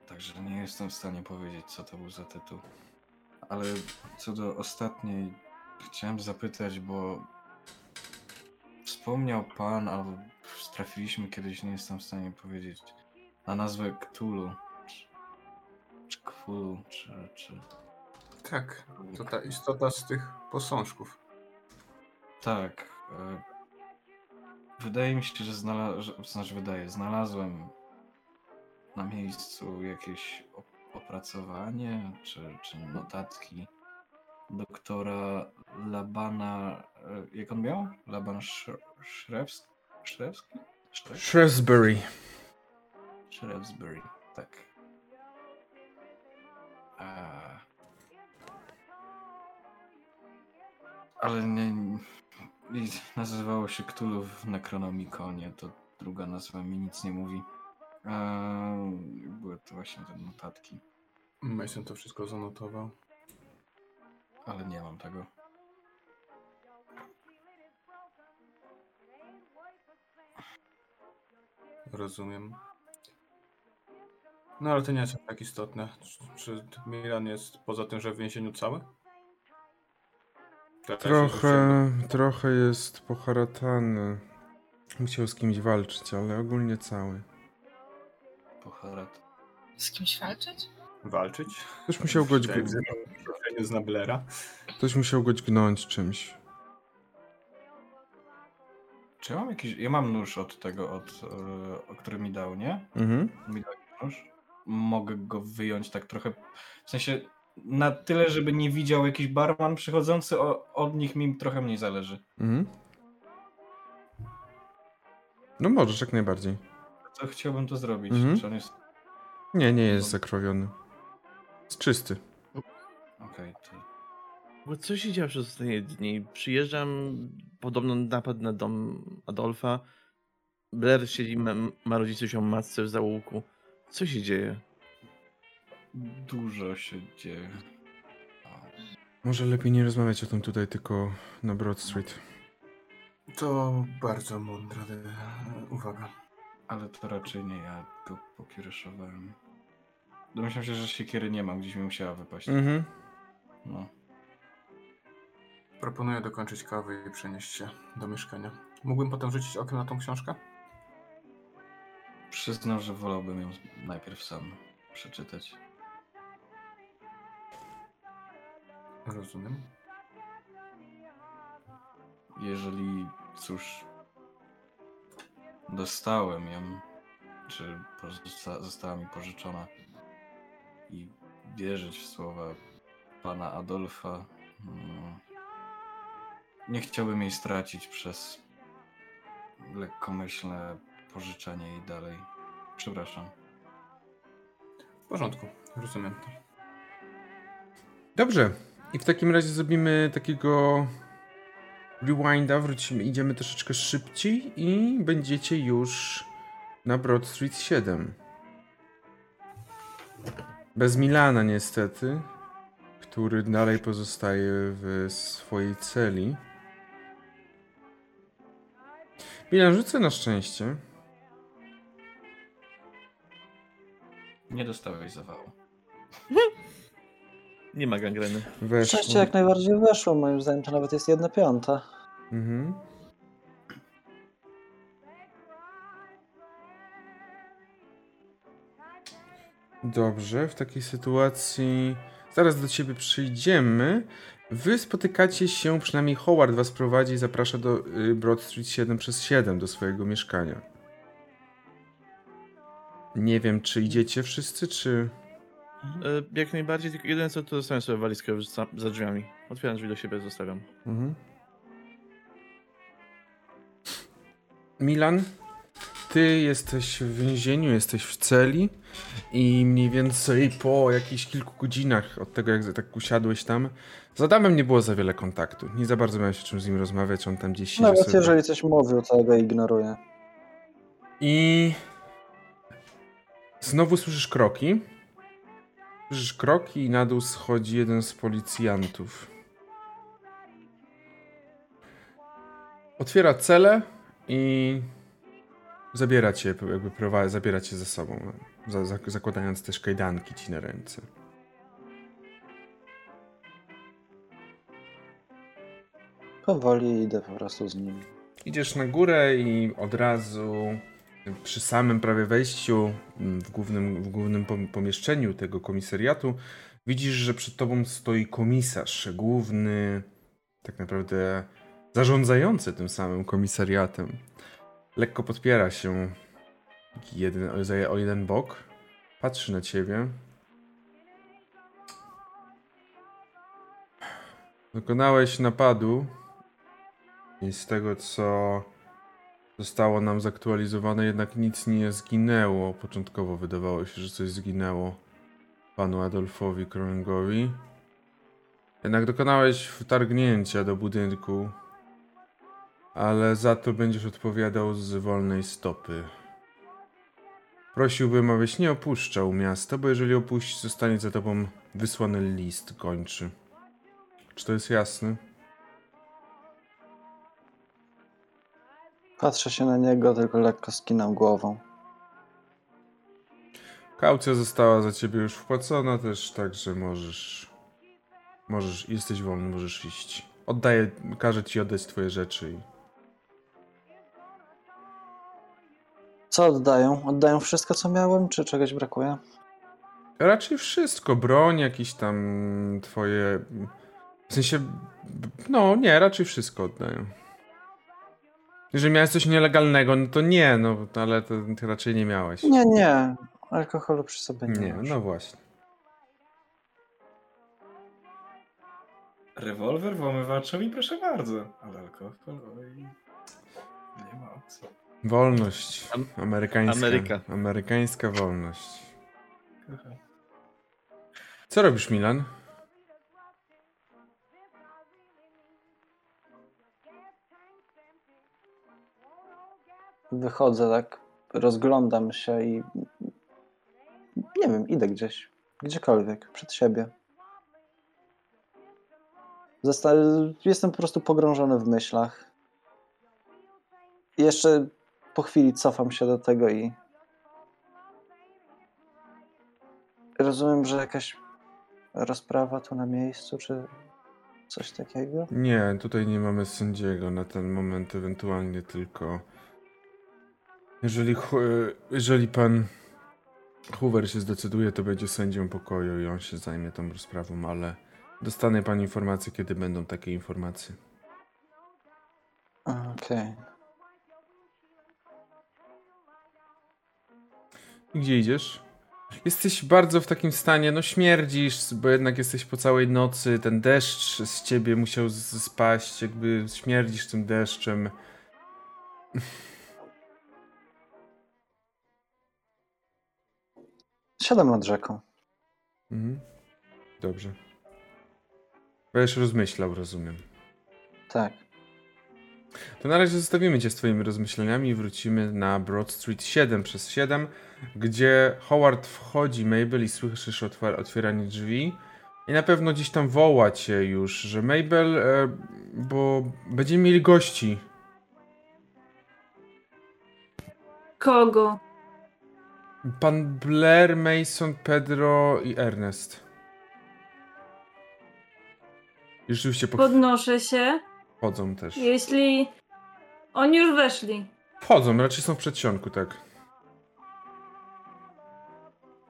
Także nie jestem w stanie powiedzieć, co to był za tytuł. Ale co do ostatniej, chciałem zapytać, bo wspomniał pan, albo trafiliśmy kiedyś, nie jestem w stanie powiedzieć, na nazwę Cthulhu. Czy, czy Cthulhu, czy, czy... Tak, to ta istota z tych posążków. Tak. e, Wydaje mi się, że znalazłem, znaczy wydaje, znalazłem na miejscu jakieś op- opracowanie czy, czy notatki doktora Labana, e, jak on miał? Laban Sz- Szrewski? Szrewski? Shrewsbury. Shrewsbury, tak. A... Ale nie, nie nazywało się Cthulhu w Necronomiconie, to druga nazwa mi nic nie mówi. A, były to właśnie te notatki, Mason to wszystko zanotował. ale nie mam tego. Rozumiem. No ale to nie jest tak istotne. Czy, czy Milan jest poza tym, że w więzieniu cały? Trochę, trochę jest poharatany. Musiał z kimś walczyć, ale ogólnie cały. Pocharat. Z kimś walczyć? Walczyć? Ktoś musiał go, dźg- Trochę nie zna Blera. ktoś musiał go dźgnąć czymś. Czy ja mam jakiś. Ja mam nóż od tego, od, e, który mi dał, nie? Mhm. Mi dał nóż. Mogę go wyjąć tak trochę. W sensie na tyle, żeby nie widział jakiś barman przychodzący, o, od nich mi trochę mniej zależy. Mhm. No możesz, jak najbardziej. To chciałbym to zrobić. Mhm. Czy on jest. Nie, nie jest zakrwawiony. Jest czysty. Okej, to. Bo co się dzieje przez ostatnie dni? Przyjeżdżam, podobno napad na dom Adolfa. Blair siedzi, ma, ma rodziców matce w zaułku. Co się dzieje? Dużo się dzieje. O, Może lepiej nie rozmawiać o tym tutaj, tylko na Broad Street. To bardzo mądra e, uwaga. Ale to raczej nie ja go pokiereszowałem. Domyślam się, że siekiery nie mam, gdzieś mi musiała wypaść. Mhm. No. Proponuję dokończyć kawę i przenieść się do mieszkania. Mógłbym potem rzucić okiem na tą książkę? Przyznam, że wolałbym ją najpierw sam przeczytać. Rozumiem. Jeżeli, cóż, dostałem ją, czy została mi pożyczona i wierzyć w słowa pana Adolfa, mm, nie chciałbym jej stracić przez lekkomyślne pożyczenie jej dalej. Przepraszam. W porządku, rozumiem to. Dobrze. I w takim razie zrobimy takiego rewinda, wrócimy, idziemy troszeczkę szybciej i będziecie już na Broad Street 7. Bez Milana niestety, który dalej pozostaje w swojej celi. Milan, rzucę na szczęście. Nie dostałeś zawału. Nie ma gangreny. Weszło. Szczęście jak najbardziej weszło, moim zdaniem to nawet jest jedna piąta. Mhm. Dobrze, w takiej sytuacji zaraz do ciebie przyjdziemy. Wy spotykacie się, przynajmniej Howard was prowadzi i zaprasza do y, Broad Street 7 przez 7 do swojego mieszkania. Nie wiem, czy idziecie wszyscy, czy... E, Jak najbardziej, tylko jedyne co to zostawiam sobie walizkę już za, za drzwiami. Otwieram drzwi do siebie, zostawiam. Mhm. Milan, ty jesteś w więzieniu, jesteś w celi i mniej więcej po jakichś kilku godzinach od tego, jak tak usiadłeś tam, z Adamem nie było za wiele kontaktu. Nie za bardzo miałeś o czym z nim rozmawiać, on tam gdzieś siedzi Nawet sobie. jeżeli coś mówił, to ja go ignoruję. I znowu słyszysz kroki. Słyszysz kroki i na dół schodzi jeden z policjantów. Otwiera cele i zabiera cię, jakby prowadzi, zabiera cię ze sobą, za, za, zakładając też kajdanki ci na ręce. Powoli idę po prostu z nim. Idziesz na górę i od razu przy samym prawie wejściu mm, w głównym, w głównym pom- pomieszczeniu tego komisariatu widzisz, że przed tobą stoi komisarz, główny, tak naprawdę zarządzający tym samym komisariatem. Lekko podpiera się jeden, o jeden bok, patrzy na ciebie. Dokonałeś napadu i z tego co zostało nam zaktualizowane, jednak nic nie zginęło. Początkowo wydawało się, że coś zginęło panu Adolfowi Krągowi. Jednak dokonałeś wtargnięcia do budynku, ale za to będziesz odpowiadał z wolnej stopy. Prosiłbym, abyś nie opuszczał miasta, bo jeżeli opuścisz, zostanie za tobą wysłany list kończy. Czy to jest jasne? Patrzę się na niego, tylko lekko skinam głową. Kaucja została za ciebie już wpłacona też, także możesz. Możesz, jesteś wolny, możesz iść. Oddaję, każę ci oddać twoje rzeczy. i- Co oddają? Oddają wszystko, co miałem, czy czegoś brakuje? Raczej wszystko, broń, jakieś tam twoje. W sensie. No, nie, raczej wszystko oddają. Jeżeli miałeś coś nielegalnego, no to nie, no, ale to ty raczej nie miałeś. Nie, nie. Alkoholu przy sobie nie, Nie, mam. no właśnie. Rewolwer, włamywaczowi, proszę bardzo. Ale alkohol, oj. Nie ma opcji. Wolność. Am- Amerykańska. Ameryka. Amerykańska wolność. Co robisz, Milan? Wychodzę tak, rozglądam się i nie wiem, idę gdzieś, gdziekolwiek, przed siebie. Zosta- Jestem po prostu pogrążony w myślach. Jeszcze po chwili cofam się do tego i rozumiem, że jakaś rozprawa tu na miejscu, czy coś takiego. Nie, tutaj nie mamy sędziego na ten moment, ewentualnie tylko. Jeżeli, Hu- jeżeli pan Hoover się zdecyduje, to będzie sędzią pokoju i on się zajmie tą rozprawą, ale dostanie pan informację, kiedy będą takie informacje. Okej. I Gdzie idziesz? Jesteś bardzo w takim stanie, no śmierdzisz, bo jednak jesteś po całej nocy, ten deszcz z ciebie musiał spaść, jakby śmierdzisz tym deszczem. Siadam nad rzeką. Mhm. Dobrze. Będziesz rozmyślał, rozumiem. Tak. To na razie zostawimy cię z twoimi rozmyśleniami i wrócimy na Broad Street 7 przez 7, gdzie Howard wchodzi Mabel i słyszysz otwa- otwieranie drzwi i na pewno gdzieś tam woła cię już, że Mabel, e, bo będziemy mieli gości. Kogo? Pan Blair, Mason, Pedro i Ernest. I rzeczywiście Podnoszę się. podchodzą też. Jeśli oni już weszli, Wchodzą, raczej są w przedsionku, tak.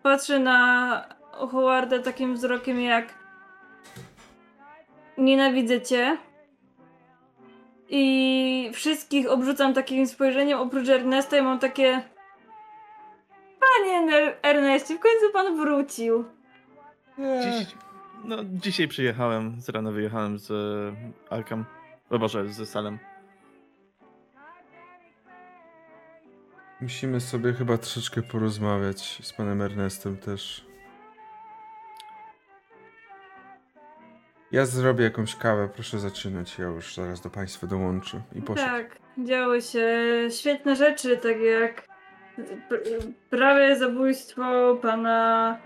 patrzę na Howarda takim wzrokiem jak nienawidzę cię. I wszystkich obrzucam takim spojrzeniem oprócz Ernesta i mam takie Panie Ernestie, w końcu pan wrócił. Dziś, no, dzisiaj przyjechałem, z rana wyjechałem z e, Arkham. O Boże, ze Salem. Musimy sobie chyba troszeczkę porozmawiać z panem Ernestem też. Ja zrobię jakąś kawę, proszę zaczynać. Ja już zaraz do państwa dołączę i poszedł. Tak, działy się świetne rzeczy, tak jak pr- prawie zabójstwo pana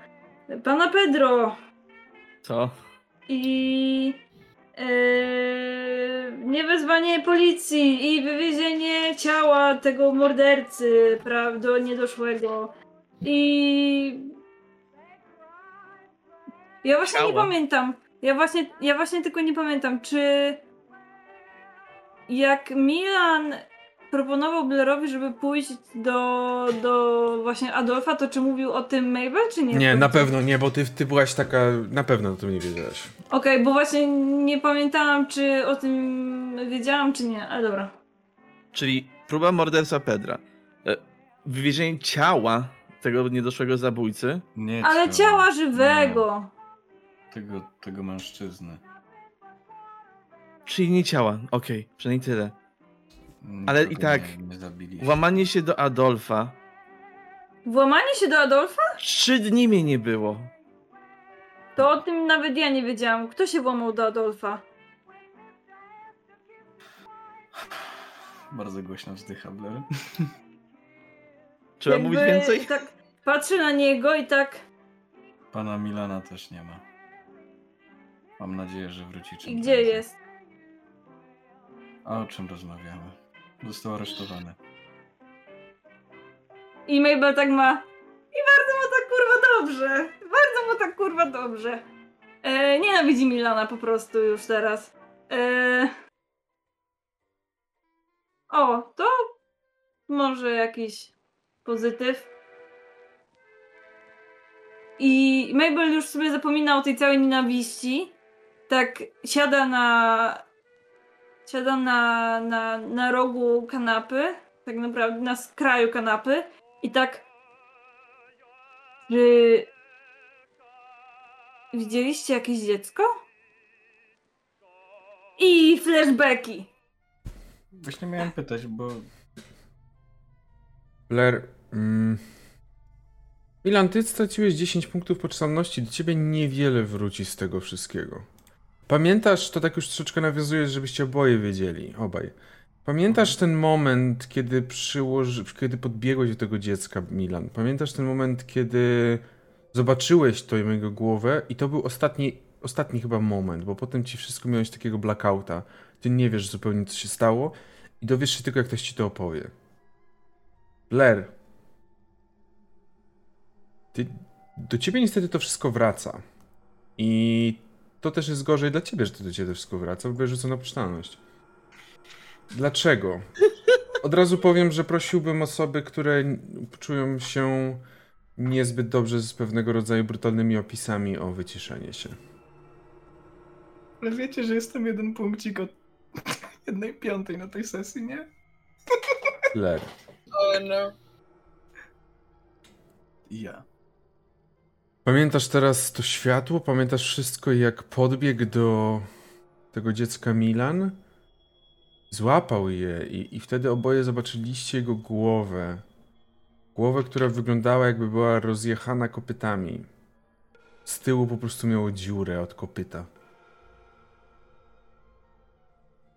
pana Pedro Co? i Yy, niewezwanie policji i wywiezienie ciała tego mordercy, prawda, niedoszłego. I ja właśnie nie Ciała? pamiętam. Ja właśnie, ja właśnie tylko nie pamiętam, czy jak Milan proponował Blairowi, żeby pójść do, do właśnie Adolfa, to czy mówił o tym Mabel, czy nie? Nie, na pewno nie, bo ty, ty byłaś taka... Na pewno o tym nie wiedziałaś. Okej, bo właśnie nie pamiętałam, czy o tym wiedziałam, czy nie, ale dobra. Czyli próba morderstwa Pedra. E, Wywiezienie ciała tego niedoszłego zabójcy. Nie Ale ciała. ciała żywego. Tego, tego mężczyzny. Czyli nie ciała. Okej, przynajmniej tyle. Ale Nikogo i tak, Nie, nie zabili. Włamanie się do Adolfa. Włamanie się do Adolfa? Trzy dni mnie nie było. To o tym nawet ja nie wiedziałam. Kto się włamał do Adolfa? Bardzo głośno wzdycha Blair. Trzeba Jakby mówić więcej? Tak patrzę na niego i tak. Pana Milana też nie ma. Mam nadzieję, że wróci czym I gdzie jest? A o czym rozmawiamy? Został aresztowany. I Mabel tak ma. I bardzo mu tak kurwa dobrze. Bardzo mu tak kurwa dobrze. E, nienawidzi Milana po prostu już teraz. E... O, to może jakiś pozytyw. I Mabel już sobie zapomina o tej całej nienawiści. Tak siada na. Siada na, na, na rogu kanapy. Tak naprawdę na skraju kanapy. I tak. Czy. Widzieliście jakieś dziecko? I flashbacki. Właśnie miałem pytać, bo Blair... Mm, Milan, ty straciłeś 10 punktów poczytalności, do ciebie niewiele wróci z tego wszystkiego. Pamiętasz, to tak już troszeczkę nawiązujesz, żebyście oboje wiedzieli, obaj. Pamiętasz ten moment, kiedy przyłoży, kiedy podbiegłeś do tego dziecka, Milan? Pamiętasz ten moment, kiedy zobaczyłeś to jego głowę i to był ostatni, ostatni chyba moment, bo potem ci wszystko miałeś takiego blackouta. Ty nie wiesz zupełnie, co się stało i dowiesz się tylko, jak ktoś ci to opowie. Blair, ty, do ciebie niestety to wszystko wraca. I to też jest gorzej dla ciebie, że to do ciebie to wszystko wraca, bo rzucę na poczytalność. Dlaczego? Od razu powiem, że prosiłbym osoby, które czują się niezbyt dobrze z pewnego rodzaju brutalnymi opisami o wyciszenie się. Ale wiecie, że jestem jeden punkcik od jednej piątej na tej sesji, nie? Blair. Oh no. Ja. Pamiętasz teraz to światło? Pamiętasz wszystko, jak podbiegł do tego dziecka Milan? Złapał je i, i wtedy oboje zobaczyliście jego głowę. Głowę, która wyglądała jakby była rozjechana kopytami. Z tyłu po prostu miało dziurę od kopyta.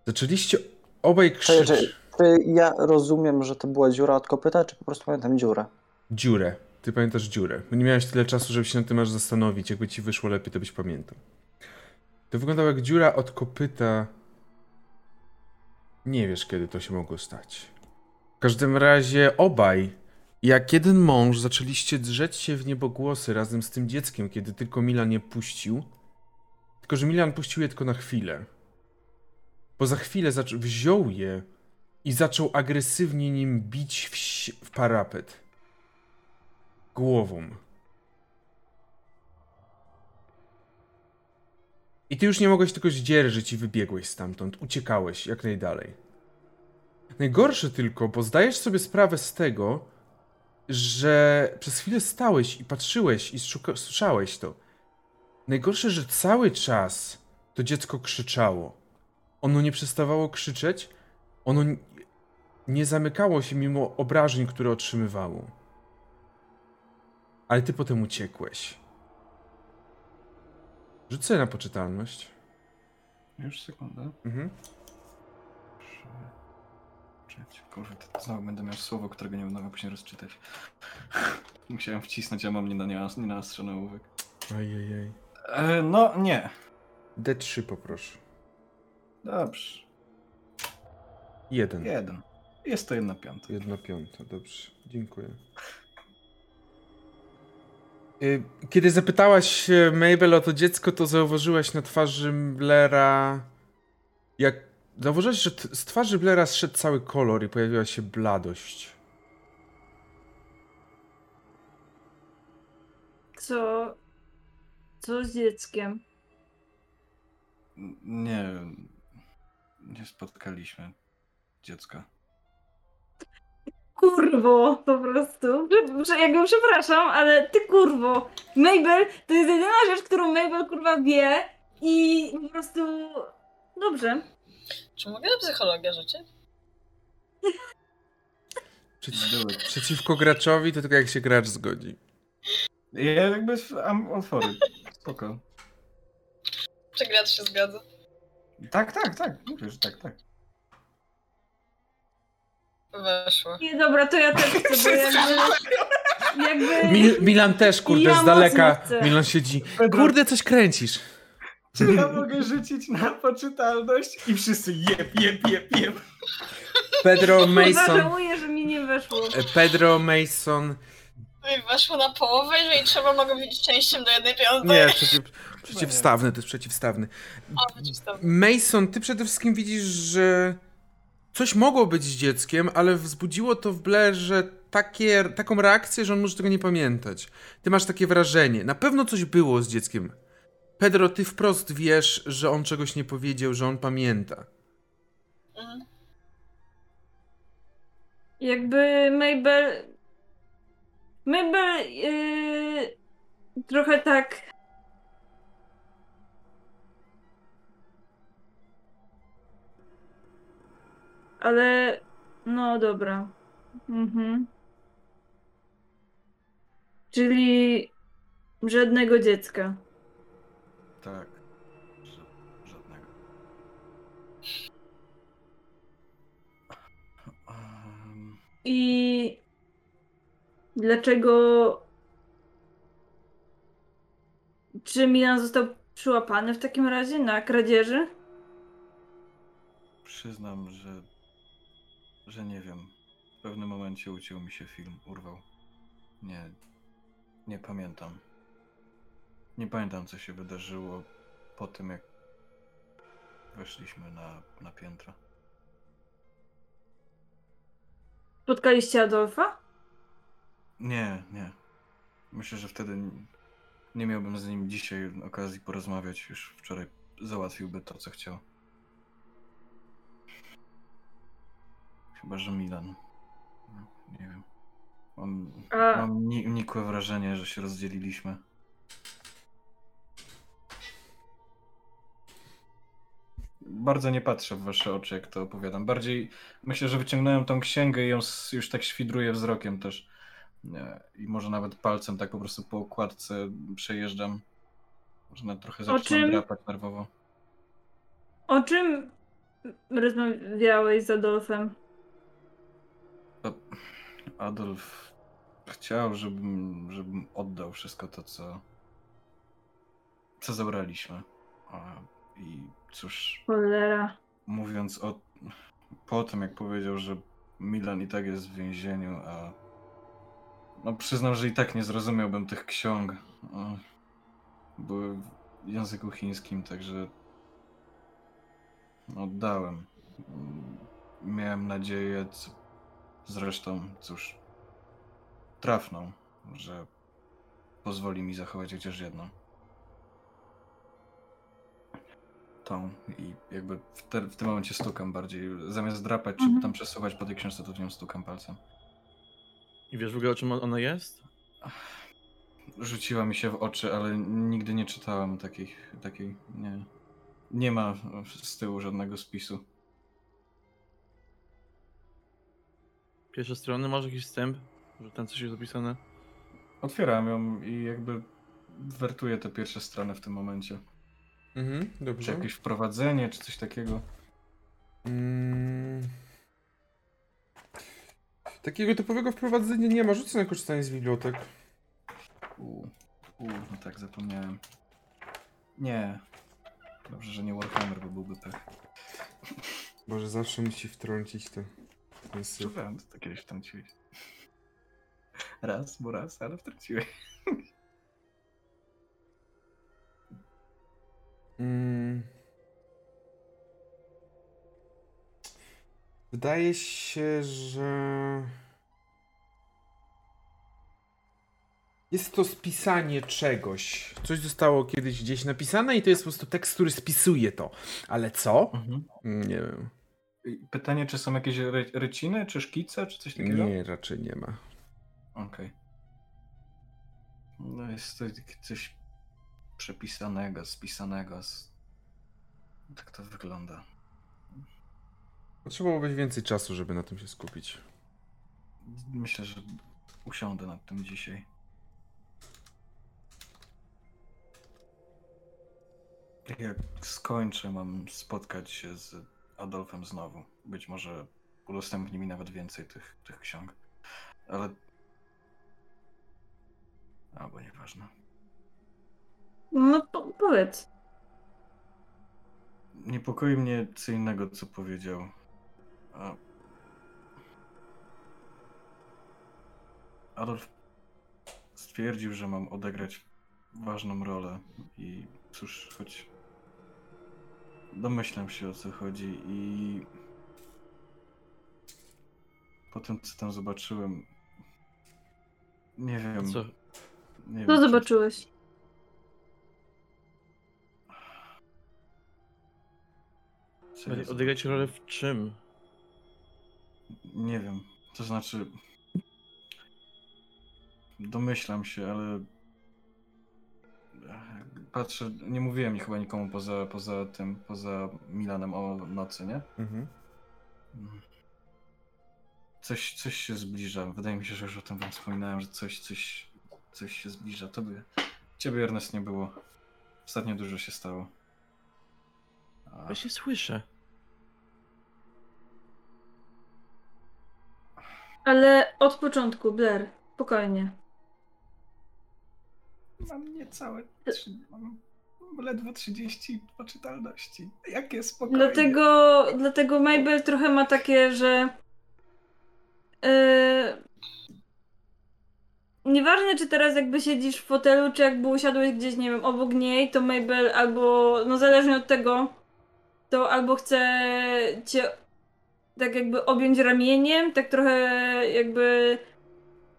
Zaczęliście obaj krzyczeć. czekaj. Czy ja rozumiem, że to była dziura od kopyta, czy po prostu pamiętam dziurę? Dziurę. Ty pamiętasz dziurę. Nie miałeś tyle czasu, żeby się na tym aż zastanowić. Jakby ci wyszło lepiej, to byś pamiętał. To wyglądało jak dziura od kopyta. Nie wiesz, kiedy to się mogło stać. W każdym razie obaj, jak jeden mąż, zaczęliście drzeć się w niebogłosy razem z tym dzieckiem, kiedy tylko Milan je puścił. Tylko, że Milan puścił je tylko na chwilę. Bo za chwilę zac- wziął je i zaczął agresywnie nim bić w, w parapet głową. I ty już nie mogłeś tego zdzierżyć i wybiegłeś stamtąd, uciekałeś jak najdalej. Najgorsze tylko, bo zdajesz sobie sprawę z tego, że przez chwilę stałeś i patrzyłeś i słyszałeś to. Najgorsze, że cały czas to dziecko krzyczało. Ono nie przestawało krzyczeć, ono nie zamykało się mimo obrażeń, które otrzymywało. Ale ty potem uciekłeś. Rzucę na poczytalność. Już sekundę. Mhm. Kurwa, to znowu będę miał słowo, którego nie będę później rozczytać. Musiałem wcisnąć, a mam nie, na, nie, naostrzony ołówek. Ajajaj. E, no, nie. D3 poproszę. Dobrze. Jeden. Jeden. Jest to jedna piąta. Jedna piąta, dobrze. Dziękuję. Y, Kiedy zapytałaś się Mabel o to dziecko, to zauważyłaś na twarzy Blera. Jak. Zauważyłaś, że z twarzy Blera zszedł cały kolor i pojawiła się bladość. Co... Co z dzieckiem? Nie. Nie spotkaliśmy dziecka. Kurwo, po prostu. Prze- Jakby przepraszam, ale ty kurwo. Mabel, to jest jedyna rzecz, którą Mabel kurwa wie i po prostu... Dobrze. Czy mogę na psychologię? Przeciw, przeciwko graczowi to tylko jak się gracz zgodzi. Ja jakby am otwory. Spoko. Czy gracz się zgadza? Tak, tak, tak. Mówię, że tak, tak. Weszło. Nie, dobra, to ja też chcę, bo jakby... jakby... Mil, Milan też, kurde, Ja z daleka. chcę. Milan siedzi. Kurde, coś kręcisz. Czy ja mogę rzucić na poczytalność? I wszyscy jeb, jeb, jeb, jeb. Pedro Mason. żałuję, że mi nie weszło. e, Pedro Mason. No i weszło na połowę, jeżeli trzeba, mogę być częścią do jednej piątej. Nie, przeciw, przeciwstawny, to jest przeciwstawny. O, przeciwstawny. Mason, ty przede wszystkim widzisz, że coś mogło być z dzieckiem, ale wzbudziło to w Blairze takie, taką reakcję, że on może tego nie pamiętać. Ty masz takie wrażenie. Na pewno coś było z dzieckiem. Pedro, ty wprost wiesz, że on czegoś nie powiedział, że on pamięta. Mhm. Jakby Mabel... Mabel... Yy, trochę tak... Ale... No dobra. Mhm. Czyli... Żadnego dziecka. Tak. Ża- Żadnego. Um, I dlaczego. Czy Milan został przyłapany w takim razie na kradzieży? przyznam, że. Że nie wiem. W pewnym momencie uciął mi się film, urwał. Nie. Nie pamiętam. Nie pamiętam, co się wydarzyło po tym, jak weszliśmy na, na piętro. Spotkaliście Adolfa? Nie, nie. Myślę, że wtedy nie miałbym z nim dzisiaj okazji porozmawiać. Już wczoraj załatwiłby to, co chciał. Chyba, że Milan. No, nie wiem. Mam, A- mam ni- nikłe wrażenie, że się rozdzieliliśmy. Bardzo nie patrzę w wasze oczy, jak to opowiadam. Bardziej myślę, że wyciągnąłem tą księgę i ją już tak świdruję wzrokiem też. Nie, I może nawet palcem tak po prostu po okładce przejeżdżam. Może nawet trochę zaczynam czym? drapać nerwowo. O czym rozmawiałeś z Adolfem? Adolf chciał, żebym, żebym oddał wszystko to, co, co zabraliśmy. I cóż, Cholera. mówiąc o. Po tym, jak powiedział, że Milan i tak jest w więzieniu, a. No, przyznam, że i tak nie zrozumiałbym tych ksiąg. Były w języku chińskim, także. Oddałem. Mm, Miałem nadzieję, co... zresztą, cóż, trafną, że pozwoli mi zachować chociaż jedną. tą i jakby w, te, w tym momencie stukam bardziej. Zamiast drapać czy Mhm. tam przesuwać po tej książce, to w nią stukam palcem. I wiesz w ogóle o czym ona jest? Rzuciła mi się w oczy, ale nigdy nie czytałem takiej, takiej nie. Nie ma z tyłu żadnego spisu. Pierwsze strony, może jakiś wstęp? Że tam coś jest zapisane? Otwieram ją i jakby wertuję te pierwsze strony w tym momencie. Mhm, Czy dobrze. jakieś wprowadzenie, czy coś takiego. Mm. Takiego typowego wprowadzenia nie ma. Rzucę na korzystanie z bibliotek. U, u, no tak, zapomniałem. Nie. Dobrze, że nie Warhammer, bo byłby pech. Boże, zawsze musi wtrącić to. Syf. Czuwałem, to kiedyś wtrąciłeś. Raz, bo raz, ale wtrąciłeś. Mm. Wydaje się, że. Jest to spisanie czegoś. Coś zostało kiedyś gdzieś napisane i to jest po prostu tekst, który spisuje to. Ale co? Mhm. Mm, Nie wiem. Pytanie, czy są jakieś ry ryciny, czy szkice, czy coś takiego? Nie, raczej nie ma. Okej. No jest to coś przepisanego, spisanego. Z... Tak to wygląda. Potrzebowałoby więcej czasu, żeby na tym się skupić. Myślę, że usiądę nad tym dzisiaj. Jak skończę, mam spotkać się z Adolfem znowu. Być może udostępni mi nawet więcej tych, tych ksiąg. Ale. Albo nieważne. No po powiedz. Niepokoi mnie co innego, co powiedział. A... Adolf stwierdził, że mam odegrać ważną rolę i cóż, choć domyślam się o co chodzi i po tym, co tam zobaczyłem, nie wiem. Co? Nie Co wiem, czy- zobaczyłeś? co ja Odegrać rolę w czym? Nie wiem. To znaczy. Domyślam się, ale. Patrzę, nie mówiłem chyba nikomu poza, poza tym, poza Milanem o nocy, nie? Mhm. Coś, coś się zbliża. Wydaje mi się, że już o tym wam wspominałem, że coś, coś, coś się zbliża. Tobie, ciebie Ernest nie było. Ostatnio dużo się stało. A, Właśnie słyszę. Ale od początku, Blair. Spokojnie. Mam niecałe. Mam ledwo 30 poczytalności. Jakie spokojnie. Dlatego, dlatego Mabel trochę ma takie, że. Yy, nieważne, czy teraz jakby siedzisz w fotelu, czy jakby usiadłeś gdzieś, nie wiem, obok niej, to Mabel albo, no zależnie od tego, to albo chce cię tak jakby objąć ramieniem, tak trochę jakby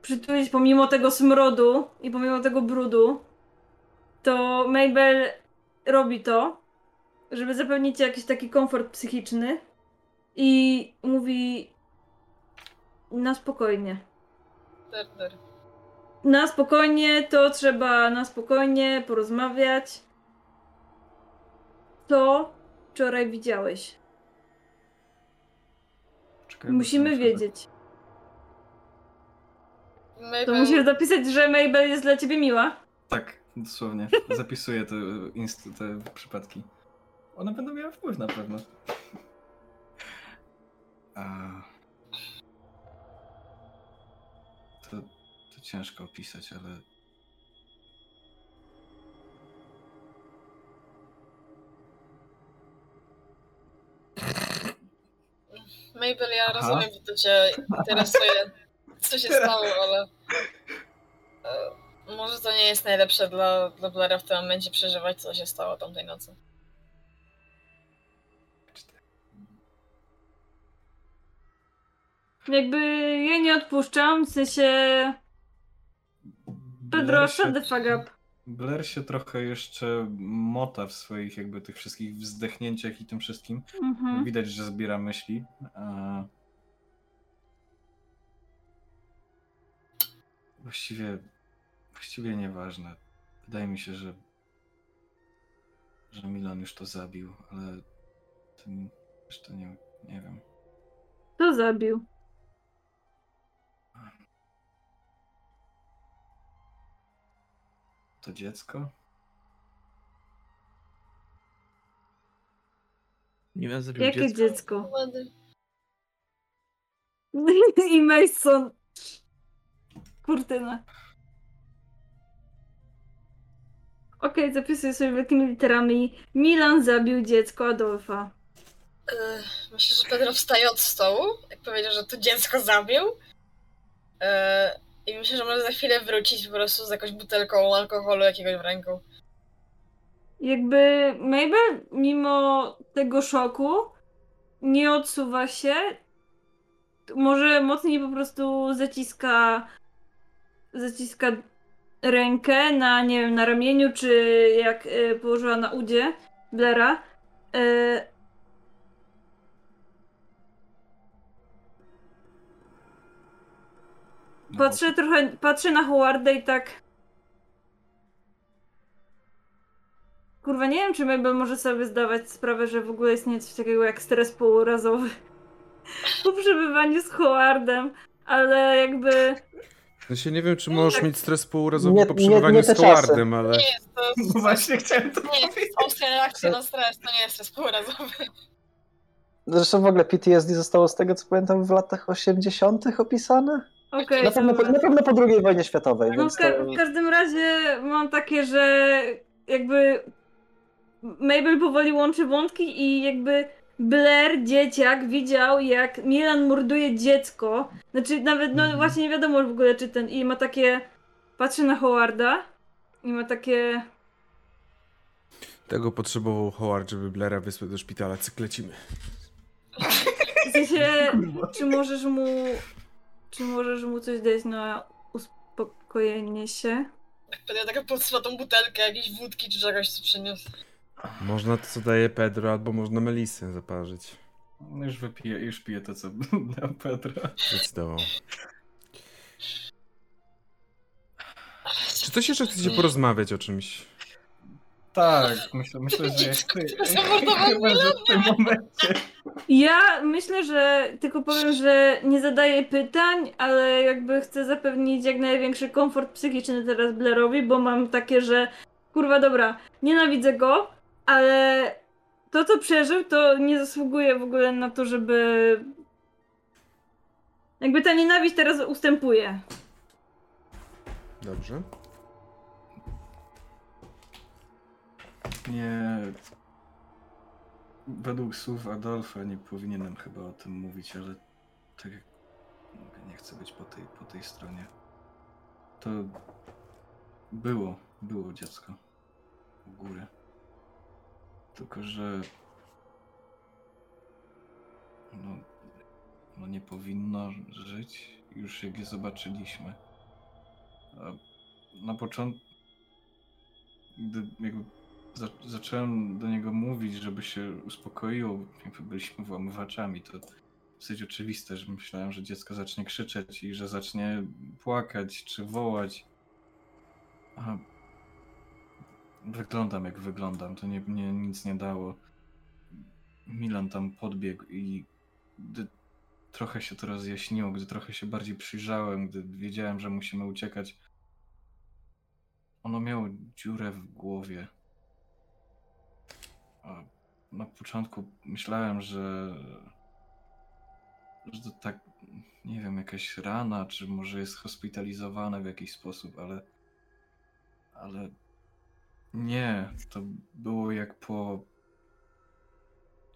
przytulić pomimo tego smrodu i pomimo tego brudu, to Mabel robi to, żeby zapewnić jakiś taki komfort psychiczny i mówi na spokojnie. Der. Na spokojnie, to trzeba na spokojnie porozmawiać. Co wczoraj widziałeś? Czekaj, Musimy muszę- wiedzieć. To musisz zapisać, że Mabel jest dla ciebie miła. Tak, dosłownie. Zapisuję te, inst- te przypadki. One będą miały wpływ na pewno. A... To, to ciężko opisać, ale Mabel, ja Aha. rozumiem, że to cię interesuje, co się stało, ale e, może to nie jest najlepsze dla, dla Blaira w tym momencie przeżywać, co się stało tamtej nocy. Jakby jej nie odpuszczam, w sensie... Pedro, shut się, the fuck up. Blair się trochę jeszcze mota w swoich jakby tych wszystkich wzdechnięciach i tym wszystkim. Mhm. Widać, że zbiera myśli. A... Właściwie, właściwie nieważne. Wydaje mi się, że, że Milan już to zabił, ale tym jeszcze nie, nie wiem. Kto zabił? To dziecko? Nie wiem, zabił Jakie dziecko. dziecko? I Mason. Kurtyna. Okej, zapisuję sobie wielkimi literami. Milan zabił dziecko Adolfa. Myślę, że Pedro wstaje od stołu, jak powiedział, że to dziecko zabił. I myślę, że może za chwilę wrócić po prostu z jakąś butelką alkoholu jakiegoś w ręku. Jakby Mabel, mimo tego szoku, nie odsuwa się. Może mocniej po prostu zaciska. Zaciska rękę na, nie wiem, na ramieniu, czy jak y, położyła na udzie Blaira. Y, No patrzę trochę, patrzę na Howarda i tak. Kurwa, nie wiem, czy Mabel może sobie zdawać sprawę, że w ogóle istnieje coś takiego jak stres półurazowy po przebywaniu z Howardem, ale jakby. No się nie wiem, czy możesz mieć stres półrazowy po przebywaniu z. Howardem, ale... Nie jest to. No właśnie chciałem to Nie ostra reakcja na stres, to nie jest stres półrazowy. Zresztą w ogóle PTSD zostało z tego, co pamiętam, w latach 80. opisane? Okej, Na pewno, na pewno po II wojnie światowej, No ka- to... w każdym razie mam takie, że jakby Mabel powoli łączy wątki i jakby Blair, dzieciak, widział jak Milan morduje dziecko. Znaczy nawet, no Mhm. właśnie nie wiadomo w ogóle czy ten, i ma takie, patrzy na Howarda i ma takie, Tego potrzebował Howard, żeby Blaira wysłać do szpitala. Cyk, lecimy. w sensie, czy możesz mu, czy możesz mu coś dać na uspokojenie się? Pedro taka podsuwa tą butelkę jakiejś wódki czy czegoś, co przyniósł. Można to, co daje Pedro, albo można Melisę zaparzyć. No Już wypiję, już piję to, co dał Pedro. Zdecydował. Czy coś jeszcze chcecie porozmawiać o czymś? Tak, myślę, myślę że jak ty... Chyba, że w tym momencie... Ja myślę, że tylko powiem, że nie zadaję pytań, ale jakby chcę zapewnić jak największy komfort psychiczny teraz Blairowi, bo mam takie, że kurwa dobra, nienawidzę go, ale to co przeżył, to nie zasługuje w ogóle na to, żeby... Jakby ta nienawiść teraz ustępuje. Dobrze. Nie. Według słów Adolfa nie powinienem chyba o tym mówić, ale tak jak mówię, nie chcę być po tej, po tej stronie. To było, było dziecko u góry. Tylko, że no, no nie powinno żyć już jak je zobaczyliśmy. A na początku, gdy jakby za, zacząłem do niego mówić, żeby się uspokoiło, jakby byliśmy włamywaczami, to dosyć oczywiste, że myślałem, że dziecko zacznie krzyczeć i że zacznie płakać czy wołać. A wyglądam jak wyglądam, to nie, nie, nic nie dało. Milan tam podbiegł i gdy trochę się to rozjaśniło, gdy trochę się bardziej przyjrzałem, gdy wiedziałem, że musimy uciekać, ono miało dziurę w głowie. A na początku myślałem, że, że to tak, nie wiem, jakaś rana, czy może jest hospitalizowane w jakiś sposób, ale, ale nie, to było jak po,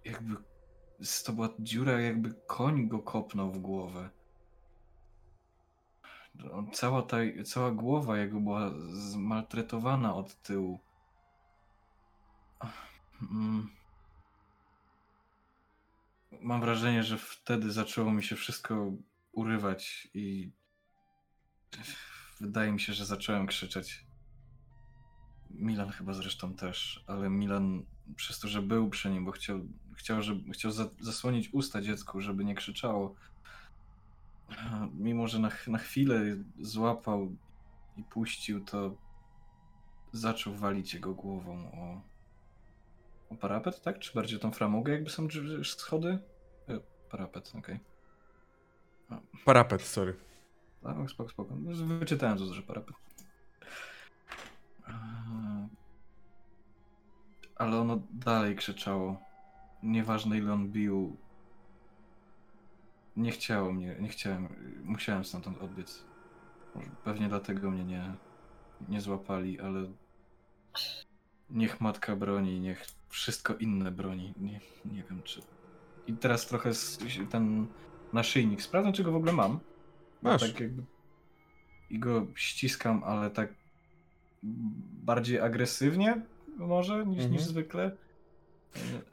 jakby, to była dziura, jakby koń go kopnął w głowę. On- Cała ta, cała głowa jego była zmaltretowana od tyłu. Mm. Mam wrażenie, że wtedy zaczęło mi się wszystko urywać i wydaje mi się, że zacząłem krzyczeć. Milan chyba zresztą też, ale Milan przez to, że był przy nim, bo chciał, chciał, żeby, chciał za, zasłonić usta dziecku, żeby nie krzyczało. Mimo, że na, na chwilę złapał i puścił, to zaczął walić jego głową o, o parapet, tak? Czy bardziej tą framugę, jakby są schody? E, Parapet, okej. Parapet, sorry. Okay. Spoko, spoko. Wyczytałem to, że parapet. Ale ono dalej krzyczało. Nieważne ile on bił. Nie chciało mnie, nie chciałem, musiałem stamtąd odbiec. Pewnie dlatego mnie nie, nie złapali, ale niech matka broni, niech wszystko inne broni. Nie, nie wiem, czy I teraz trochę ten naszyjnik. Sprawdzam, czy go w ogóle mam. Masz. Tak jakby... I go ściskam, ale tak bardziej agresywnie może niż, Mhm. niż zwykle.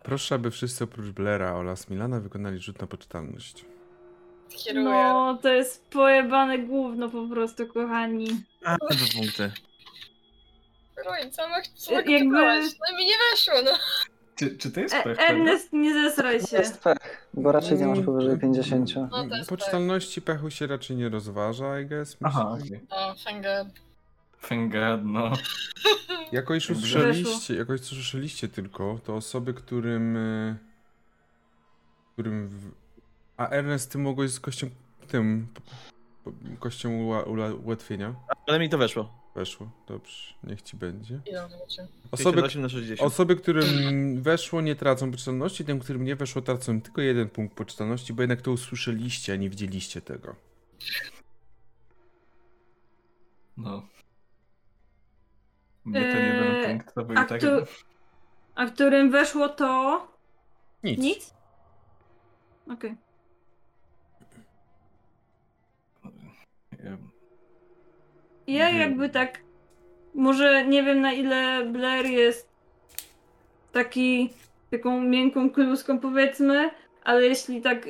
Proszę, aby wszyscy oprócz Blaira oraz Milana wykonali rzut na poczytalność. Kieruję. No, to jest pojebane gówno po prostu, kochani. A, dwa punkty. Ruin, co ma Jakby-. No mi nie weszło, no. Czy, czy to jest E pech? Ernest, nie zesraj To się. jest pech, bo raczej nie masz powyżej 50. No to jest Poczytalności pechu się raczej nie rozważa, I guess. Aha, okej. O, fangirl. Fingad, no. Jako iż Weszło. usłyszeliście, jako iż usłyszeliście tylko, to osoby, którym... e, którym... W... A Ernest, ty mogłeś z kością... tym... kością ula, ula, ułatwienia? Ale mi to weszło. Weszło, dobrze, niech ci będzie. Osoby, 58 na 60. osoby, którym weszło, nie tracą poczytalności, tym, którym nie weszło, tracą tylko jeden punkt poczytalności, bo jednak to usłyszeliście, a nie widzieliście tego. No. Mnie ten jeden punkt to był a tak... A którym weszło to... Nic. Nic? Okej. Ja- Ja Nie. jakby tak... Może nie wiem na ile Blair jest taki... taką miękką kluską powiedzmy, ale jeśli tak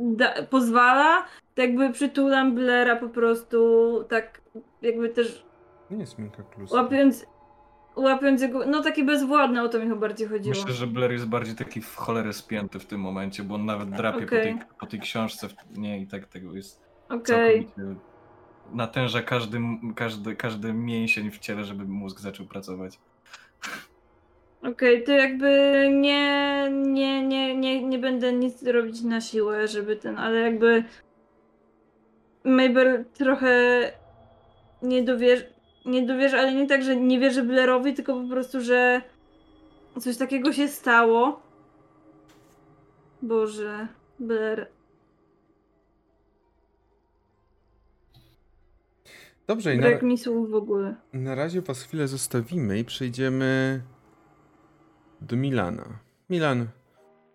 da, pozwala, to jakby przytulam Blaira po prostu tak jakby też Nie jest miękka klusa. łapiąc łapiąc jego, no taki bezwładny, o to mi chyba bardziej chodziło. Myślę, że Blair jest bardziej taki w cholerę spięty w tym momencie, bo on nawet drapie Okej. po, tej, po tej książce. w- Nie, i tak tego jest Okej. całkowicie... Natęża każdy, każdy, każdy mięsień w ciele, żeby mózg zaczął pracować. Okej, to jakby nie, nie, nie, nie, nie będę nic robić na siłę, żeby ten, ale jakby Mabel trochę nie dowierzy, nie dowierzy, ale nie tak, że nie wierzy Blairowi, tylko po prostu, że coś takiego się stało. Boże, Blair. Dobrze, i na, Brak mi słów w ogóle. na razie was chwilę zostawimy i przejdziemy do Milana. Milan,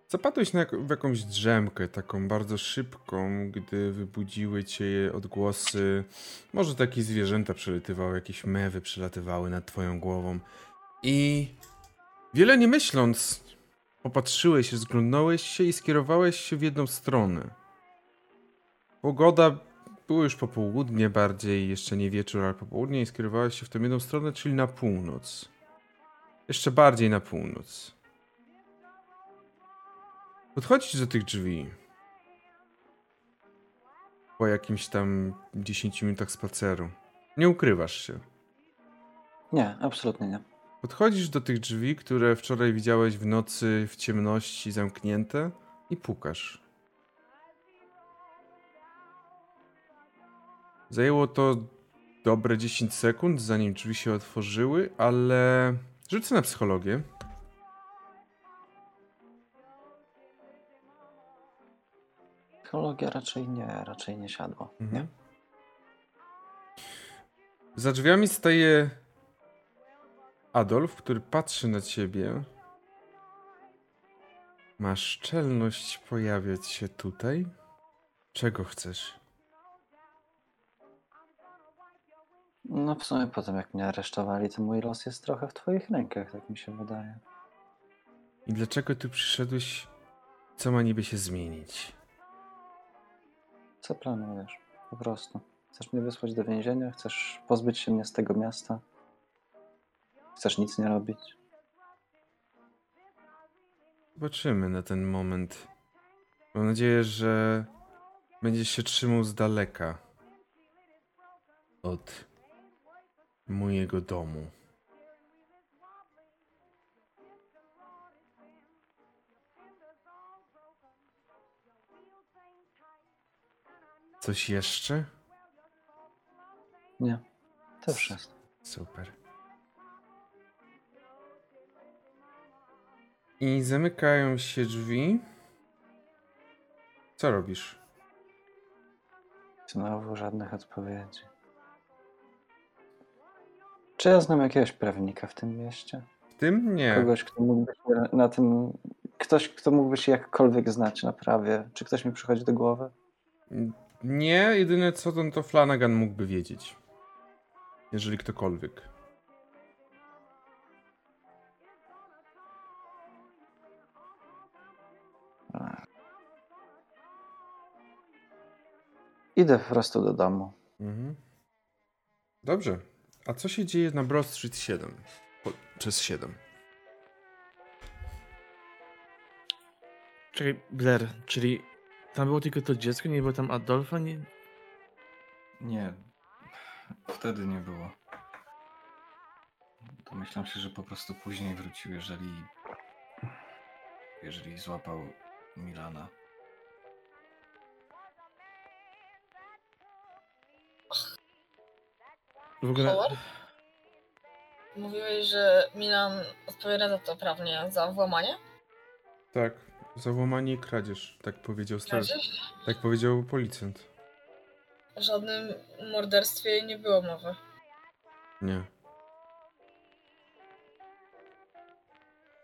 zapadłeś na w jakąś drzemkę, taką bardzo szybką, gdy wybudziły cię odgłosy. Może takie zwierzęta przelatywały, jakieś mewy przelatywały nad twoją głową. I wiele nie myśląc, popatrzyłeś, rozglądnąłeś się i skierowałeś się w jedną stronę. Pogoda było już popołudnie bardziej, jeszcze nie wieczór, ale popołudnie i skierowałeś się w tę jedną stronę, czyli na północ. Jeszcze bardziej na północ. Podchodzisz do tych drzwi. Po jakimś tam 10 minutach spaceru. Nie ukrywasz się. Nie, absolutnie nie. Podchodzisz do tych drzwi, które wczoraj widziałeś w nocy w ciemności zamknięte i pukasz. Zajęło to dobre 10 sekund, zanim drzwi się otworzyły, ale rzucę na psychologię. Psychologia raczej nie, raczej nie siadła. Mhm. Nie? Za drzwiami staje Adolf, który patrzy na ciebie. Masz szczelność pojawiać się tutaj? Czego chcesz? No w sumie po tym jak mnie aresztowali, to mój los jest trochę w twoich rękach, tak mi się wydaje. I dlaczego tu przyszedłeś? Co ma niby się zmienić? Co planujesz? Po prostu. Chcesz mnie wysłać do więzienia? Chcesz pozbyć się mnie z tego miasta? Chcesz nic nie robić? Zobaczymy na ten moment. Mam nadzieję, że będziesz się trzymał z daleka od mojego domu. Coś jeszcze? Nie. To wszystko. Super. I zamykają się drzwi. Co robisz? Znowu żadnych odpowiedzi. Czy ja znam jakiegoś prawnika w tym mieście? W tym? Nie. Kogoś, kto mógłby się na tym ktoś, kto mógłby się jakkolwiek znać na prawie? Czy ktoś mi przychodzi do głowy? Nie, jedyne co to, to Flanagan mógłby wiedzieć. Jeżeli ktokolwiek. Idę po prostu do domu. Mhm. Dobrze. A co się dzieje na Broad Street 7? Po, przez 7. Czekaj, Blair, czyli tam było tylko to dziecko, nie było tam Adolfa? Nie... Nie. Wtedy nie było. Domyślam się, że po prostu później wrócił, jeżeli. Jeżeli złapał Milana. W ogóle... Howard? Mówiłeś, że Milan odpowiada za to prawnie, za włamanie? Tak. Załamanie i kradzież. Tak powiedział straż. Kradzież? Tak powiedział policjant. O żadnym morderstwie nie było mowy. Nie.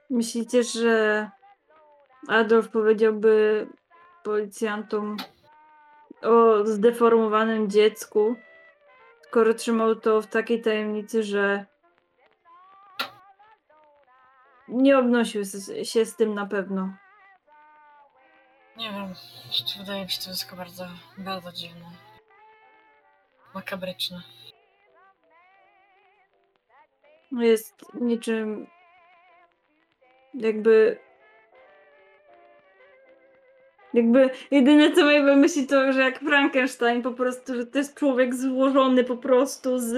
Myślicie, że Adolf powiedziałby policjantom o zdeformowanym dziecku, skoro trzymał to w takiej tajemnicy, że nie obnosił się z tym na pewno. Nie wiem. Wydaje mi się to wszystko bardzo, bardzo dziwne. Makabryczne. Jest niczym jakby jakby jedyne co Mabel myśli to, że jak Frankenstein po prostu, że to jest człowiek złożony po prostu z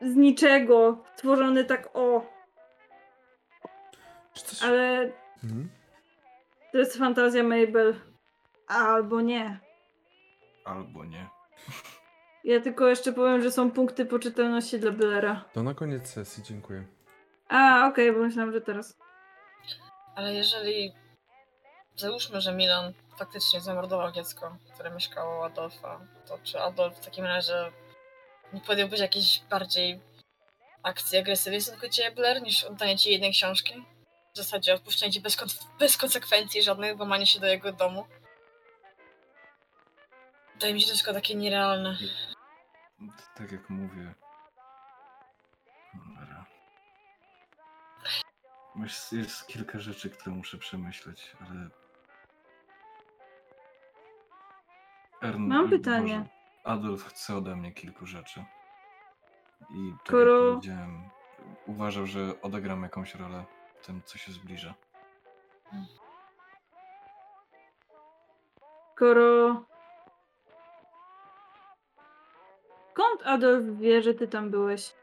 z niczego, stworzony tak o, Czy coś... ale Mhm. To jest fantazja Mabel. Albo nie. Albo nie. Ja tylko jeszcze powiem, że są punkty poczytalności dla Blaira. To na koniec sesji, dziękuję. A, okej, bo myślałam, że teraz. Ale jeżeli załóżmy, że Milan faktycznie zamordował dziecko, które mieszkało u Adolfa, to czy Adolf w takim razie nie podjąłbyś jakiejś bardziej akcji agresywnej w stosunku do ciebie, Blair, niż oddanie ci jednej książki? W zasadzie odpuszczenie ci bez, kon- bez konsekwencji żadnych, włamanie się do jego domu. Wydaje mi się to wszystko takie nierealne. To Tak jak mówię. Dobra. Jest, jest kilka rzeczy, które muszę przemyśleć, ale. Ern, Mam Boże, pytanie. Adolf chce ode mnie kilku rzeczy. I tak powiedziałem, uważał, że odegram jakąś rolę tym, co się zbliża. Skoro. Skąd Adolf wie, że ty tam byłeś?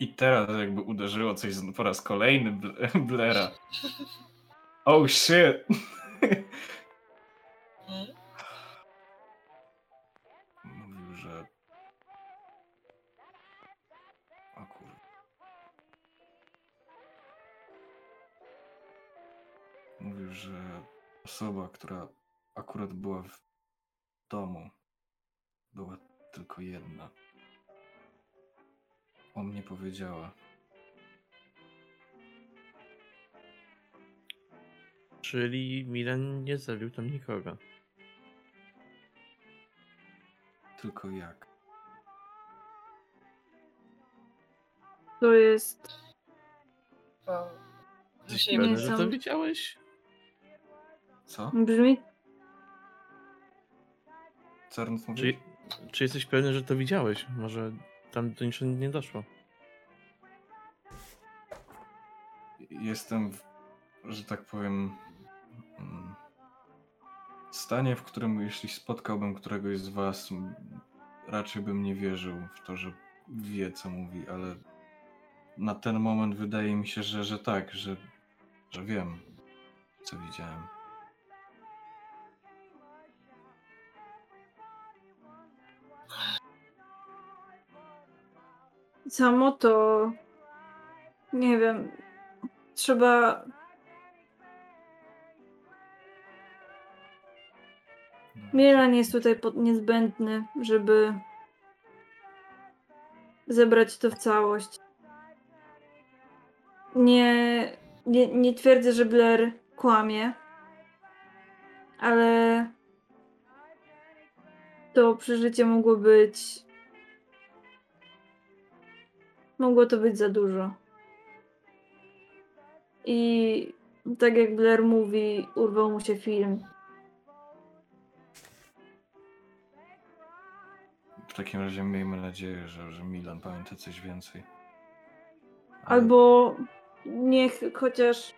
I teraz jakby uderzyło coś po raz kolejny Bl- Blera. Oh shit! Mówił, że osoba, która akurat była w domu, była tylko jedna. O mnie powiedziała. Czyli Milan nie zabił tam nikogo. Tylko jak? To jest. Dzisiaj pewny, nie że to widziałeś? Co? Brzmi. Co Ernest mówi? Czy, czy jesteś pewny, że to widziałeś? Może tam do niczego nie doszło. jestem, w, że tak powiem, mm, w stanie, w którym jeśli spotkałbym któregoś z was, raczej bym nie wierzył w to, że wie, co mówi, ale na ten moment wydaje mi się, że, że tak, że, że wiem, co widziałem. Samo to. Nie wiem. Trzeba. Milan jest tutaj niezbędny, żeby zebrać to w całość. nie, nie, nie twierdzę, że Blair kłamie, ale to przeżycie mogło być. Mogło to być za dużo. I tak jak Blair mówi, urwał mu się film. W takim razie miejmy nadzieję, że, że Milan pamięta coś więcej. Ale Albo niech chociaż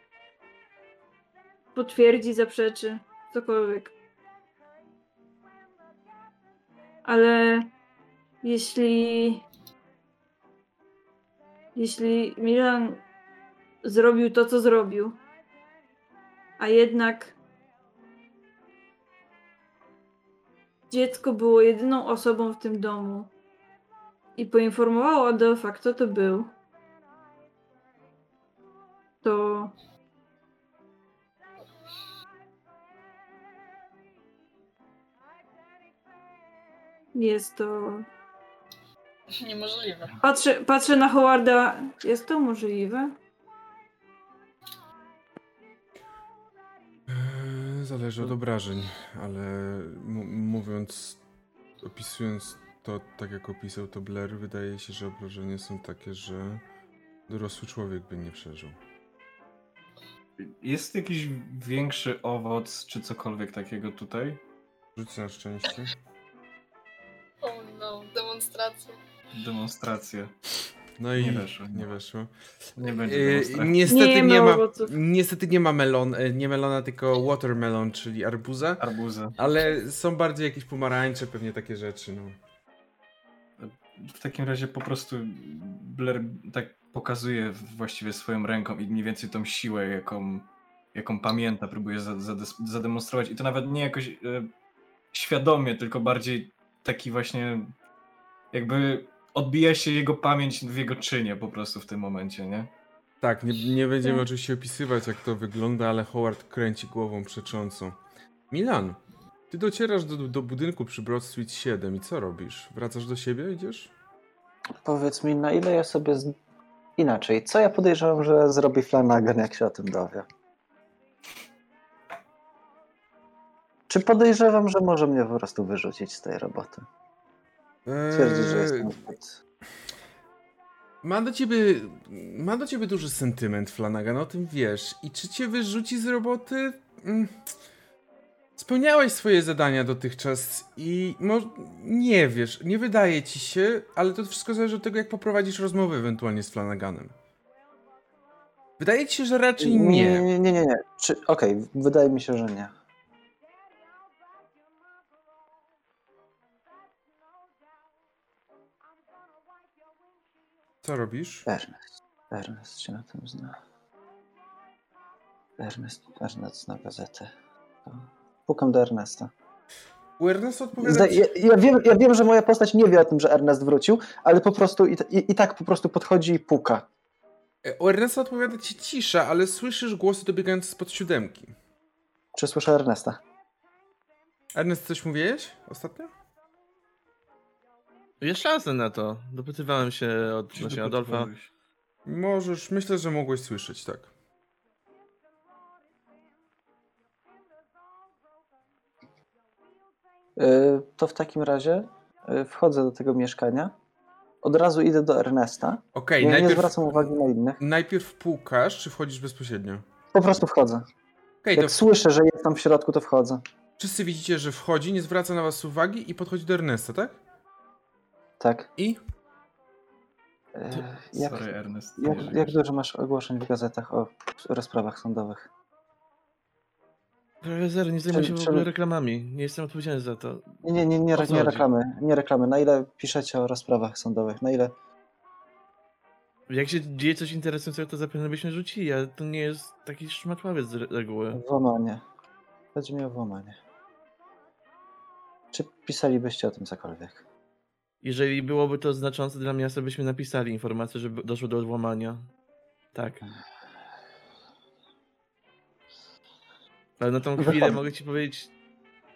potwierdzi, zaprzeczy, cokolwiek. Ale jeśli. Jeśli Milan zrobił to, co zrobił, a jednak dziecko było jedyną osobą w tym domu i poinformowało Adolfa, kto to był, to jest to. Niemożliwe. Patrzę, patrzę na Howarda. Jest to możliwe? Eee, Zależy od obrażeń, ale m- mówiąc, opisując to tak jak opisał to Blair, wydaje się, że obrażenia są takie, że dorosły człowiek by nie przeżył. Jest jakiś większy owoc, czy cokolwiek takiego tutaj? Rzuć na szczęście. O no, demonstracja. Demonstracja. No i Nie weszło. Nie weszło. Nie będzie demonstracji. niestety Nie nie, ma owoców. niestety nie ma melon, e, nie melona, tylko watermelon, czyli arbuza, Arbuza. ale są bardziej jakieś pomarańcze, pewnie takie rzeczy, no. W takim razie po prostu Blair tak pokazuje właściwie swoją ręką i mniej więcej tą siłę, jaką, jaką pamięta, próbuje zademonstrować. I to nawet nie jakoś e, świadomie, tylko bardziej taki właśnie jakby odbija się jego pamięć w jego czynie po prostu w tym momencie, nie? Tak, nie, nie będziemy Tak. oczywiście opisywać, jak to wygląda, ale Howard kręci głową przecząco. Milan, ty docierasz do, do budynku przy Broad Street 7 i co robisz? Wracasz do siebie, idziesz? Powiedz mi, na ile ja sobie. Z... Inaczej, co ja podejrzewam, że zrobi Flanagan, jak się o tym dowie? Czy podejrzewam, że może mnie po prostu wyrzucić z tej roboty? Twierdzi, że Eee, jestem zbyt... Ma do ciebie, ma do ciebie duży sentyment, Flanagan, o tym wiesz. I czy cię wyrzuci z roboty? Mm. Spełniałeś swoje zadania dotychczas i mo- nie wiesz, nie wydaje ci się, ale to wszystko zależy od tego, jak poprowadzisz rozmowę ewentualnie z Flanaganem. Wydaje ci się, że raczej nie. Nie, nie, nie. nie. Czy... Okej, wydaje mi się, że nie. Co robisz? Ernest. Ernest się na tym zna. Ernest, Ernest zna gazetę. Pukam do Ernesta. U Ernesta odpowiada ja, ja, wiem, ja wiem, że moja postać nie wie o tym, że Ernest wrócił, ale po prostu i, i, i tak po prostu podchodzi i puka. E, U Ernesta odpowiada ci cisza, ale słyszysz głosy dobiegające spod siódemki. Czy słyszę Ernesta? Ernest, coś mówiłeś ostatnio? Jest szansa na to. Dopytywałem się odnośnie Adolfa. Możesz, myślę, że mogłeś słyszeć, tak. Y, To w takim razie y, wchodzę do tego mieszkania. Od razu idę do Ernesta. Okej, Ja nie zwracam uwagi na innych. najpierw pukasz, czy wchodzisz bezpośrednio? Po prostu wchodzę. To Jak słyszę, że jest tam w środku, to wchodzę. wszyscy widzicie, że wchodzi, nie zwraca na was uwagi i podchodzi do Ernesta, tak? Tak. I? Y, Jak, Sorry, Ernest. jak, jak dużo masz ogłoszeń w gazetach o rozprawach sądowych? Prawie zero, nie zajmuję się w ogóle reklamami. Nie jestem odpowiedzialny za to. Nie, nie, nie, nie, nie reklamy. Nie reklamy. Na ile piszecie o rozprawach sądowych? Na ile Jak się dzieje coś interesującego, to zapewne byśmy rzucili, ale to nie jest taki szmatławiec z re- reguły. w łamanie? Chodzi mi o włamanie. Czy pisalibyście o tym cokolwiek? Jeżeli byłoby to znaczące dla miasta, byśmy napisali informację, że doszło do odłamania. Tak. Ale na tą chwilę Wychodzi. mogę ci powiedzieć,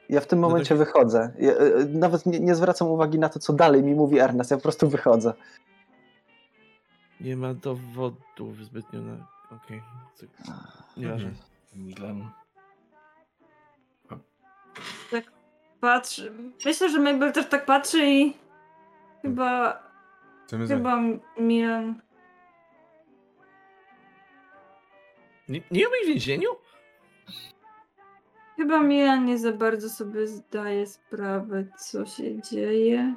Ja w tym No to- momencie wychodzę. Ja, e, nawet nie, nie zwracam uwagi na to, co dalej mi mówi Ernest. Ja po prostu wychodzę. nie ma dowodów zbytnio na Okej. co- Nieważne. Mhm. Milan. Patrzy. Myślę, że Mabel też tak patrzy i chyba, chyba Milan. Nie, nie w więzieniu? Chyba Milan nie za bardzo sobie zdaje sprawę, co się dzieje.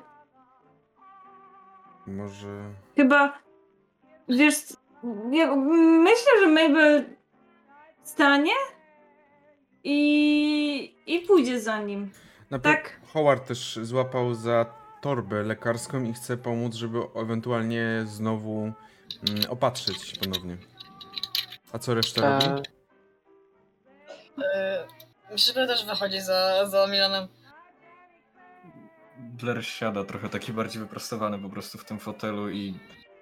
Może... Chyba, wiesz, ja myślę, że Mabel stanie i, i pójdzie za nim. Na Tak. Howard też złapał za torbę lekarską i chce pomóc, żeby ewentualnie znowu mm, opatrzyć ponownie. A co reszta E, robi? Yy, myślę, że też wychodzi za, za Milanem. Blair siada trochę taki bardziej wyprostowany po prostu w tym fotelu i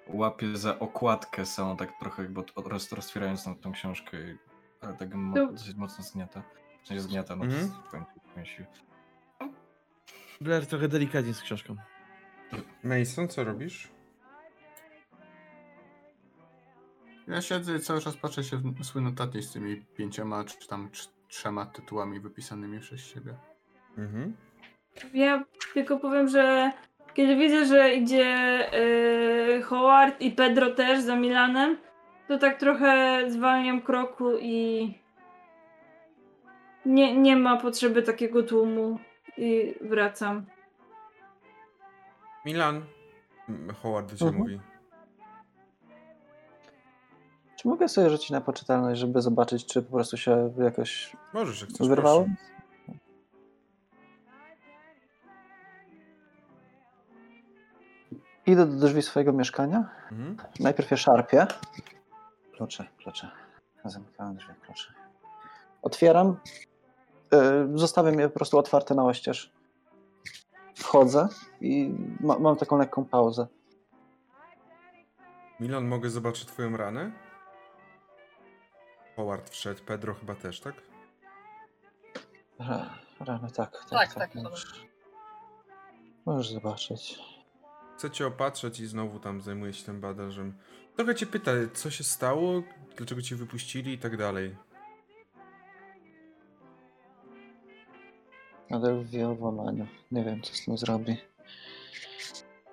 łapie za okładkę samą tak trochę od- roz, roztwierając tą, tą książkę, ale tak mo- To- dosyć mocno zgniata. W sensie zgniata, no Mhm. w końcu, w końcu. Blair trochę delikatnie z książką. Mason, co robisz? Ja siedzę i cały czas patrzę się w swój notatnik z tymi pięcioma czy tam trz- trzema tytułami wypisanymi przez siebie. Mhm. Ja tylko powiem, że kiedy widzę, że idzie yy, Howard i Pedro też za Milanem, to tak trochę zwalniam kroku i nie, nie ma potrzeby takiego tłumu i wracam. Milan. Mm, Howard do ciebie Mhm. mówi. Czy mogę sobie rzucić na poczytalność, żeby zobaczyć, czy po prostu się jakoś Możesz, jak chcesz. wyrwałem? proszę. Idę do drzwi swojego mieszkania. Mhm. Najpierw je szarpię. Klucze, klucze. Zamykałem drzwi, klucze. Otwieram. Yy, zostawiam je po prostu otwarte na oścież. Wchodzę i ma, mam taką lekką pauzę. Milan, mogę zobaczyć twoją ranę? Howard wszedł, Pedro chyba też, tak? Ra- Rano, tak, tak, Tak, tak. tak, możesz, możesz zobaczyć. Chcę cię opatrzeć i znowu tam zajmuję się tym badażem. Trochę cię pyta, co się stało, dlaczego cię wypuścili i tak dalej. Ale wie o włamaniu. Nie wiem, co z tym zrobi.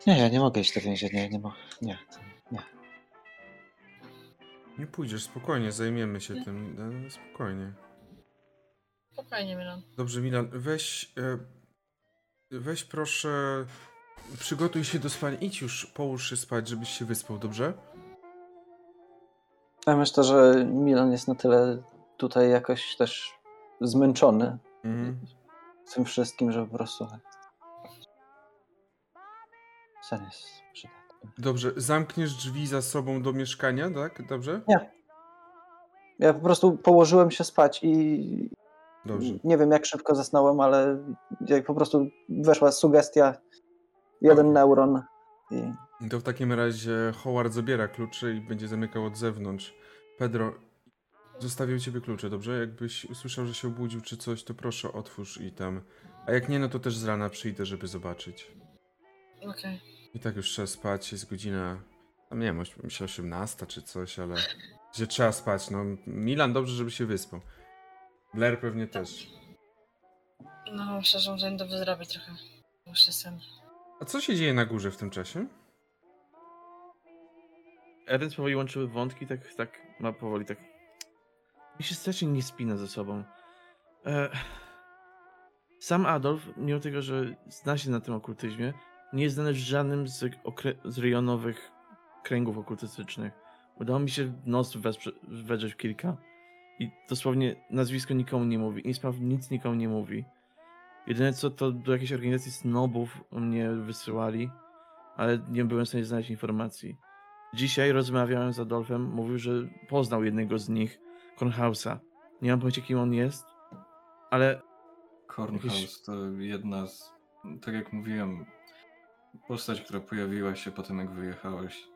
Nie, ja nie mogę iść do więzienia. Nie, mo- nie, nie. Nie pójdziesz, spokojnie, zajmiemy się tym. e, Spokojnie. Spokojnie, Milan. Dobrze, Milan, weź. e, Weź proszę. Przygotuj się do spania. Idź już, połóż się spać, żebyś się wyspał, dobrze? Ja myślę, że Milan jest na tyle tutaj jakoś też zmęczony Mhm. Tym wszystkim, że po prostu sen jest przydatny. Dobrze, zamkniesz drzwi za sobą do mieszkania, tak? Dobrze? Ja po prostu położyłem się spać i Dobrze. nie wiem jak szybko zasnąłem, ale jak po prostu weszła sugestia, jeden Okej. neuron i To w takim razie Howard zabiera klucze i będzie zamykał od zewnątrz. Pedro, zostawił ciebie klucze, dobrze? Jakbyś usłyszał, że się obudził czy coś, to proszę otwórz i tam. A jak nie, no to też z rana przyjdę, żeby zobaczyć. Okej. I tak już trzeba spać, jest godzina, tam nie wiem, oś- myślę 18 czy coś, ale że trzeba spać, no. Milan dobrze, żeby się wyspał. Blair pewnie też. No, myślę, że dobrze zrobić trochę. Muszę sen. A co się dzieje na górze w tym czasie? Ernest powoli łączyły wątki, tak, tak ma powoli tak. Mi się strasznie nie spina ze sobą. E... Sam Adolf, mimo tego, że zna się na tym okultyzmie, nie jest znany w żadnym z, okre... z rejonowych kręgów okultystycznych. Udało mi się w nos wesprze... wedrzeć kilka. I dosłownie nazwisko nikomu nie mówi. Inspraw nic nikomu nie mówi. Jedyne co to do jakiejś organizacji snobów mnie wysyłali, ale nie byłem w stanie znaleźć informacji. Dzisiaj rozmawiałem z Adolfem, mówił, że poznał jednego z nich, Kornhausa. Nie mam pojęcia, kim on jest, ale Jakieś- to jedna z, tak jak mówiłem, postać, która pojawiła się po tym, jak wyjechałeś.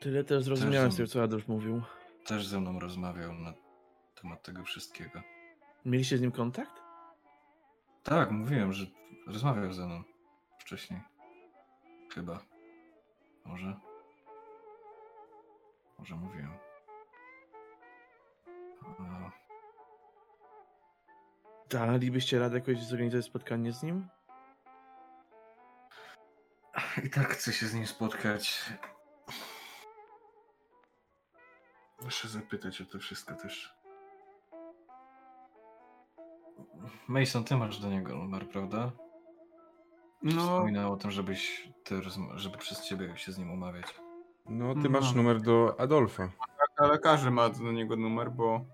tyle też zrozumiałem z tego, co Adolf mówił. Też ze mną rozmawiał na temat tego wszystkiego. Mieliście z nim kontakt? Tak, mówiłem, że rozmawiał ze mną wcześniej. Chyba. Może. Może mówiłem. Dalibyście radę jakoś zorganizować spotkanie z nim? I tak chcę się z nim spotkać. Muszę zapytać o to wszystko też. Mason, ty masz do niego numer, prawda? No, Wspominał o tym, żebyś ty rozma- żeby przez ciebie się z nim umawiać. No, ty masz Mam. numer do Adolfa. Ale każdy ma do niego numer, bo...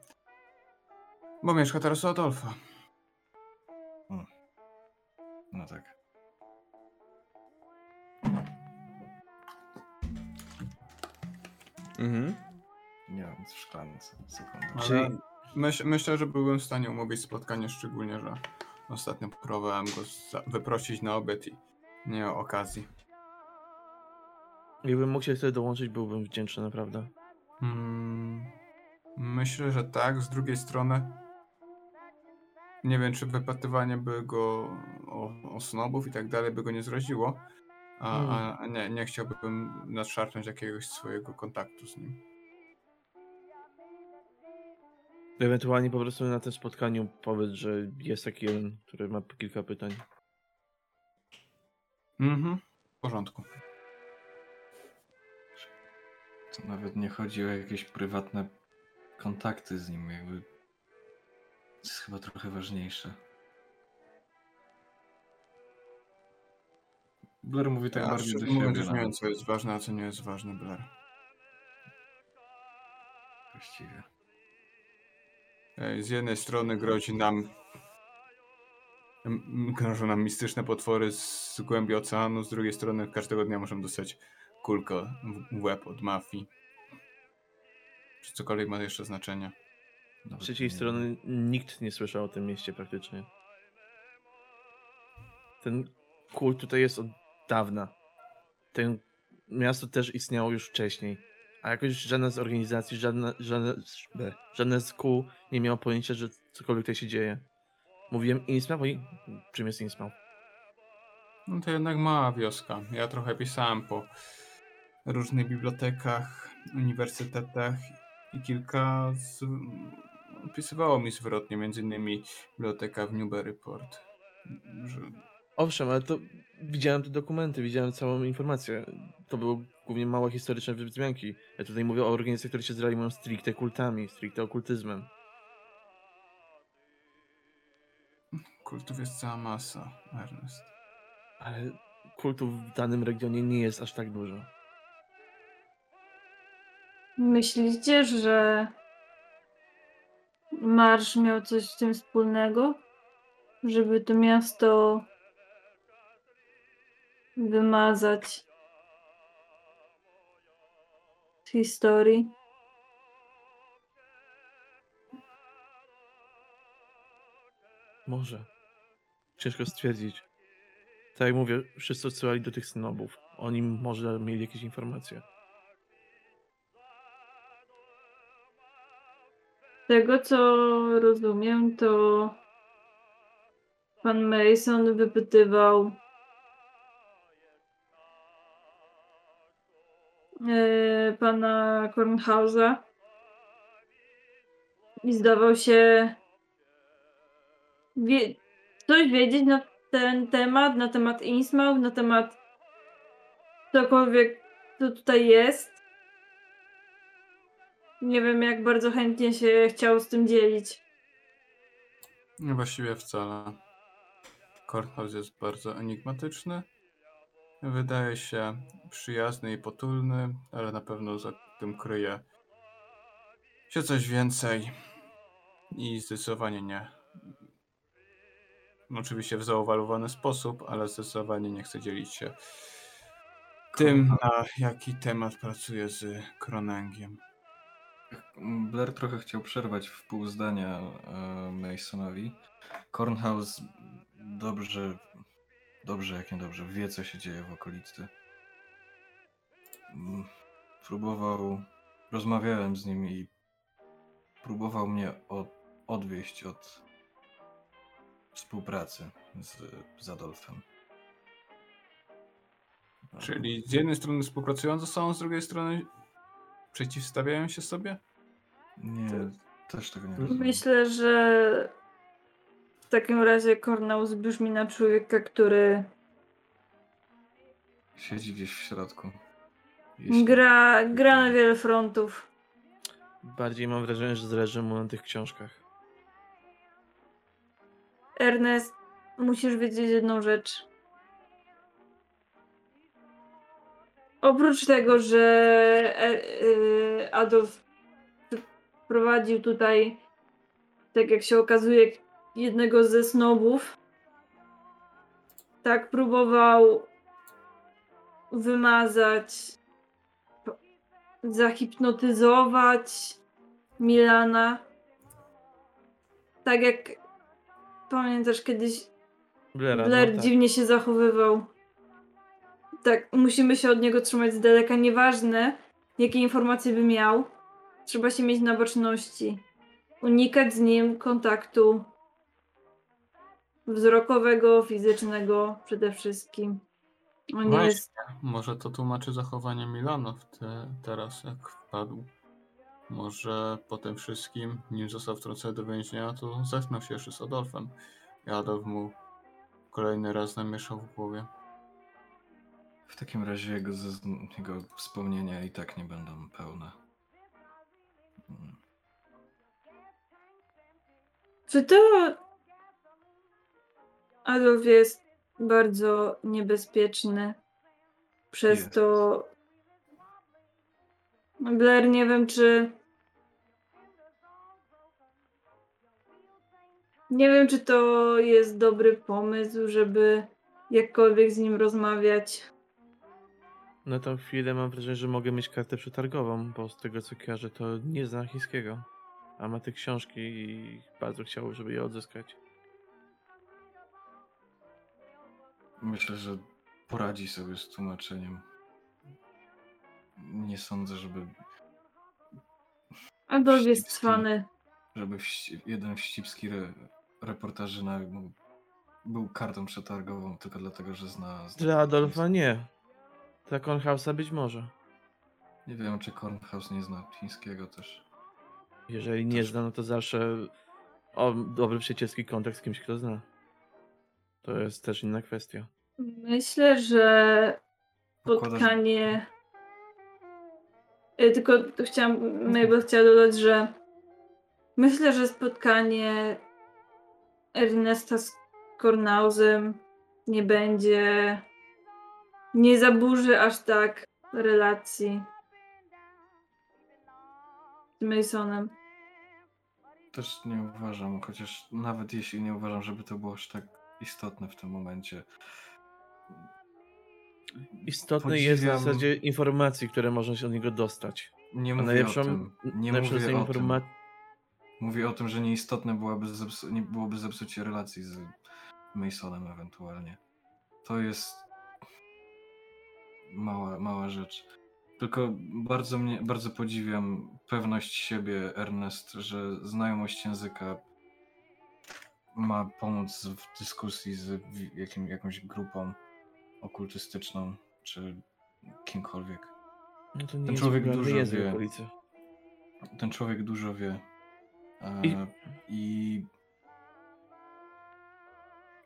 Bo mieszka teraz u Adolfa. No tak. Mhm. Nie mam nic w szklance. Czyli- myśl, myślę, że byłbym w stanie umówić spotkanie, szczególnie, że ostatnio próbowałem go za- wyprosić na obiad i nie o okazji. Jakbym mógł się wtedy dołączyć, byłbym wdzięczny, naprawdę. Mm, myślę, że tak. Z drugiej strony nie wiem, czy wypytywanie by go o, o snobów i tak dalej by go nie zraziło, a, Hmm. a- a nie, nie chciałbym nadszarpnąć jakiegoś swojego kontaktu z nim. Ewentualnie po prostu na tym spotkaniu powiedz, że jest taki jeden, który ma kilka pytań. Mhm, w porządku. To nawet nie chodzi o jakieś prywatne kontakty z nim, jakby. To jest chyba trochę ważniejsze. Blair mówi tak ja bardziej do szczerze mówiąc, siebie już nie wiem, co jest ważne, a co nie jest ważne, Blair. właściwie. Z jednej strony grozi nam. Grożą nam mistyczne potwory z głębi oceanu, z drugiej strony każdego dnia możemy dostać kulkę w- łeb od mafii. Czy cokolwiek ma jeszcze znaczenie. Z Nawet trzeciej nie- strony nikt nie słyszał o tym mieście praktycznie. Ten kult tutaj jest od dawna. Ten miasto też istniało już wcześniej. A jakoś żadna z organizacji, żadna, żadne, be, żadne z kół nie miało pojęcia, że cokolwiek tutaj się dzieje. Mówiłem Innsmouth i czym jest Innsmouth? No to jednak mała wioska. Ja trochę pisałem po różnych bibliotekach, uniwersytetach i kilka z... opisywało mi zwrotnie, między innymi biblioteka w Newburyport. Że Owszem, ale to widziałem te dokumenty, widziałem całą informację. To były głównie małe historyczne wzmianki. Ja tutaj mówię o organizacjach, które się zajmują stricte kultami, stricte okultyzmem. kultów jest cała masa, Ernest. Ale kultów w danym regionie nie jest aż tak dużo. Myślicie, że Marsz miał coś z tym wspólnego? Żeby to miasto wymazać z historii? Może. Ciężko stwierdzić. Tak jak mówię, wszyscy odsyłali do tych snobów. Oni może mieli jakieś informacje. Tego co rozumiem, to pan Mason wypytywał e, pana Kornhausa i zdawał się wie, coś wiedzieć na ten temat, na temat Innsmouth, na temat cokolwiek, co tutaj jest. Nie wiem, jak bardzo chętnie się chciał z tym dzielić. No właściwie wcale. Courthouse jest bardzo enigmatyczny. Wydaje się przyjazny i potulny, ale na pewno za tym kryje się coś więcej. I zdecydowanie nie. Oczywiście w zaowalowany sposób, ale zdecydowanie nie chce dzielić się tym, na jaki temat pracuje z Kronęgiem. Blair trochę chciał przerwać w pół zdania e, Masonowi. Cornhouse dobrze, dobrze jak nie dobrze, wie co się dzieje w okolicy. Mm, Próbował, rozmawiałem z nim i próbował mnie od, odwieść od współpracy z, z Adolfem. Czyli z jednej strony współpracują ze sobą, z drugiej strony przeciwstawiają się sobie? Nie, Też tego nie rozumiem. Myślę, że w takim razie Kornaus brzmi na człowieka, który Siedzi gdzieś w środku. Jeśli- gra, gra na wiele frontów. Bardziej mam wrażenie, że zależy mu na tych książkach. Ernest, musisz wiedzieć jedną rzecz. Oprócz tego, że e, e, Adolf prowadził tutaj, tak jak się okazuje, jednego ze snobów, tak próbował wymazać, zahipnotyzować Milana. Tak jak pamiętasz kiedyś Blaira, Blair no, tak. dziwnie się zachowywał. Tak, musimy się od niego trzymać z daleka. Nieważne, jakie informacje by miał, trzeba się mieć na baczności. Unikać z nim kontaktu wzrokowego, fizycznego przede wszystkim. On Właśnie. jest. Może to tłumaczy zachowanie Milana w te, teraz, jak wpadł. Może po tym wszystkim, nim został wtrącony do więzienia, to zetknął się jeszcze z Adolfem. I Adolf mu kolejny raz namieszał w głowie. W takim razie jego, jego wspomnienia i tak nie będą pełne. Czy to. Adolf jest bardzo niebezpieczny. Przez Jest. to. Blair, nie wiem, czy. Nie wiem, czy to jest dobry pomysł, żeby jakkolwiek z nim rozmawiać. Na tą chwilę mam wrażenie, że mogę mieć kartę przetargową, bo z tego co kojarzę, to nie zna chińskiego. A ma te książki i bardzo chciałbym, żeby je odzyskać. Myślę, że poradzi sobie z tłumaczeniem. Nie sądzę, żeby, Adolf jest Wścibski. cwany. żeby wści- jeden wścibski re, reportażyna był, był kartą przetargową tylko dlatego, że zna... zna Dla Adolfa nie. Dla Kornhausa być może. Nie wiem, czy Kornhaus nie zna chińskiego też. Jeżeli nie Też- zna, no to zawsze o, dobry przyjacielski kontakt z kimś, kto zna. To jest też inna kwestia. Myślę, że spotkanie. Y, Tylko chciałam, Mabel chciała dodać, że myślę, że spotkanie Ernesta z Kornausem nie będzie. Nie zaburzy aż tak relacji z Masonem. Też nie uważam, chociaż nawet jeśli nie uważam, żeby to było aż tak istotne w tym momencie. Istotne jest w Podziwiam- zasadzie informacji, które można się od niego dostać. Nie A mówię najlepszą, o tym. Nie najlepszą mówię z o tym. informacji. Mówię o tym, że nieistotne byłaby zepsu- nie byłoby zepsucie relacji z Masonem ewentualnie. To jest mała, mała rzecz. Tylko bardzo mnie, bardzo podziwiam pewność siebie, Ernest, że znajomość języka ma pomóc w dyskusji z jakim, jakąś grupą okultystyczną, czy kimkolwiek. No to nie Ten człowiek dużo wie. okolicy. Ten człowiek dużo wie. E, I- I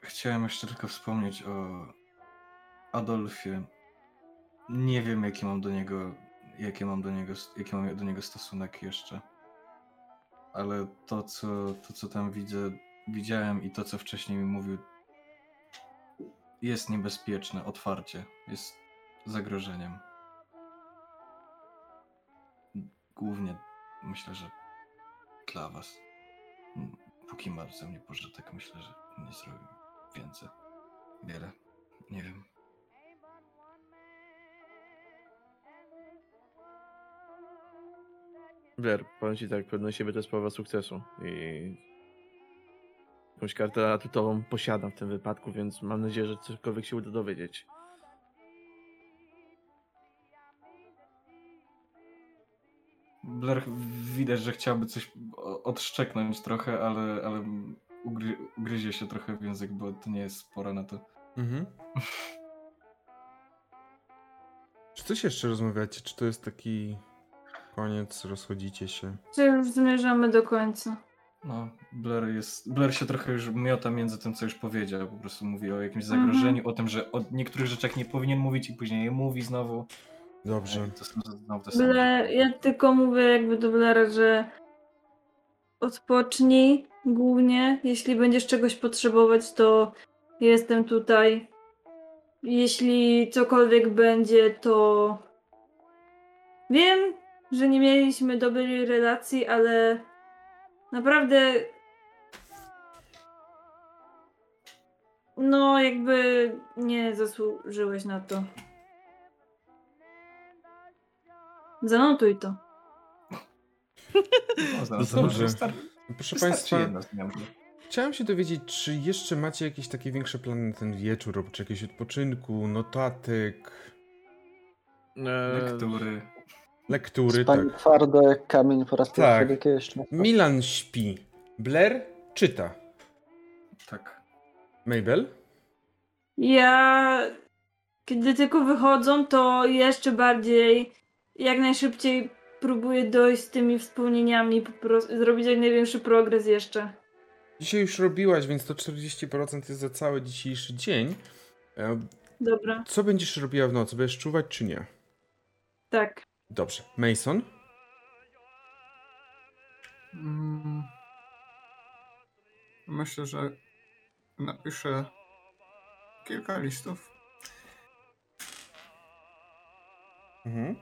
chciałem jeszcze tylko wspomnieć o Adolfie. Nie wiem, jaki mam do niego, jaki mam do niego, jaki mam do niego stosunek jeszcze. Ale to, co, to, co tam widzę, widziałem i to, co wcześniej mi mówił, jest niebezpieczne, otwarcie. Jest zagrożeniem. Głównie myślę, że dla was. Póki ma ze mnie pożytek, myślę, że nie zrobił więcej. Wiele. Nie wiem. Blair, powiem ci tak, pewność siebie to jest połowa sukcesu i jakąś kartę atutową posiadam w tym wypadku, więc mam nadzieję, że cokolwiek się uda dowiedzieć. Blair widać, że chciałby coś odszczeknąć trochę, ale, ale ugry, ugryzie się trochę w język, bo to nie jest pora na to. Mhm. Czy coś jeszcze rozmawiacie? Czy to jest taki Koniec, rozchodzicie się. Czy już zmierzamy do końca? No, Blair jest. Blair się trochę już miota między tym, co już powiedział. Po prostu mówi o jakimś Mhm. zagrożeniu, o tym, że o niektórych rzeczach nie powinien mówić i później je mówi znowu. Dobrze. Ej, To są znowu te same. Byle, ja tylko mówię jakby do Blera, że odpocznij głównie. Jeśli będziesz czegoś potrzebować, to jestem tutaj. Jeśli cokolwiek będzie, to wiem, że nie mieliśmy dobrej relacji, ale naprawdę no jakby nie zasłużyłeś na to. Zanotuj to. No, dobrze. Proszę Państwa, chciałem się dowiedzieć, czy jeszcze macie jakieś takie większe plany na ten wieczór, oprócz jakiegoś odpoczynku, notatek, E, Lektury. Lektury, Spań tak. twardo jak kamień po raz Tak. pierwszy jakiegoś czasu. Milan śpi. Blair czyta. Tak. Mabel? Ja, kiedy tylko wychodzą, to jeszcze bardziej, jak najszybciej próbuję dojść z tymi wspomnieniami, po prostu zrobić jak największy progres jeszcze. Dzisiaj już robiłaś, więc to 40% jest za cały dzisiejszy dzień. E, Dobra, Co będziesz robiła w nocy? Będziesz czuwać czy nie? tak. Dobrze. Mason? Mm. Myślę, że napiszę kilka listów. Mhm.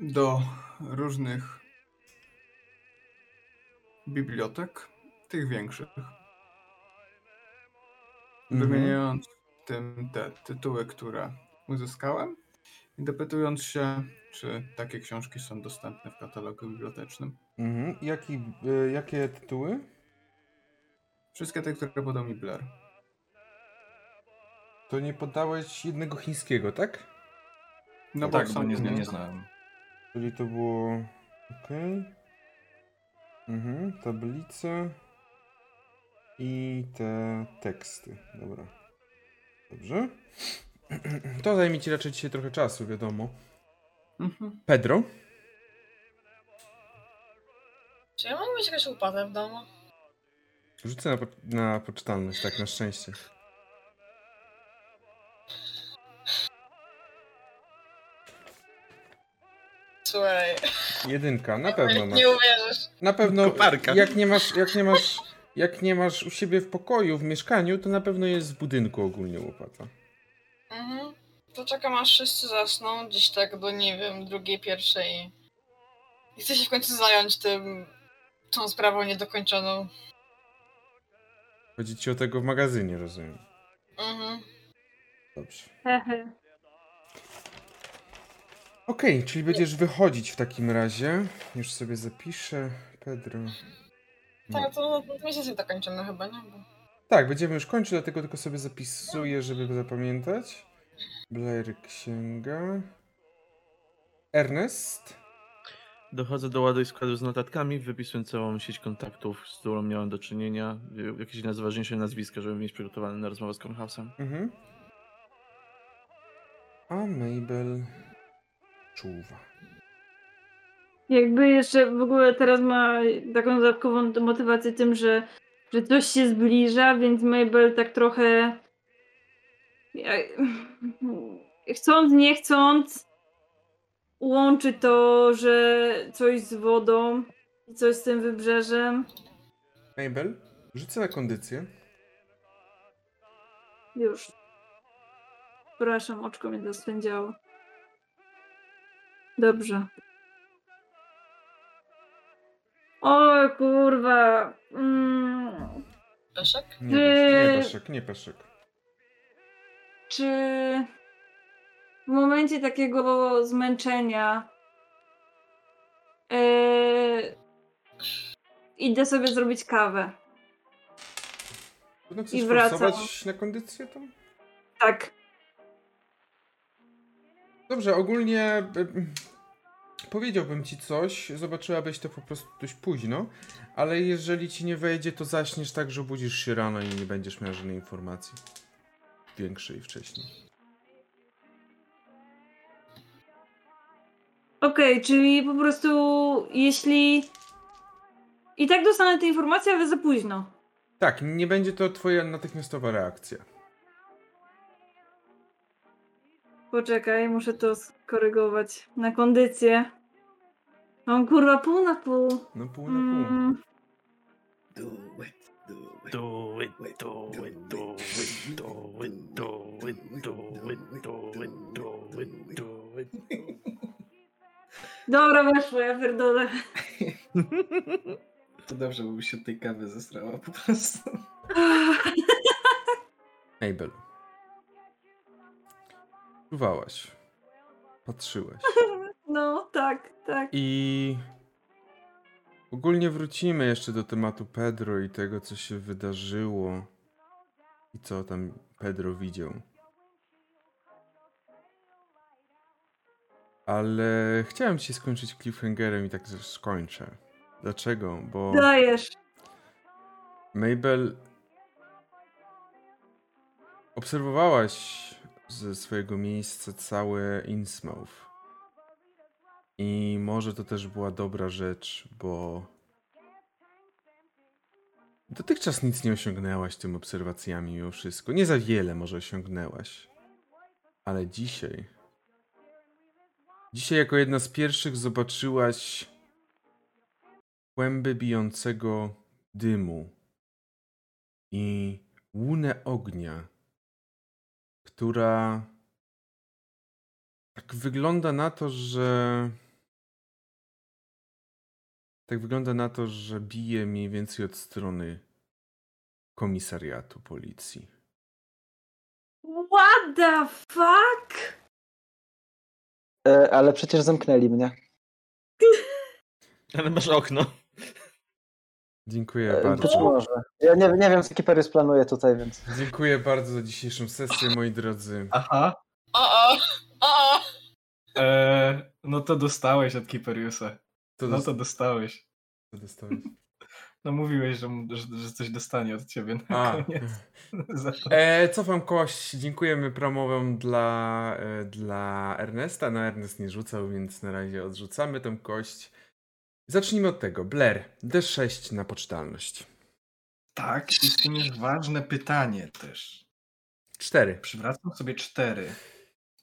do różnych bibliotek, tych większych, Mhm. wymieniając tym te tytuły, które uzyskałem i dopytując się, czy takie książki są dostępne w katalogu bibliotecznym. Mhm. Jaki, e, jakie tytuły? Wszystkie te, które podał mi Blair. To nie podałeś jednego chińskiego, tak? No tak, bo są nie, nie, nie znałem. Czyli to było... Okej. Mhm. Tablice. I te teksty. Dobra. Dobrze. To zajmie ci raczej dzisiaj trochę czasu, wiadomo. Mhm. Pedro? Czy ja mogę mieć jakąś łopatę w domu? Rzucę na, po na poczytalność, tak, na szczęście. Słuchaj, Jedynka, na pewno masz. nie uwierzysz. Na pewno, Koparka. jak nie masz, jak nie masz, jak nie masz u siebie w pokoju, w mieszkaniu, to na pewno jest w budynku ogólnie łopata. Mhm. To czekam aż wszyscy zasną, gdzieś tak do, nie wiem, drugiej, pierwszej. I chcę się w końcu zająć tym, tą sprawą niedokończoną. Chodzi ci o tego w magazynie, rozumiem. Mhm. Dobrze. Hehe. Okej, czyli będziesz wychodzić w takim razie. Już sobie zapiszę. Pedro. No. Tak, to to miesiąc dokończymy chyba, nie? Bo... Tak, będziemy już kończyć, dlatego tylko sobie zapisuję, żeby zapamiętać. Blair księga. Ernest. Dochodzę do ładu i składu z notatkami, wypisuję całą sieć kontaktów, z którą miałem do czynienia, jakieś najważniejsze nazwiska, żeby mieć przygotowane na rozmowę z Kornhausem. Mhm. A Mabel czuwa. Jakby jeszcze w ogóle teraz ma taką dodatkową motywację tym, że, że coś się zbliża, więc Mabel tak trochę chcąc, nie chcąc łączy to, że coś z wodą i coś z tym wybrzeżem. Mabel, rzucę na kondycję. Już. Przepraszam, oczko mnie zaswędziało. Dobrze. O kurwa. Mm, Peszek? Nie, nie Yy. peszek, nie peszek. Czy w momencie takiego zmęczenia yy, idę sobie zrobić kawę. No chcesz I wracam. na kondycję tam? Tak. Dobrze, ogólnie powiedziałbym ci coś, zobaczyłabyś to po prostu dość późno, ale jeżeli ci nie wejdzie, to zaśniesz tak, że obudzisz się rano i nie będziesz miał żadnej informacji większej wcześniej. Okej, czyli po prostu jeśli... I tak dostanę tę informację, ale za późno. Tak, nie będzie to twoja natychmiastowa reakcja. Poczekaj, muszę to skorygować na kondycję. Mam kurwa pół na pół. No pół na pół. Mm, Do it, do it, do it, do it, do it, do it, do it, do it, do it, do it, do it. Dobra, weszło, ja pierdolę. To dobrze, bo by się tej kawy zesrała po prostu. Mabel. Czuwałaś. Patrzyłaś. No, tak, tak. I ogólnie wrócimy jeszcze do tematu Pedro i tego, co się wydarzyło i co tam Pedro widział. Ale chciałem ci skończyć cliffhangerem i tak skończę. Dlaczego? Bo Dajesz. Mabel obserwowałaś ze swojego miejsca całe Innsmouth. I może to też była dobra rzecz, bo dotychczas nic nie osiągnęłaś tym obserwacjami mimo wszystko. Nie za wiele może osiągnęłaś. Ale dzisiaj. Dzisiaj jako jedna z pierwszych zobaczyłaś kłęby bijącego dymu i łunę ognia, która tak wygląda na to, że tak wygląda na to, że bije mniej więcej od strony komisariatu policji. What the fuck? E, ale przecież zamknęli mnie. Ale masz okno. Dziękuję E, Być bardzo. może. Ja nie, nie wiem, co Kiperius planuje tutaj, więc. Dziękuję bardzo za dzisiejszą sesję, moi drodzy. Aha. O, o. E, no to dostałeś od Kiperiusa. To No to dostałeś. to dostałeś. No mówiłeś, że, że, że coś dostanie od ciebie na A. koniec. E, cofam kość. Dziękujemy promową dla, e, dla Ernesta. No Ernest nie rzucał, więc na razie odrzucamy tą kość. Zacznijmy od tego. Blair, D6 na poczytalność. Tak, i z tym jest ważne pytanie też. 4. Przywracam sobie cztery.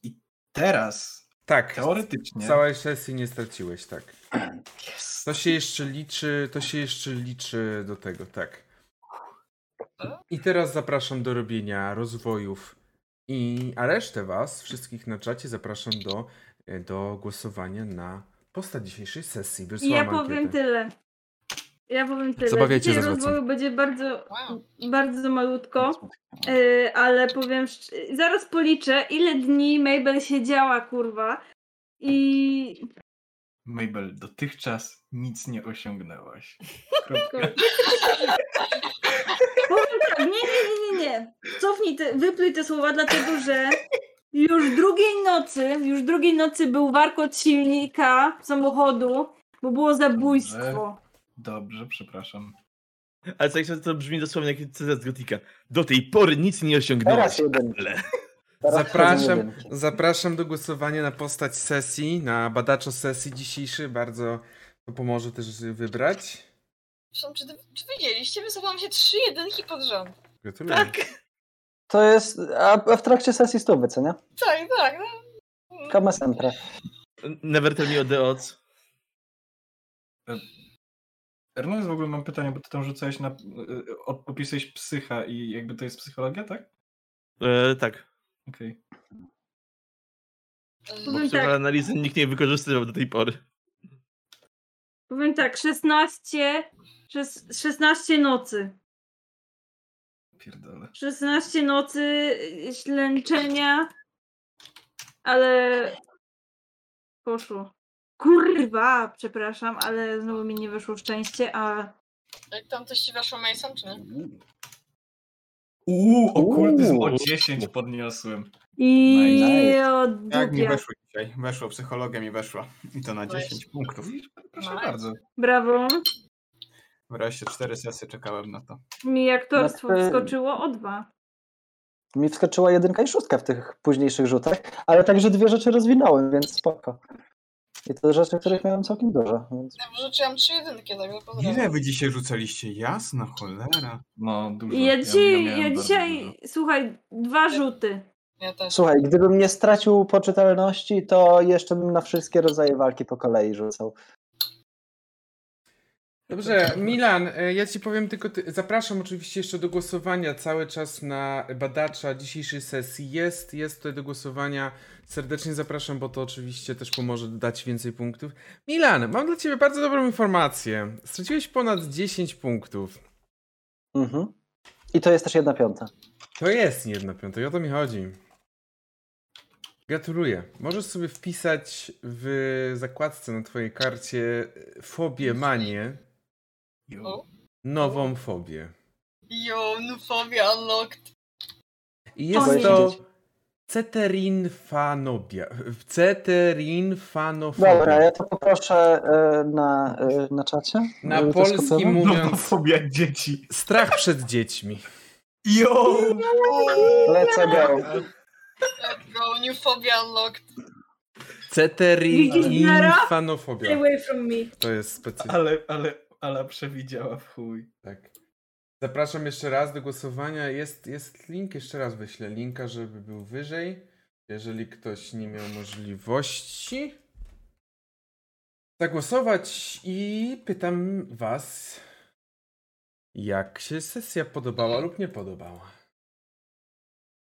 I teraz, Tak. teoretycznie... Całej sesji nie straciłeś, tak. To się jeszcze liczy, to się jeszcze liczy do tego, tak. I teraz zapraszam do robienia rozwojów i a resztę was, wszystkich na czacie zapraszam do, do głosowania na postać dzisiejszej sesji. Wysłałam ja powiem ankietę. tyle. Ja powiem tyle. Zabawiajcie Dzisiaj rozwoju będzie bardzo, Wow. bardzo malutko, yy, ale powiem, zaraz policzę, ile dni Mabel siedziała, kurwa. I Mabel, dotychczas nic nie osiągnęłaś. Kropka. Powiem tak, nie, nie, nie, nie, nie. Cofnij te, wypluj te słowa, dlatego że już drugiej nocy, już drugiej nocy był warkot silnika samochodu, bo było zabójstwo. Dobrze, przepraszam. Ale tak to brzmi dosłownie jak cytat z Gotika. Do tej pory nic nie osiągnąłeś. Teraz jeden. Zapraszam, zapraszam do głosowania na postać sesji, na badaczo sesji dzisiejszy. Bardzo to pomoże też wybrać. Przepraszam, czy, czy wiedzieliście? Wysyłam się trzy jedynki pod rząd. Gratuluję. Tak. To jest. A, a w trakcie sesji stówy, co nie? Tak, tak. No. Come sempre. Never tell me the odds. Ernest, w ogóle mam pytanie, bo ty tam rzucałeś na... e, op- Opisałeś psycha i jakby to jest psychologia, tak? E, tak. Okej. Bo Powiem tak, analizy nikt nie wykorzystywał do tej pory. powiem tak, 16, szes- 16 nocy. Pierdolę. 16 nocy y, ślęczenia, ale poszło. Kurwa, przepraszam, ale znowu mi nie wyszło szczęście, a Jak tam coś ci weszło Mason, czy nie? Uuu, okultyzm o Uuu. 10 podniosłem. i Nice. od Jak mi weszło dzisiaj? Weszło, psychologia mi weszła. I to na Weź. 10 punktów. Proszę Nice. bardzo. Brawo. Wreszcie cztery sesje czekałem na to. Mi aktorstwo Znaczy- wskoczyło o dwa. Mi wskoczyła jedynka i szóstka w tych późniejszych rzutach, ale także dwie rzeczy rozwinąłem, więc spoko. I to rzeczy, których miałem całkiem dużo. Więc... Ja wrzuciłam trzy jedynki, także pozdrawiam. Ile wy dzisiaj rzucaliście? Jasna cholera. No, dużo. Ja dzisiaj, ja bardzo dzisiaj dużo. słuchaj, dwa rzuty. Ja też. Słuchaj, gdybym nie stracił poczytalności, to jeszcze bym na wszystkie rodzaje walki po kolei rzucał. Dobrze, Milan, e, ja ci powiem tylko, ty, zapraszam oczywiście jeszcze do głosowania cały czas na badacza dzisiejszej sesji. Jest, jest tutaj do głosowania. Serdecznie zapraszam, bo to oczywiście też pomoże dać więcej punktów. Milan, mam dla ciebie bardzo dobrą informację. Straciłeś ponad 10 punktów. Mhm. I to jest też jedna piąta. To jest jedna piąta i o to mi chodzi. Gratuluję. Możesz sobie wpisać w zakładce na twojej karcie e, fobię manię, O. nową fobię. Yo, nufobia unlocked. I O jest to ceterinfanobia. Ceterinfanofobia. Dobra, ja to poproszę e, na, e, na czacie. Na żeby to polski skopiować. mówiąc Nomofobia dzieci. strach przed dziećmi. Jo! Let's go. Let's go, nufobia unlocked. Ceterinfanofobia. Stay away from me. To jest specyficzne. Ale, ale, ale przewidziała w chuj. Tak. Zapraszam jeszcze raz do głosowania. Jest, jest link, jeszcze raz wyślę linka, żeby był wyżej. Jeżeli ktoś nie miał możliwości zagłosować i pytam was, jak się sesja podobała lub nie podobała.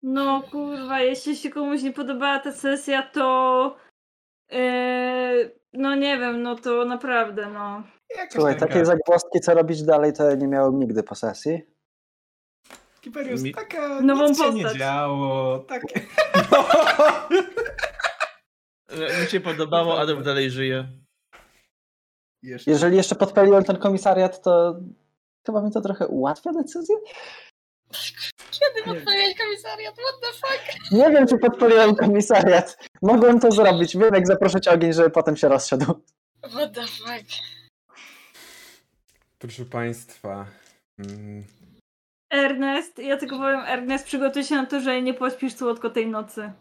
No kurwa, jeśli się komuś nie podobała ta sesja, to e, no nie wiem, no to naprawdę, no. Słuchaj, taka- takie zagwozdki, co robić dalej, to nie miałem nigdy po sesji. Kiperius, Mi- taka Nową nic się nie działo, takie... E, Mi się podobało, Adam dalej żyje. Jeszcze... Jeżeli jeszcze podpaliłem ten komisariat, to chyba mi to trochę ułatwia decyzję. Kiedy podpaliłeś komisariat? What the fuck? Nie wiem, czy podpaliłem komisariat. Mogłem to zrobić. Wiem, jak zaprosić ogień, żeby potem się rozszedł. What the fuck? Proszę Państwa. mm, Ernest, ja tylko powiem, Ernest, przygotuj się na to, że nie pośpisz słodko tej nocy.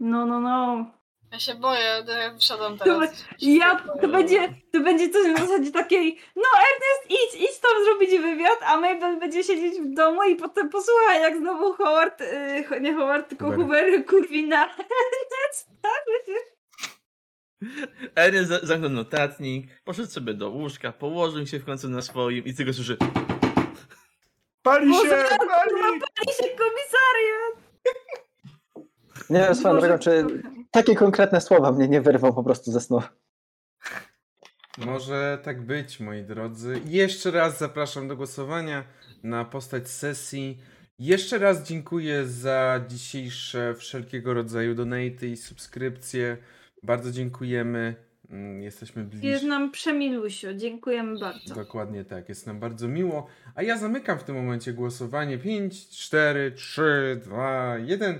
No, no, no. Ja się boję, to ja wszedłem To, teraz. ja, to, będzie, to będzie coś na zasadzie takiej, no Ernest, idź, idź tam zrobić wywiad, a Mabel będzie siedzieć w domu i potem posłucha, jak znowu Howard, yy, nie Howard, tylko Hoover. Hoover kurwi na Ernest, tak? Eren za- zamknął notatnik, poszedł sobie do łóżka, położył się w końcu na swoim i tylko słyszy Pali się! Pali! pali się komisariat! Nie wiem swoją drogą, czy takie konkretne słowa mnie nie wyrwą po prostu ze snu. Może tak być, moi drodzy. Jeszcze raz zapraszam do głosowania na postać sesji. Jeszcze raz dziękuję za dzisiejsze wszelkiego rodzaju donaty i subskrypcje. Bardzo dziękujemy. Mm, Jesteśmy Jest bliżej. nam przemilusio, dziękujemy bardzo. Dokładnie tak, jest nam bardzo miło. A ja zamykam w tym momencie głosowanie. 5, 4, 3, 2, 1.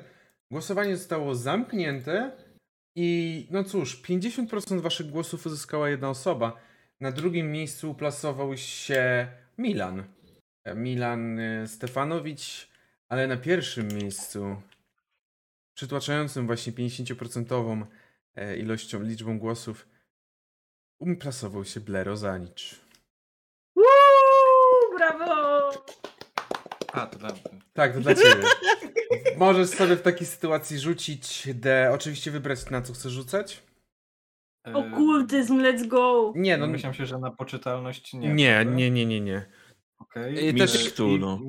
Głosowanie zostało zamknięte. I no cóż, 50% waszych głosów uzyskała jedna osoba. Na drugim miejscu uplasował się Milan. Milan e, Stefanowicz, ale na pierwszym miejscu, przytłaczającym właśnie 50% e, ilością, liczbą głosów, uplasował się Blero Zanicz. Uuu, brawo! A, to dla mnie. Tak, to dla ciebie. Możesz sobie w takiej sytuacji rzucić D. Oczywiście wybrać na co chcesz rzucać. E, Okultyzm, let's go! Nie, No myślałem się, że na poczytalność nie. nie, prawda? nie, nie, nie, nie. Okej. I też- I- tu, no.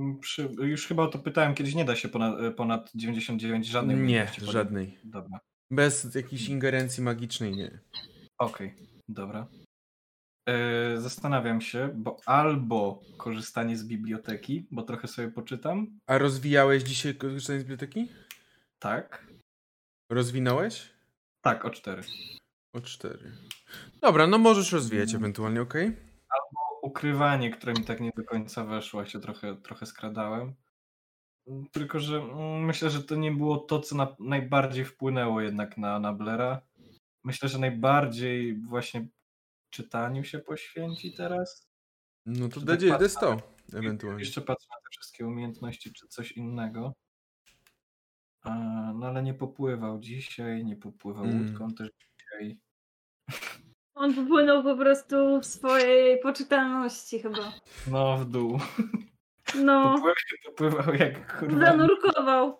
już chyba o to pytałem, kiedyś nie da się ponad, e, ponad 99 żadnej Nie, żadnej. Dobra. Bez jakiejś ingerencji magicznej nie. Okej, dobra. E, zastanawiam się, bo albo korzystanie z biblioteki, bo trochę sobie poczytam. A rozwijałeś dzisiaj korzystanie z biblioteki? Tak. Rozwinąłeś? Tak, o cztery. O cztery. Dobra, no możesz rozwijać ewentualnie, okej? Ukrywanie, które mi tak nie do końca weszło, ja się trochę, trochę skradałem. Tylko, że myślę, że to nie było to, co na, najbardziej wpłynęło jednak na, na Blera. Myślę, że najbardziej właśnie czytaniu się poświęci teraz. No to Czy D, tak D100 ewentualnie. Jeszcze patrzę na te wszystkie umiejętności, czy coś innego. A, no ale nie popływał dzisiaj, nie popływał Mm. łódką też dzisiaj. On popłynął po prostu w swojej poczytalności chyba. No, w dół. No, Popływał, popływał jak kurwa. zanurkował.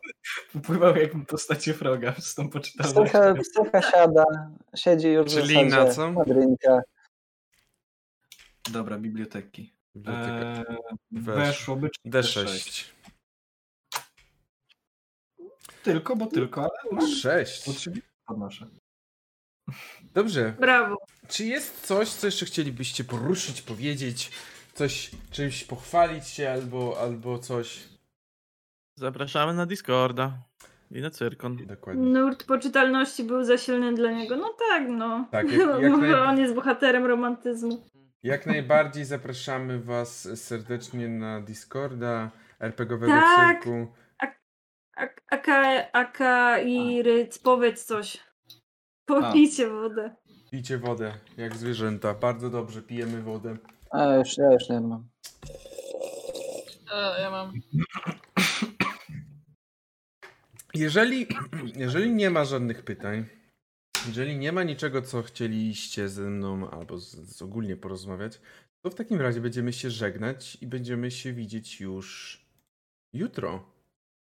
Popływał jak postacie Froga z tą poczytalnością. Stucha, stucha siada, siedzi już w Czyli zasadzie na co? na drinkach. Dobra, biblioteki. Biblioteka. Eee, Wesz- weszłoby D6. D6. Tylko, bo tylko, ale 6. oczywiście podnoszę. Dobrze. Brawo. Czy jest coś, co jeszcze chcielibyście poruszyć, powiedzieć? Coś, czymś pochwalić się albo, albo coś? Zapraszamy na Discorda i na Cyrkon. Dokładnie. Nurt poczytalności był za silny dla niego. No tak, no. Tak, jak- jak Może naj- on jest bohaterem romantyzmu. Jak najbardziej zapraszamy Was serdecznie na Discorda RPGowego Tak. cyrku. A- Aka, Aka i Ryc, powiedz coś. Popijcie wodę. Pijcie wodę, jak zwierzęta. Bardzo dobrze, pijemy wodę. A już, ja już nie mam. E, ja mam. Jeżeli, jeżeli nie ma żadnych pytań, jeżeli nie ma niczego, co chcieliście ze mną albo z, z ogólnie porozmawiać, to w takim razie będziemy się żegnać i będziemy się widzieć już jutro.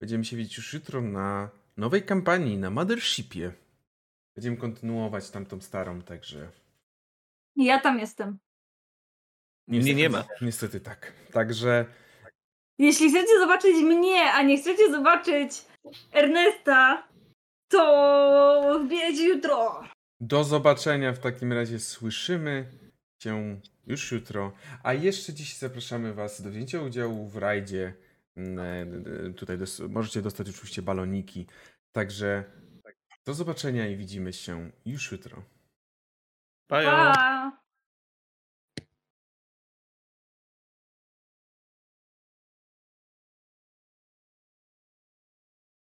Będziemy się widzieć już jutro na nowej kampanii, na Mothershipie. Będziemy kontynuować tamtą starą, także Ja tam jestem. Mnie nie ma. Niestety tak. Także Jeśli chcecie zobaczyć mnie, a nie chcecie zobaczyć Ernesta, to wbijecie jutro. Do zobaczenia w takim razie. Słyszymy cię już jutro. A jeszcze dziś zapraszamy Was do wzięcia udziału w rajdzie. Mm, e, Tutaj dos- możecie dostać oczywiście baloniki. Także do zobaczenia i widzimy się już jutro. Pajo. Pa!